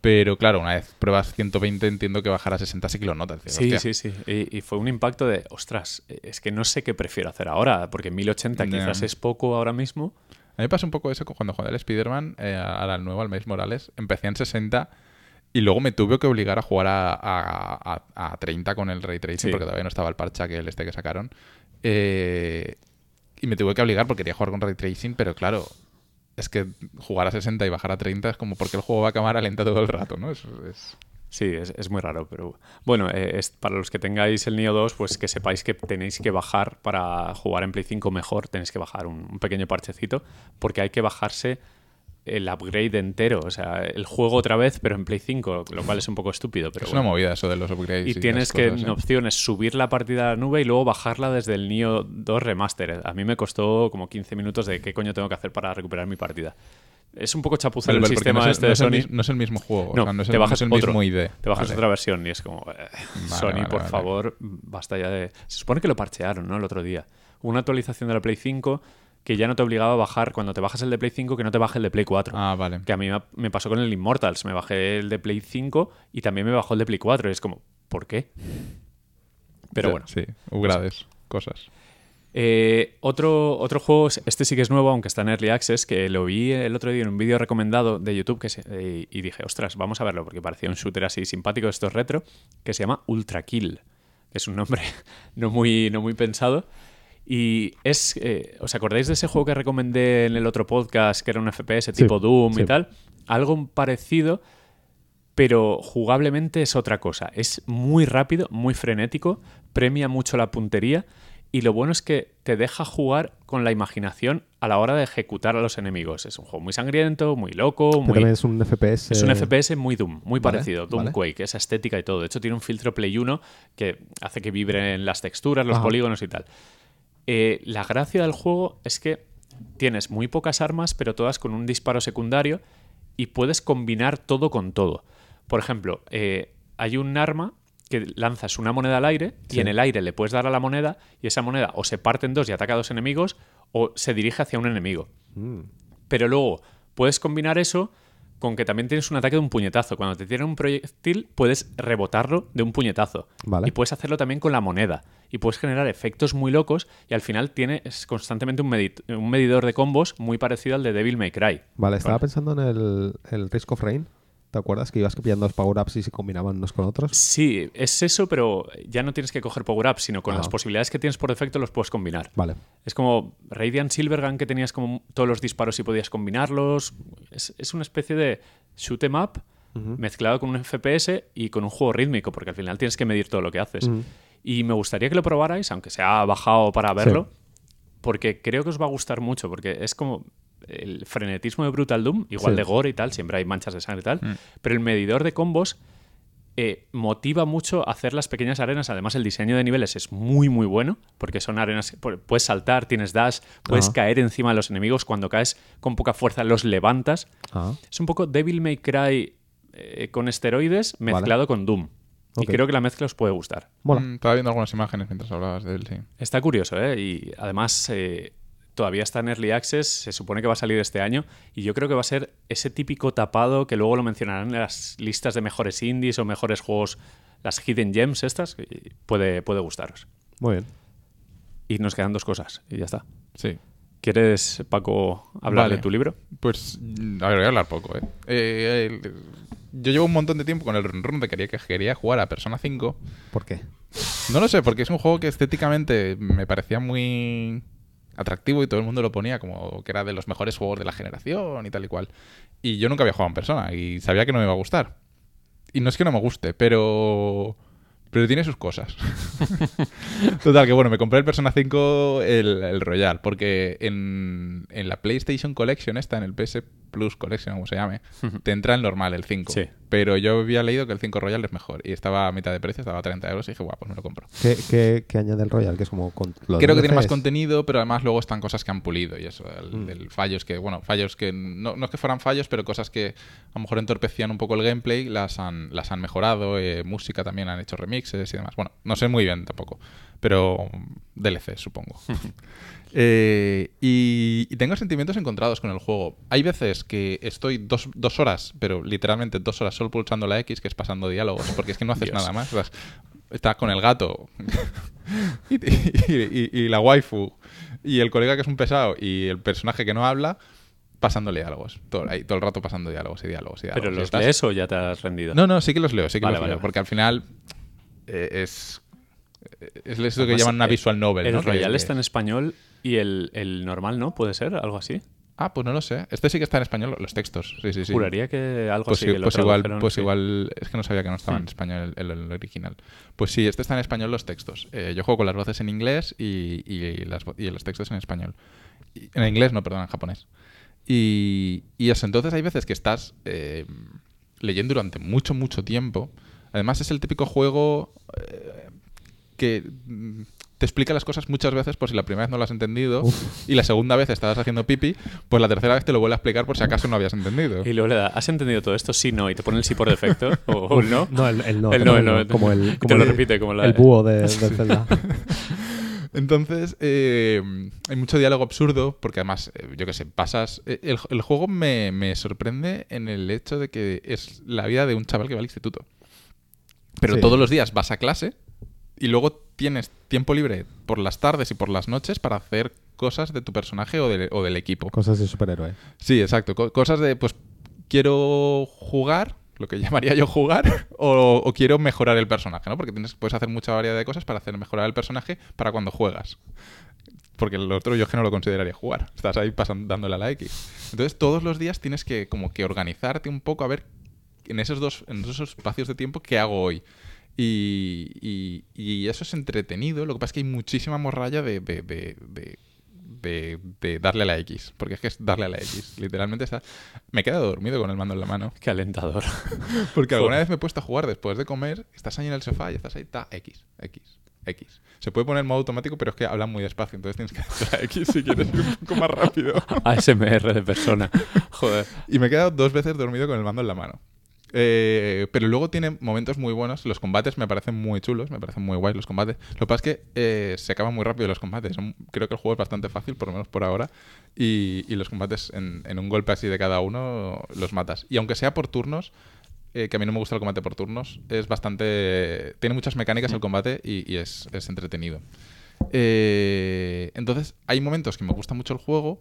Pero claro, una vez pruebas 120, entiendo que bajar a 60 sí que lo notas. Sí, "Hostia". sí, sí. Y, y fue un impacto de, ostras, es que no sé qué prefiero hacer ahora, porque 1080 Ya. quizás es poco ahora mismo. A mí me pasa un poco eso cuando jugué al Spider-Man, eh, al nuevo, al Miles Morales. Empecé en 60 y luego me tuve que obligar a jugar a, a- a- a 30 con el Ray Tracing Sí. porque todavía no estaba el parche que el este que sacaron. Eh, y me tuve que obligar porque quería jugar con Ray Tracing, pero claro, es que jugar a 60 y bajar a 30 es como porque el juego va a cámara lenta todo el rato, ¿no? Es, es- Sí, es, es muy raro, pero bueno, eh, es, para los que tengáis el Neo 2, pues que sepáis que tenéis que bajar para jugar en Play 5 mejor, tenéis que bajar un, un pequeño parchecito, porque hay que bajarse el upgrade entero, o sea, el juego otra vez, pero en Play 5, lo cual es un poco estúpido. Pero es bueno. una movida eso de los upgrades. Y tienes que, en ¿eh? opciones, subir la partida a la nube y luego bajarla desde el Nio 2 Remastered. A mí me costó como 15 minutos de qué coño tengo que hacer para recuperar mi partida. Es un poco chapuza Pero- el sistema no es, este no de el, Sony. no es el mismo juego. o No, sea, no es te el, bajas es el otro. mismo ID. Te bajas Vale. otra versión y es como, eh, Sony, vale, por favor, basta ya de... Se supone que lo parchearon, ¿no? El otro día. Una actualización de la Play 5 que ya no te obligaba a bajar, cuando te bajas el de Play 5, que no te baje el de Play 4. Ah, vale. Que a mí me- pasó con el Immortals. Me bajé el de Play 5 y también me bajó el de Play 4. Y es como, ¿por qué? Pero bueno. Sí, upgrades, cosas. Eh, otro, otro juego, este sí que es nuevo, aunque está en Early Access, que lo vi el otro día en un vídeo recomendado de YouTube que se- eh, y dije, ostras, vamos a verlo, porque parecía un shooter así simpático de estos retro, que se llama Ultra Kill, que es un nombre no muy, no muy pensado. Y es, eh, ¿os acordáis de ese juego que recomendé en el otro podcast, que era un FPS tipo Doom sí. y tal? Algo parecido, pero jugablemente es otra cosa. Es muy rápido, muy frenético, premia mucho la puntería y lo bueno es que te deja jugar con la imaginación a la hora de ejecutar a los enemigos. Es un juego muy sangriento, muy loco, también es un FPS. Es un FPS muy Doom, muy Vale, parecido. Doom vale. Quake, esa estética y todo. De hecho, tiene un filtro Play 1 que hace que vibren las texturas, los Ajá. polígonos y tal. Eh, la gracia del juego es que tienes muy pocas armas, pero todas con un disparo secundario y puedes combinar todo con todo. Por ejemplo, eh, hay un arma que lanzas una moneda al aire y en el aire le puedes dar a la moneda y esa moneda o se parte en dos y ataca a dos enemigos o se dirige hacia un enemigo. mm, Pero luego puedes combinar eso con que también tienes un ataque de un puñetazo. Cuando te tiran un proyectil, puedes rebotarlo de un puñetazo. Vale. Y puedes hacerlo también con la moneda. Y puedes generar efectos muy locos y al final tienes constantemente un, medi- un medidor de combos muy parecido al de Devil May Cry. Vale, estaba pensando en el, el Risk of Rain. ¿Te acuerdas que ibas pillando los power-ups y se combinaban unos con otros? Sí, es eso, pero ya no tienes que coger power-ups, sino con Ah. las posibilidades que tienes por defecto los puedes combinar. Vale. Es como Radiant Silvergun que tenías como todos los disparos y podías combinarlos. Es, es una especie de shoot 'em up mezclado con un FPS y con un juego rítmico, porque al final tienes que medir todo lo que haces. Y me gustaría que lo probarais, aunque sea bajado para verlo, porque creo que os va a gustar mucho, porque es como el frenetismo de Brutal Doom, igual Sí. de gore y tal, siempre hay manchas de sangre y tal, Mm. pero el medidor de combos eh, motiva mucho hacer las pequeñas arenas. Además, el diseño de niveles es muy, muy bueno, porque son arenas, pu- puedes saltar, tienes dash, puedes Ajá. caer encima de los enemigos, cuando caes con poca fuerza los levantas. Ah, Es un poco Devil May Cry eh, con esteroides mezclado con Doom. Y creo que la mezcla os puede gustar. mola. Mm, estaba viendo algunas imágenes mientras hablabas de él, sí. Está curioso, ¿eh? Y además eh, todavía está en Early Access, se supone que va a salir este año, y yo creo que va a ser ese típico tapado que luego lo mencionarán en las listas de mejores indies o mejores juegos, las Hidden Gems estas, y puede, puede gustaros. Muy bien. Y nos quedan dos cosas, y ya está. Sí. ¿Quieres, Paco, hablar Vale. de tu libro? Pues, a ver, voy a hablar poco, ¿eh? Eh, yo llevo un montón de tiempo con el run run de quería, que quería jugar a Persona 5. ¿Por qué? No lo sé, porque es un juego que estéticamente me parecía muy atractivo y todo el mundo lo ponía como que era de los mejores juegos de la generación y tal y cual. Y yo nunca había jugado en persona y sabía que no me iba a gustar. Y no es que no me guste, pero... Pero tiene sus cosas. Total, que bueno, me compré el Persona 5 el, el Royal, porque en, en la PlayStation Collection esta, en el PS Plus Collection, como se llame, te entra el normal, el 5. Sí. Pero yo había leído que el 5 Royal es mejor y estaba a mitad de precio, estaba a 30 euros y dije, guau, pues me lo compro. ¿Qué, qué, qué añade el Royal? Que es como. Creo que tiene más contenido, pero además luego están cosas que han pulido y eso, el, Mm. del fallos que, bueno, fallos que no, no es que fueran fallos, pero cosas que a lo mejor entorpecían un poco el gameplay, las han, las han mejorado, eh, música también han hecho remixes y demás. Bueno, no sé muy bien tampoco, pero DLC supongo. Eh, y, y tengo sentimientos encontrados con el juego. Hay veces que estoy dos, dos horas, pero literalmente dos horas solo pulsando la X, que es pasando diálogos, porque es que no haces Dios. nada más. Estás con el gato y, y- y- y la waifu y el colega que es un pesado y el personaje que no habla pasando diálogos. Todo, ahí, todo el rato pasando diálogos y diálogos y diálogos. ¿Pero los estás- lees o ya te has rendido? No, no, sí que los leo, sí que Vale, los vale, leo. vale. Porque al final eh, es... Es eso que Además, llaman una visual novel, El ¿no? Royal está en español y el, el normal no, ¿puede ser? ¿Algo así? Ah, pues no lo sé. Este sí que está en español, los textos. Sí, sí, sí. Juraría que algo Pues, así. lo pues igual, pues sí. igual, es que no sabía que no estaba en Hmm. español el, original. Pues sí, este está en español los textos. Eh, yo juego con las voces en inglés y, y las y los textos en español. Y- en inglés, no, perdón, en japonés. Y, y eso, entonces hay veces que estás eh, leyendo durante mucho, mucho tiempo. Además es el típico juego eh, que mm, te explica las cosas muchas veces por si la primera vez no lo has entendido y la segunda vez estabas haciendo pipi, pues la tercera vez te lo vuelve a explicar por si acaso no habías entendido. Y luego le da, ¿has entendido todo esto? Sí, no. Y te pone el sí por defecto. O, o el no. No, el, el no. El no, el no. Como el, como te lo el- repite como la... el búho de, del Zelda. Entonces, eh, hay mucho diálogo absurdo, porque además, eh, yo qué sé, pasas... eh, El, el juego me, me sorprende en el hecho de que es la vida de un chaval que va al instituto. Pero Sí. todos los días vas a clase y luego tienes tiempo libre por las tardes y por las noches para hacer cosas de tu personaje o, de- o del equipo. Cosas de superhéroe. Sí, exacto. Co- cosas de, pues, quiero jugar, lo que llamaría yo jugar, o, o quiero mejorar el personaje, ¿no? Porque tienes, puedes hacer mucha variedad de cosas para hacer mejorar el personaje para cuando juegas. Porque el otro yo es que no lo consideraría jugar. Estás ahí pasando, dándole a la X. Entonces, todos los días tienes que como que organizarte un poco a ver en esos dos en esos espacios de tiempo qué hago hoy. Y, y- y eso es entretenido. Lo que pasa es que hay muchísima morralla de, de, de- darle a la X. Porque es que es darle a la X. Literalmente está... Me he quedado dormido con el mando en la mano. Qué alentador. Porque alguna vez me he puesto a jugar después de comer, estás ahí en el sofá y estás ahí, ta, X, X, X. Se puede poner en modo automático, pero es que hablan muy despacio, entonces tienes que hacer la X si quieres ir un poco más rápido. ASMR de persona. Joder. Y me he quedado dos veces dormido con el mando en la mano. Eh, pero luego tiene momentos muy buenos. Los combates me parecen muy chulos, me parecen muy guays los combates. Lo que pasa es que eh, se acaban muy rápido los combates. Son- creo que el juego es bastante fácil, por lo menos por ahora. Y, y los combates en, en un golpe así de cada uno los matas. Y aunque sea por turnos, eh, que a mí no me gusta el combate por turnos, es bastante. Tiene muchas mecánicas el combate y, y es, es entretenido. Eh, entonces, hay momentos que me gusta mucho el juego,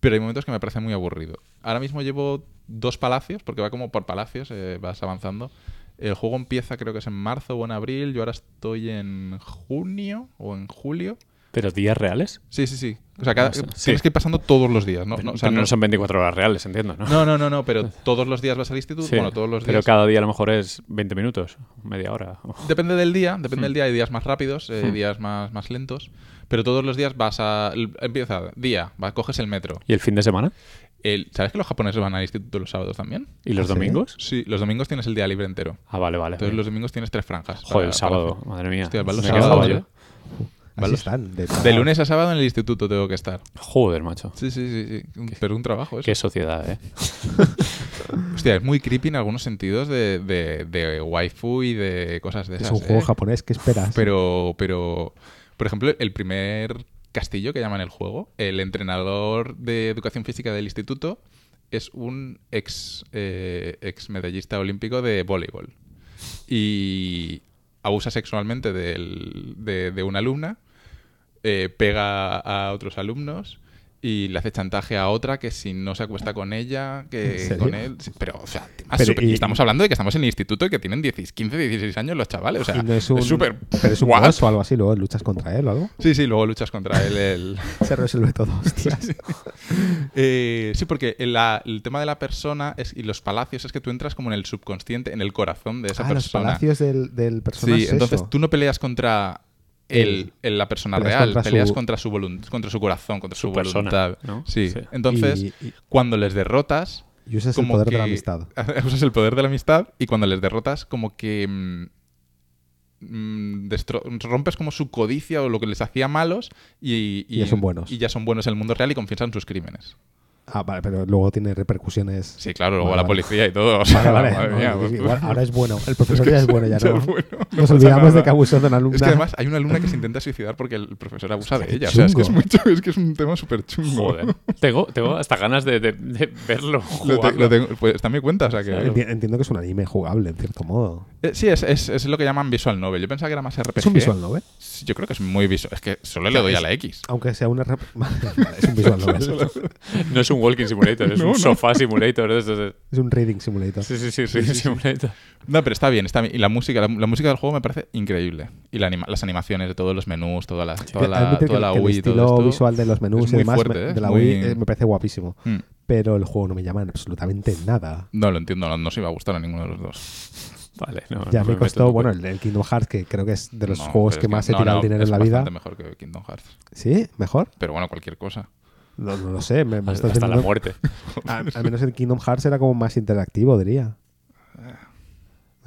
pero hay momentos que me parece muy aburrido. Ahora mismo llevo dos palacios, porque va como por palacios, eh, vas avanzando. El juego empieza creo que es en marzo o en abril, yo ahora estoy en junio o en julio. ¿Pero días reales? Sí, sí, sí. O sea, cada- No sé, tienes sí. que ir pasando todos los días, ¿no? Pero No, o sea, no, no- son 24 horas reales, entiendo, ¿no? no, no, no, no, pero todos los días vas al instituto. Sí, Bueno, todos los Pero días. cada día a lo mejor es 20 minutos, media hora. Depende del día, depende del día. Hay días más rápidos, eh, Hmm. días más, más lentos. Pero todos los días vas a. Empieza, día, vas, coges el metro. ¿Y el fin de semana? El, ¿Sabes que los japoneses van al instituto los sábados también? ¿Y los ¿Ah, sí? domingos? Sí, los domingos tienes el día libre entero. Ah, vale, vale. Entonces los domingos tienes tres franjas. Joder, para- el sábado, para- madre mía. Hostia, los sábados, De, De lunes a sábado en el instituto tengo que estar. Joder, macho. Sí, sí, sí. Pero un trabajo eso. Qué sociedad, ¿eh? Hostia, es muy creepy en algunos sentidos de, de, de waifu y de cosas de Es esas. un juego ¿eh? japonés, ¿qué esperas? Pero, pero, por ejemplo, el primer castillo que llaman el juego, el entrenador de educación física del instituto es un ex, eh, ex medallista olímpico de voleibol. Y abusa sexualmente de, de una alumna, eh, pega a otros alumnos y le hace chantaje a otra que si no se acuesta con ella, ¿En que con él. Pero, o sea, Pero y- estamos hablando de que estamos en el instituto y que tienen 10 15, 16 años los chavales. O sea, no es un, súper. pero es un boss o algo así, luego luchas contra él o algo. Sí, sí, luego luchas contra él. El... Se resuelve todo, hostias. Eh, sí, porque el, la- el tema de la persona es, y los palacios es que tú entras como en el subconsciente, en el corazón de esa ah, los persona. palacios del, del personaje. Sí, es entonces eso. tú no peleas contra en la persona Peleas real, contra peleas su- contra su volun- contra su corazón, contra su, Su persona, voluntad. ¿no? Sí. Sí. Entonces, Y- y- cuando les derrotas, y usas el como poder de que- la amistad. Usas el poder de la amistad y cuando les derrotas, como que mm, mm, rompes como su codicia o lo que les hacía malos y, Y ya son buenos. Y ya son buenos en el mundo real y confiesan sus crímenes. Ah, vale, pero luego tiene repercusiones. Sí, claro, luego Vale, la vale. policía y todo. o sea, Vale, no, mía, pues- igual ahora es bueno. El profesor ya es bueno, ya Ya no. es bueno, no Nos olvidamos de que abusó de una alumna. Es que además hay una alumna que se intenta suicidar porque el profesor abusa de ella. O sea, es que es, chungo. mucho, es que es un tema súper chungo. Joder. Tengo, tengo hasta ganas de, de- de verlo. Lo, te- lo tengo- pues está en mi cuenta, o sea que... Entiendo que es un anime jugable, en cierto modo. Eh, sí, es, es, es lo que llaman visual novel. Yo pensaba que era más RPG. Es un visual novel. Yo creo que es muy visual. Es que solo le doy a la X. Aunque sea un RP... Vale, es un visual novel. No es un walking simulator, es No, un no. sofá simulator. de- es un reading simulator. Sí, sí, sí, reading simulator. No, pero está bien, está bien. Y la música, la, la música del juego me parece increíble. Y la anima- las animaciones de todos los menús, toda la, toda la, toda la el Wii y todo estilo esto. visual de los menús es y demás fuerte, ¿eh? de la Muy- Wii eh, me parece guapísimo. Mm. Pero el juego no me llama absolutamente nada. No lo entiendo, no, no se iba a gustar a ninguno de los dos. Vale, no, Ya no me meto costó, bueno, el, el Kingdom Hearts, que creo que es de los No, juegos que más he tirado no, dinero es en la vida. mejor que Kingdom Hearts. ¿Sí? ¿Mejor? Pero bueno, cualquier cosa. No, no lo sé, me, me estás Hasta la muerte. A- al menos el Kingdom Hearts era como más interactivo, diría.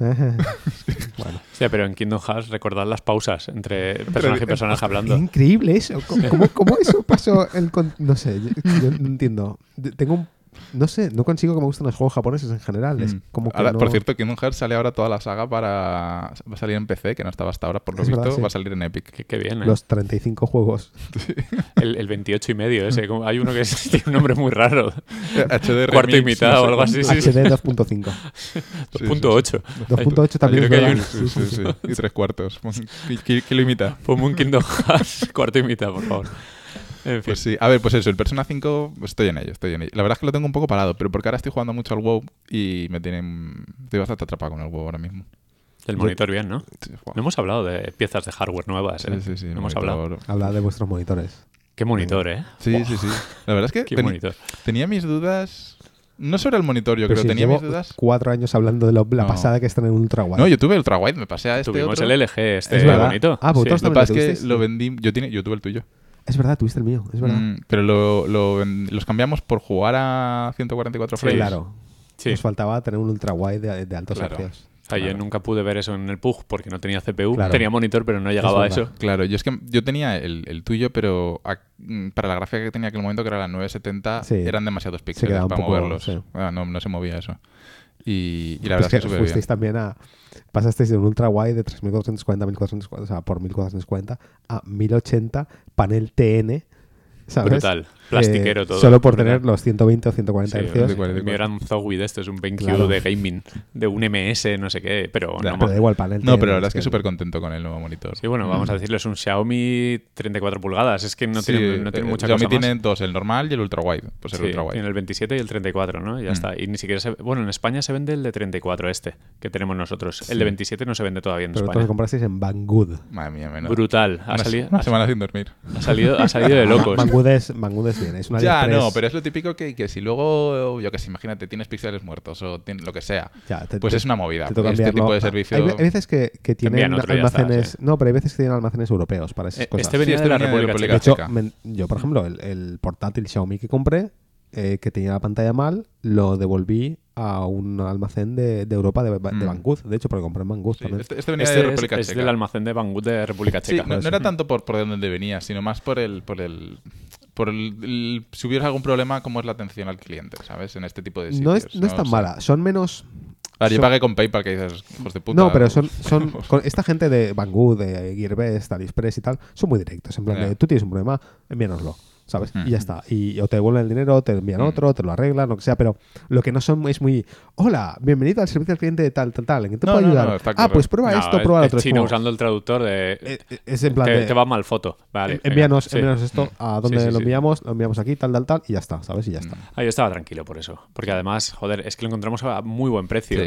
bueno. Hostia, pero en Kingdom Hearts recordad las pausas entre personaje y personaje Qué hablando. increíble eso. ¿Cómo, cómo- cómo eso pasó? El con- no sé, yo, yo no entiendo. De- Tengo un. No sé, no consigo que me gusten los juegos japoneses en general. Es Mm. como que Ahora, no- Por cierto, Kingdom Hearts sale ahora toda la saga para... Va a salir en PC, que no estaba hasta ahora, por lo Es visto. verdad, sí. Va a salir en Epic. Qué, qué bien, ¿eh? los 35 juegos. El, el 28 y medio ese. como- Hay uno que es- tiene un nombre muy raro. HD Cuarto y mitad no sé o algo así. Sí, sí. HD 2.5. sí, 2.8. 2.8 también creo es que hay verdad. un- Sí, sí, sí. Y tres cuartos. ¿Qué, qué- qué lo imita? Ponme un Kingdom Hearts cuarto y mitad, por favor. En fin. Pues sí, a ver, pues eso, el Persona 5 estoy en ello, estoy en ello. La verdad es que lo tengo un poco parado, pero porque ahora estoy jugando mucho al WoW y me tienen... Estoy bastante atrapado con el WoW ahora mismo. El monitor bien, ¿no? Sí. No hemos hablado de piezas de hardware nuevas, ¿eh? Sí, sí, sí, No hemos hablado. de vuestros monitores. Qué monitor, ¿eh? Sí, sí, sí. La verdad es que tenía mis dudas... No sobre el monitor, yo Pero creo, si tenía mis dudas... cuatro años hablando de lo- la No. pasada que está en ultra guay. No, yo tuve el ultra wide, me pasé a este Tuvimos otro. el LG este Es bonito. Ah, vosotros Sí. Lo que pasa es que lo vendí... Yo, tiene, yo tuve el tuyo. Es verdad, tuviste el mío, es verdad. Mm, pero lo, los cambiamos por jugar a 144 Sí, frames. Claro. Sí. Nos faltaba tener un ultra wide de, de altos Claro. hercios. O sea, yo Claro. nunca pude ver eso en el PUG porque no tenía CPU. Claro. Tenía monitor, pero no llegaba a eso. Claro, yo es que yo tenía el, el tuyo, pero a- mm, para la gráfica que tenía en aquel momento, que era la 970, Sí. eran demasiados píxeles para poco- moverlos. sí. Ah, no, no se movía eso. Y, y la Pues verdad es que bien. fuisteis también a. Pasasteis de un ultra wide de 3440 1440, o sea, por 1440 a 1080 panel TN. ¿sabes? Brutal. Plastiquero Eh, todo. Solo por tener los 120 o 140 Sí, hercios. era un Zowie de este, es un BenQ Claro. de gaming, de un MS, no sé qué, pero Ya, no Pero da igual, panel No, pero la verdad es que súper contento con el nuevo monitor. Sí, bueno, vamos a decirlo, es un Xiaomi 34 pulgadas, es que no Sí, tiene, no tiene eh, mucha Xiaomi cosa más. tiene dos, el normal y el ultra wide. Pues el Sí, ultra wide. tiene el 27 y el 34, ¿no? Y ya Mm. está. Y ni siquiera se... Bueno, en España se vende el de 34 este, que tenemos nosotros. El de 27 no se vende todavía en Pero España. lo comprasteis en Banggood. Madre mía, menos. Brutal. Ha Una, salido, una semana sin dormir. ha salido, ha salido de locos. Banggood es, Banggood es bien. Es una Ya, no, pero es lo típico que, que si luego, yo que sé, imagínate, tienes píxeles muertos o lo que sea, Ya, te- pues te- es una movida. te Este tipo de servicio... Hay, ve- hay veces que, que tienen otro está, almacenes. sí. No, pero hay veces que tienen almacenes europeos para esas Eh, cosas. Este venía este de la República República Checa. De hecho, me- yo, por ejemplo, el, el portátil Xiaomi que compré, eh, que tenía la pantalla mal, lo devolví a un almacén de, de Europa, de, de Mm. Banggood. De hecho, porque compré en Banggood Sí, también. este, este venía Este de es, República es Checa. del almacén de Banggood de República Sí, Checa. no, no era tanto por, por de dónde venía, sino más por el... Por el por el, el- si hubiera algún problema, cómo es la atención al cliente, ¿sabes? En este tipo de sitios. no es, no es tan mala. Son menos. A ver, yo son- pagué con PayPal, que dices, hijos de puta. No, pero son, son con esta gente de Banggood, de Gearbest, AliExpress y tal, son muy directos. En plan, Ya. de, tú tienes un problema, envíanoslo, ¿sabes? Mm. Y ya está. Y o te devuelven el dinero, te envían Mm. otro, te lo arreglan, lo que sea. Pero lo que no son es muy, hola, bienvenido al servicio al cliente de tal, tal, tal. ¿En qué te No, puedo no, ayudar? ah, claro. pues prueba esto, es- prueba lo otro. Es chino como, usando el traductor de... eh, eh, es en plan te, de, te va mal foto. Vale, envíanos, sí. envíanos esto, a dónde Sí, sí, lo enviamos, lo enviamos aquí, tal, tal, tal, y ya está, ¿sabes? Y ya está. Ah, yo estaba tranquilo por eso. Porque además, joder, es que lo encontramos a muy buen precio.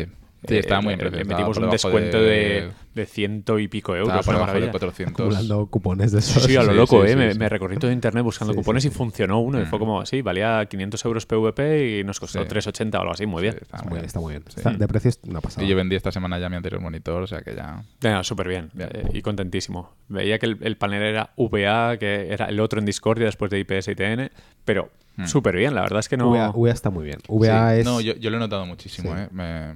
Sí. Estaba muy bien precio, Le estaba metimos un descuento de- de, de ciento y pico euros. Estaba por debajo de maravilla. 400. Acumulando cupones de Sí, esos. sí, a lo Sí, loco, sí, ¿eh? sí, me, sí. me recorrí todo internet buscando Sí, cupones sí, y funcionó uno. Y fue Mm. como, sí, valía 500 euros PVP y nos costó Sí. 3,80 o algo así. Muy bien. Sí, está muy bien, bien. está muy bien. Sí. Está- de precio es una pasada. Y yo vendí esta semana ya mi anterior monitor, o sea que ya... Venga, súper bien. Bien. eh, y contentísimo. Veía que el, el panel era VA, que era el otro en Discordia después de IPS y TN, pero Mm. súper bien. La verdad es que no... VA, VA está muy bien. VA Sí. es. No, yo, yo lo he notado muchísimo, Sí. ¿eh? Me-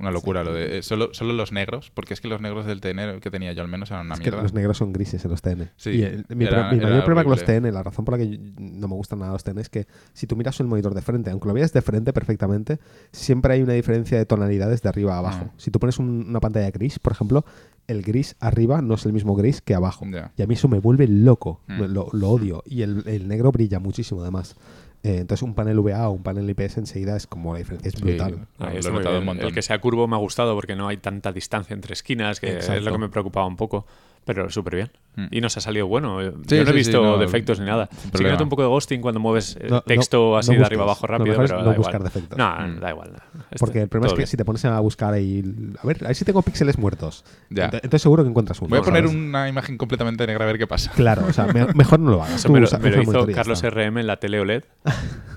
Una locura lo de... eh, solo, solo los negros, porque es que los negros del TN que tenía yo al menos eran una Es que mierda. los negros son grises en los TN. Sí, y el- mi, era- mi era mayor problema con los. TN, la razón por la que no me gustan nada los TN es que si tú miras el monitor de frente, aunque lo veas de frente perfectamente, siempre hay una diferencia de tonalidades de arriba a abajo. Ah. Si tú pones un- una pantalla gris, por ejemplo, el gris arriba no es el mismo gris que abajo. Y a mí eso me vuelve loco, Mm. lo, lo odio. Y el, el negro brilla muchísimo además. Eh, entonces un panel VA o un panel IPS enseguida es como la diferencia es Sí, brutal. Ah, lo he un montón. El que sea curvo me ha gustado porque no hay tanta distancia entre esquinas, que es lo que me preocupaba un poco. Pero súper bien. Mm. Y nos ha salido bueno. Yo Sí, no he sí, sí, visto no, defectos ni nada. Sí que noto un poco de ghosting cuando mueves eh, No, texto no así de busques. arriba abajo Lo rápido, mejor es pero no da buscar igual. defectos. No, Mm. da igual. Este- Porque el problema es que bien. si te pones a buscar ahí, a ver, a ver si tengo píxeles muertos. Ya. Ent- Entonces seguro que encuentras uno. Voy a poner ¿sabes? una imagen completamente negra a ver qué pasa. Claro, o sea, me- mejor no lo hagas. Eso Tú me lo, usa- me lo usa el hizo Carlos está. RM en la tele OLED.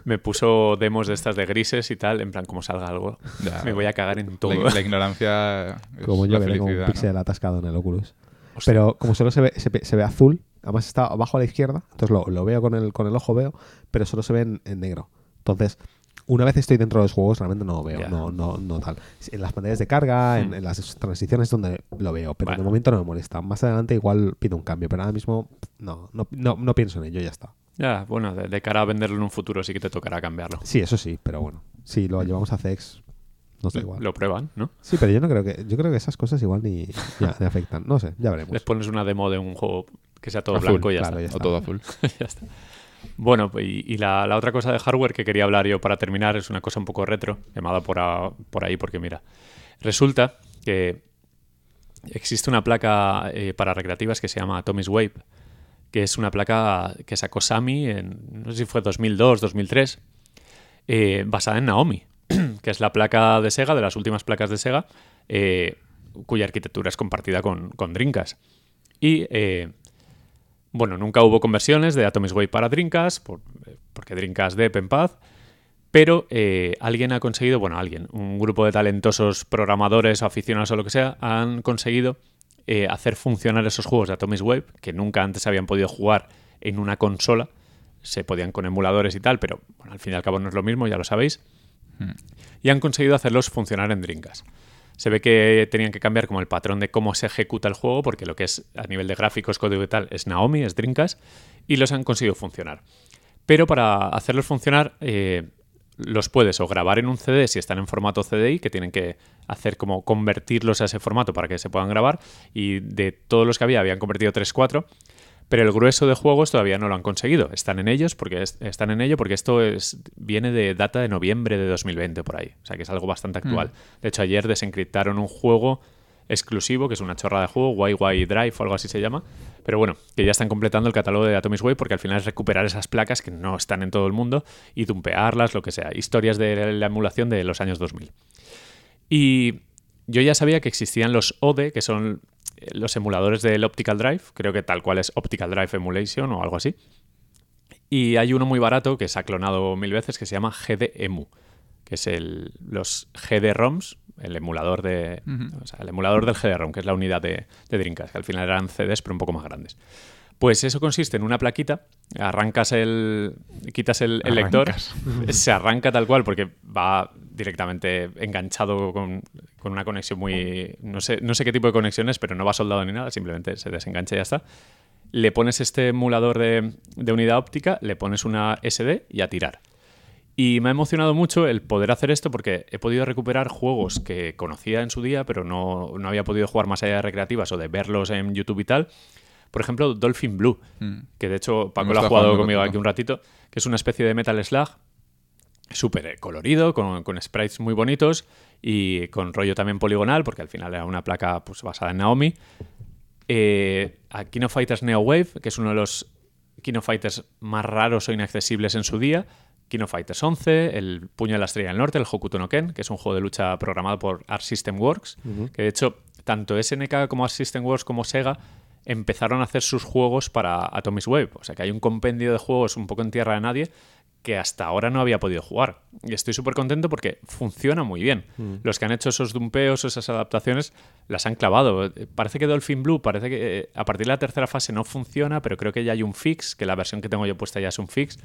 Me puso demos de estas de grises y tal, en plan, como salga algo. Ya. Me voy a cagar en todo. La, la ignorancia es Como yo la que tengo un píxel atascado en el Oculus. Hostia. Pero como solo se ve, se, ve- se ve azul, además está abajo a la izquierda, entonces lo, lo veo con el, con el ojo, veo, pero solo se ve en, en negro. Entonces, una vez estoy dentro de los juegos, realmente no lo veo, no, no, no tal. En las pantallas de carga, en, Mm. en las transiciones donde lo veo, pero Vale. de momento no me molesta. Más adelante igual pido un cambio, pero ahora mismo no, no, no, no pienso en ello, ya está. Ya, bueno, de, de cara a venderlo en un futuro sí que te tocará cambiarlo. Sí, eso sí, pero bueno, si lo llevamos a CX, nos da igual. Lo prueban, ¿no? Sí, pero yo no creo que, yo creo que esas cosas igual ni, ya, ni afectan. No sé, ya veremos. Les pones una demo de un juego que sea todo Azul, blanco y ya claro, está. ya O está. todo azul. ya está. Bueno, pues, y, y la, la otra cosa de hardware que quería hablar yo para terminar es una cosa un poco retro, llamada por, a- por ahí, porque mira, resulta que existe una placa eh, para recreativas que se llama Atomic Wave, que es una placa que sacó Sami en, no sé si fue 2002, 2003, eh, basada en Naomi, que es la placa de Sega, de las últimas placas de Sega, eh, cuya arquitectura es compartida con, con Dreamcast. Y eh, bueno, nunca hubo conversiones de Atomic Wave para Dreamcast, por- eh, porque Dreamcast dep en paz. Pero alguien ha conseguido, bueno, alguien, un grupo de talentosos programadores o aficionados o lo que sea, han conseguido hacer funcionar esos juegos de Atomic Wave, que nunca antes habían podido jugar en una consola. Se podían con emuladores y tal, pero al fin y al cabo no es lo mismo, ya lo sabéis. Y han conseguido hacerlos funcionar en Dreamcast. Se ve que tenían que cambiar como el patrón de cómo se ejecuta el juego, porque lo que es a nivel de gráficos, código y tal, es Naomi, es Dreamcast, y los han conseguido funcionar. Pero para hacerlos funcionar, eh, los puedes o grabar en un CD si están en formato CDI, que tienen que hacer como convertirlos a ese formato para que se puedan grabar, y de todos los que había, habían convertido 3-4, pero el grueso de juegos todavía no lo han conseguido. Están en ellos porque es- están en ello porque esto es, viene de data de noviembre de 2020 por ahí. O sea que es algo bastante actual. De hecho, ayer desencriptaron un juego exclusivo, que es una chorra de juego, YY Drive o algo así se llama. Pero bueno, que ya están completando el catálogo de Atomic Wave porque al final es recuperar esas placas que no están en todo el mundo y dumpearlas, lo que sea. Historias de la emulación de los años 2000. Y yo ya sabía que existían los ODE, que son los emuladores del Optical Drive, creo que tal cual es Optical Drive Emulation o algo así. Y hay uno muy barato que se ha clonado mil veces que se llama GDEMU, que es el, los GD-ROMs, el emulador de, o sea, el emulador del GD-ROM, que es la unidad de, de Dreamcast, que al final eran CDs pero un poco más grandes. Pues eso consiste en una plaquita, arrancas el, quitas el, el lector, se arranca tal cual porque va directamente enganchado con, con una conexión muy... No sé, no sé qué tipo de conexión es, pero no va soldado ni nada, simplemente se desengancha y ya está. Le pones este emulador de, de unidad óptica, le pones una SD y a tirar. Y me ha emocionado mucho el poder hacer esto porque he podido recuperar juegos que conocía en su día, pero no, no había podido jugar más allá de recreativas o de verlos en YouTube y tal. Por ejemplo, Dolphin Blue, Mm. que de hecho Paco lo ha jugado conmigo aquí un ratito, que es una especie de Metal Slug súper colorido, con, con sprites muy bonitos y con rollo también poligonal, porque al final era una placa pues, basada en Naomi. Eh, a Kino Fighters Neo Wave, que es uno de los Kino Fighters más raros o inaccesibles en su día. Kino Fighters 11, el Puño de la Estrella del Norte, el Hokuto no Ken, que es un juego de lucha programado por Art System Works, que de hecho tanto SNK como Art System Works como Sega empezaron a hacer sus juegos para Atomic Wave. O sea que hay un compendio de juegos un poco en tierra de nadie que hasta ahora no había podido jugar. Y estoy súper contento porque funciona muy bien. Los que han hecho esos dumpeos, esas adaptaciones, las han clavado. Parece que Dolphin Blue, parece que eh, a partir de la tercera fase no funciona, pero creo que ya hay un fix, que la versión que tengo yo puesta ya es un fix,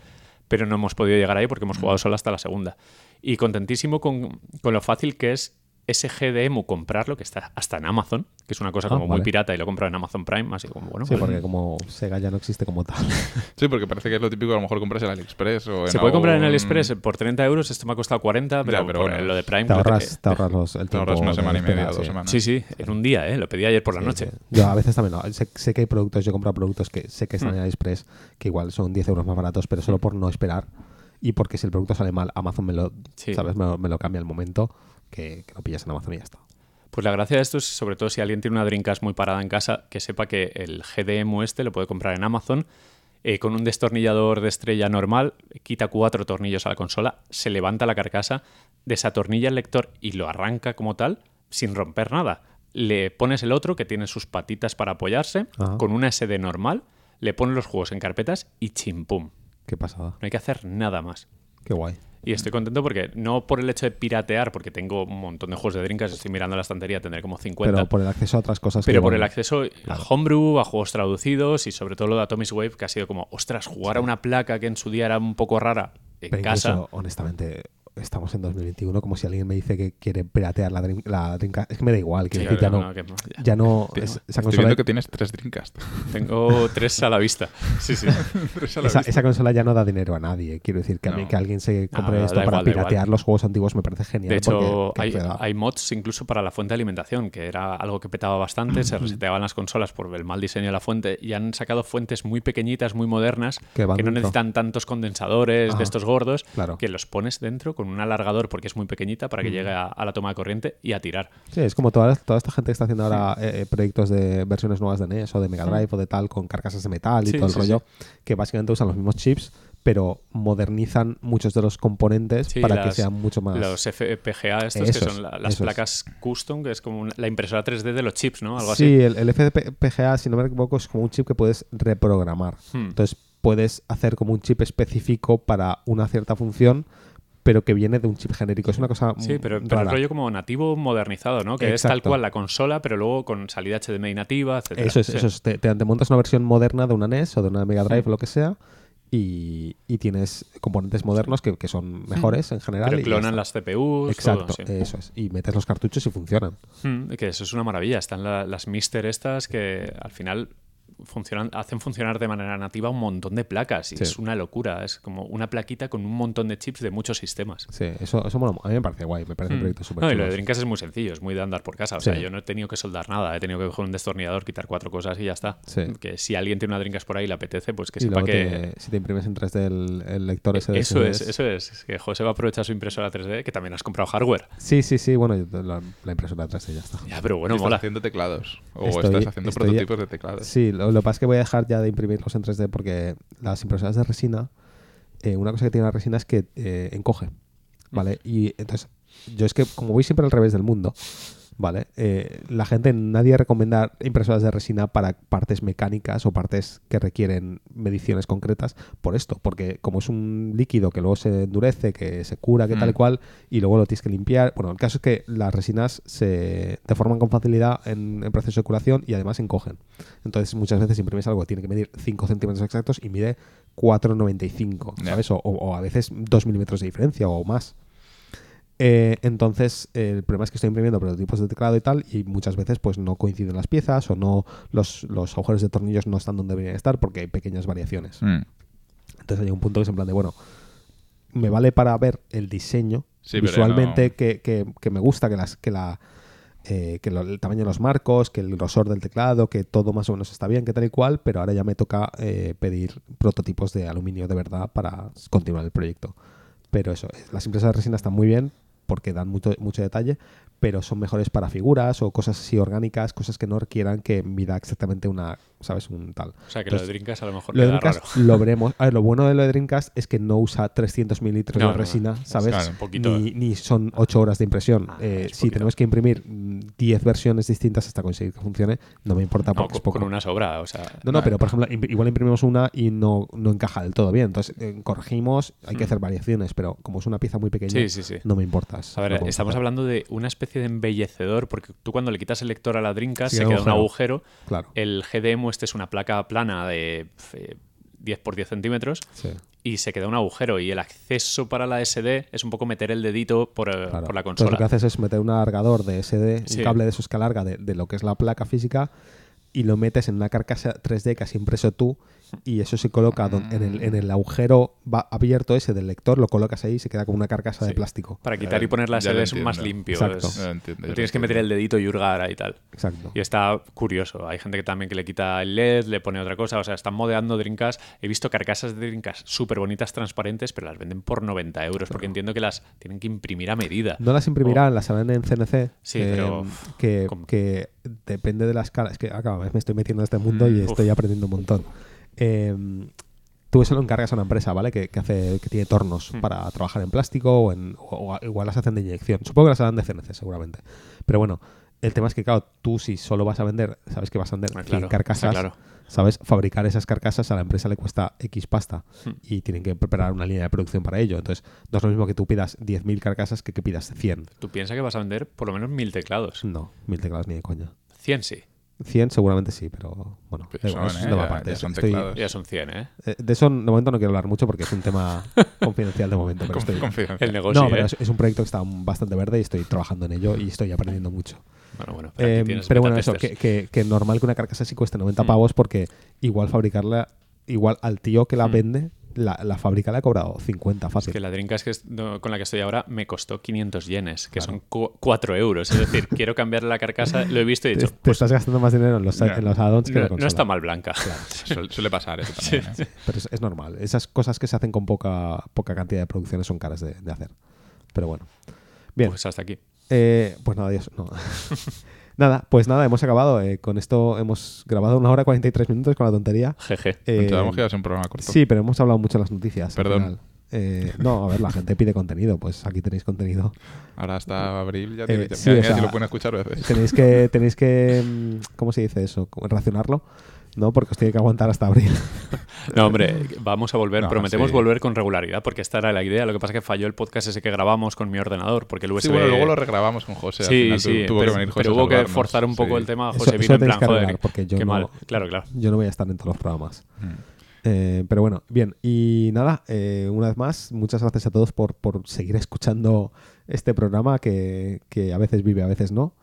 pero no hemos podido llegar ahí porque hemos jugado solo hasta la segunda. Y contentísimo con, con lo fácil que es ese GDEMU comprarlo, que está hasta en Amazon, que es una cosa Ah, como muy pirata y lo he comprado en Amazon Prime, así como, bueno, Sí, pues- porque como Sega ya no existe como tal. Sí, porque parece que es lo típico, a lo mejor compras en AliExpress o en Se puede comprar en AliExpress por 30 euros, esto me ha costado 40, pero, Ya, pero por bueno, lo de Prime... Te ahorras, te ahorras los, el Te tiempo. ahorras una semana y media, dos sí. semanas. Sí, sí, en un día, ¿eh? Lo pedí ayer por la Sí, noche. sí. Yo a veces también, no. sé, sé que hay productos, yo he comprado productos que sé que están en AliExpress, que igual son 10 euros más baratos, pero solo por no esperar y porque si el producto sale mal, Amazon me lo, Sí. ¿sabes? Me, lo- me lo cambia al momento que, que lo pillas en Amazon y ya está. Pues la gracia de esto es, sobre todo si alguien tiene una Dreamcast muy parada en casa, que sepa que el GDEMU este lo puede comprar en Amazon eh, con un destornillador de estrella normal, quita cuatro tornillos a la consola, se levanta la carcasa, desatornilla el lector y lo arranca como tal, sin romper nada. Le pones el otro que tiene sus patitas para apoyarse, Ajá. con una SD normal, le pones los juegos en carpetas y chimpum. Qué pasada. No hay que hacer nada más. Qué guay. Y estoy contento porque no por el hecho de piratear, porque tengo un montón de juegos de Dreamcast, estoy mirando la estantería, tendré como 50. Pero por el acceso a otras cosas. Pero que, por el acceso a Homebrew, a juegos traducidos y sobre todo lo de Atomic Wave, que ha sido como, ostras, jugar a una placa que en su día era un poco rara en pero casa. incluso, honestamente, estamos en 2021, como si alguien me dice que quiere piratear la, Dream- la Dreamcast. Es que me da igual, quiero Sí, decir, ya no, no. no, que no, ya. Ya no. Es- esa Estoy consola, que tienes tres Dreamcast. Tengo tres a la vista. Sí, sí. Tres a la esa, vista. esa consola ya no da dinero a nadie. Quiero decir, que, a mí que alguien se compre da esto para igual, piratear los juegos antiguos me parece genial. De hecho, porque- que hay, mods incluso para la fuente de alimentación, que era algo que petaba bastante, se reseteaban las consolas por el mal diseño de la fuente y han sacado fuentes muy pequeñitas, muy modernas, Que van no dentro. necesitan tantos condensadores Ajá. de estos gordos, Claro. que los pones dentro con un alargador porque es muy pequeñita para que llegue a, a la toma de corriente y a tirar. Sí, es como toda, toda esta gente que está haciendo ahora eh, eh, proyectos de versiones nuevas de NES o de Mega Drive o de tal con carcasas de metal y Sí, todo el rollo, que básicamente usan los mismos chips, pero modernizan muchos de los componentes Sí, para que sean mucho más... Los FPGA estos que son la- las placas custom, que es como la impresora 3D de los chips, ¿no? Algo sí, así. el, el FPGA, si no me equivoco, es como un chip que puedes reprogramar. Hmm. Entonces puedes hacer como un chip específico para una cierta función, pero que viene de un chip genérico. Es una cosa Sí, pero, pero el rollo como nativo modernizado, ¿no? Que es tal cual la consola, pero luego con salida HDMI nativa, etc. Eso es, eso es. Te, montas una versión moderna de una NES o de una Mega Drive o lo que sea y, y tienes componentes modernos que, que son mejores en general. Pero clonan las CPUs. Exacto, todo, sí. eso es. Y metes los cartuchos y funcionan. Mm, que eso es una maravilla. Están la- las Mister estas que al final funcionan, hacen funcionar de manera nativa un montón de placas y Sí. es una locura. Es como una plaquita con un montón de chips de muchos sistemas. Sí, eso, eso mola. A mí me parece guay, me parece un Mm. proyecto súper No, y lo de Dreamcast es muy sencillo, es muy de andar por casa. O Sí. sea, yo no he tenido que soldar nada, he tenido que coger un destornillador, quitar cuatro cosas y ya está. Sí. Que si alguien tiene una Dreamcast por ahí y le apetece, pues que Y sepa que... te- si te imprimes en 3D el, el lector ese de Eso es, eso es. Es que José va a aprovechar su impresora 3D, que también has comprado hardware. Sí, sí, sí. Bueno, yo- la, la impresora 3D ya está. Ya, pero bueno, estás mola. haciendo teclados. O Estoy- estás haciendo estoy- prototipos de teclados. Sí, lo, lo que pasa es que voy a dejar ya de imprimirlos en 3D porque las impresoras de resina, eh, una cosa que tiene la resina es que eh, encoge, ¿vale? Y entonces, yo es que como voy siempre al revés del mundo, ¿vale? Eh, la gente, nadie recomienda impresoras de resina para partes mecánicas o partes que requieren mediciones concretas por esto, porque como es un líquido que luego se endurece, que se cura, que tal y Mm. cual, y luego lo tienes que limpiar. Bueno, el caso es que las resinas se deforman con facilidad en, en proceso de curación y además encogen. Entonces muchas veces imprimes algo que tiene que medir 5 centímetros exactos y mide 4,95, Ya. ¿sabes? O, o a veces 2 milímetros de diferencia o más. Eh, entonces, eh, el problema es que estoy imprimiendo prototipos de teclado y tal, y muchas veces pues no coinciden las piezas o no los, los agujeros de tornillos no están donde deberían estar porque hay pequeñas variaciones. Mm. Entonces hay un punto que es en plan de, bueno, me vale para ver el diseño Sí, visualmente no- que, que- que me gusta, que las que la eh, que lo- el tamaño de los marcos, que el grosor del teclado, que todo más o menos está bien, que tal y cual, pero ahora ya me toca eh, pedir prototipos de aluminio de verdad para continuar el proyecto. Pero eso, las impresoras de resina están muy bien porque dan mucho, mucho detalle, pero son mejores para figuras o cosas así orgánicas, cosas que no requieran que mida exactamente una, ¿sabes? Un tal. O sea, que lo de Dreamcast a lo mejor Lo queda Dreamcast raro. lo veremos. A ver, lo bueno de lo de Dreamcast es que no usa 300 mililitros No, de no, resina, no. ¿sabes? Claro, un poquito. Ni, ni son 8 horas de impresión. Ah, Eh, si poquito. tenemos que imprimir mm, 10 versiones distintas hasta conseguir que funcione, no me importa No, porque con, es poco. con una sobra, o sea... No, no, pero por ejemplo, igual imprimimos una y no, no encaja del todo bien. Entonces, eh, corregimos, hay que Mm. hacer variaciones, pero como es una pieza muy pequeña, Sí, sí, sí. no me importa. A ver, estamos hablando de una especie de embellecedor, porque tú cuando le quitas el lector a la Dreamcast Sí, se queda un agujero. agujero. Claro. El GDM este es una placa plana de eh, 10 por 10 centímetros Sí. y se queda un agujero y el acceso para la SD es un poco meter el dedito por, eh, Claro. por la Entonces, lo que consola. haces es meter un alargador de SD, Sí. un cable de esos que alarga de, de lo que es la placa física y lo metes en una carcasa 3D que has impreso tú y eso se coloca don- en, el, en el agujero va abierto ese del lector, lo colocas ahí y se queda como una carcasa de plástico. Para quitar y poner la Ya SD lo es más limpio. Exacto. es- entiendo, no tienes que meter el dedito y hurgar y tal. Exacto. Y está curioso. Hay gente que también que le quita el LED, le pone otra cosa. O sea, están modeando Dreamcast. He visto carcasas de Dreamcast súper bonitas, transparentes, pero las venden por 90 euros porque entiendo que las tienen que imprimir a medida. No las imprimirán, las harán en CNC. Sí, eh, pero, Que, ¿cómo? que depende de la escala. Es que ah, cada vez me estoy metiendo en este mundo y Mm, estoy uf. aprendiendo un montón. Eh, tú eso lo encargas a una empresa, ¿vale? Que, que hace, que tiene tornos Mm. para trabajar en plástico o, en, o- o igual las hacen de inyección. Supongo que las harán de CNC, seguramente. Pero bueno, El tema es que, claro, tú si solo vas a vender, sabes que vas a vender Ah, 100 claro, carcasas, claro. ¿sabes? Fabricar esas carcasas a la empresa le cuesta X pasta Hmm. y tienen que preparar una línea de producción para ello. Entonces, no es lo mismo que tú pidas 10.000 carcasas que que pidas 100. Tú piensas que vas a vender por lo menos mil teclados. No, mil teclados ni de coña. 100 sí. 100 seguramente sí, pero bueno, Pero igual, son, eso es ¿eh? tema Ya- aparte. ya son Estoy- teclados. Ya son 100, ¿eh? eh, de eso de momento no quiero hablar mucho porque es un tema confidencial de momento. Pero Conf- estoy, confidencial. El negocio, no, pero ¿eh? es, es un proyecto que está bastante verde y estoy trabajando en ello y estoy aprendiendo mucho. Bueno, bueno. pero Eh, beta bueno, eso, que, que, que normal que una carcasa sí cueste 90 Mm. pavos porque igual fabricarla, igual al tío que la Mm. vende, la, la fábrica le ha cobrado 50 fácil. Que la Dreamcast que es- no, con la que estoy ahora me costó 500 yenes, que Claro. son 4 euros. Es decir, quiero cambiarle la carcasa, lo he visto y he te, dicho, te estás gastando más dinero en los, en los add-ons que en la no, no consola. está mal blanca. Suele, suele pasar eso también. ¿eh? Pero es, es normal. Esas cosas que se hacen con poca, poca cantidad de producciones son caras de, de hacer. Pero bueno. Bien. Pues hasta aquí. Eh, pues nada, adiós. No. nada, pues nada, hemos acabado. Eh, con esto hemos grabado una hora 43 minutos con la tontería. Jeje. Eh, Pensábamos que iba a ser un programa corto. sí, pero hemos hablado mucho de las noticias. al Perdón. final. Eh, no, a ver, la gente pide contenido. Pues aquí tenéis contenido. Ahora hasta abril ya, Eh, tiene- ya- sí, si lo pueden escuchar veces. Tenéis que, tenéis que, mm, ¿cómo se dice eso? ¿Cómo Racionarlo, ¿no? Porque os tiene que aguantar hasta abril. No, hombre, vamos a volver. No, Prometemos sí. volver con regularidad, porque esta era la idea. Lo que pasa es que falló el podcast ese que grabamos con mi ordenador, porque el USB... Sí, bueno, luego lo regrabamos con José. al Sí, final sí, tuvo pero, que venir José pero hubo que forzar un poco sí. el tema. José eso vino en tenéis plan, que joder, arreglar, porque yo qué no- mal. Claro, claro. Yo no voy a estar en todos los programas. Mm. Eh, pero bueno, bien. Y nada, eh, una vez más, muchas gracias a todos por, por seguir escuchando este programa que, que a veces vive, a veces no.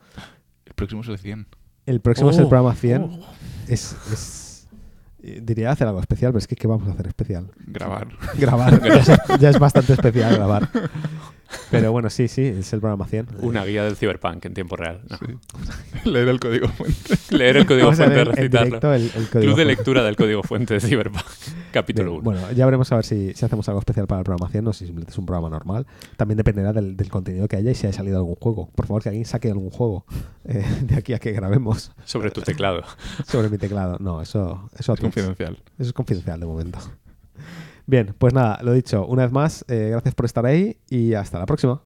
El próximo es el 100. El próximo es el Oh, programa 100. oh. Es, es- eh, Diría hacer algo especial, pero es que ¿qué vamos a hacer especial? Grabar. Grabar. ya, es, ya es bastante especial grabar. Pero bueno, sí, sí, es el programa 100. Una guía del Cyberpunk en tiempo real. No. Sí. Leer el código fuente. Leer el código Vamos a fuente, recitarlo. directo el, el código Club de fuente. lectura del código fuente de Cyberpunk. Capítulo Bien, 1. Bueno, ya veremos a ver si, si hacemos algo especial para el programa 100 o si simplemente es un programa normal. También dependerá del, del contenido que haya y si haya salido algún juego. Por favor, que alguien saque algún juego eh, de aquí a que grabemos Sobre tu teclado. sobre mi teclado. No, eso, eso, a Es confidencial. eso es confidencial de momento. Bien, pues nada, lo dicho, una vez más, eh, gracias por estar ahí y hasta la próxima.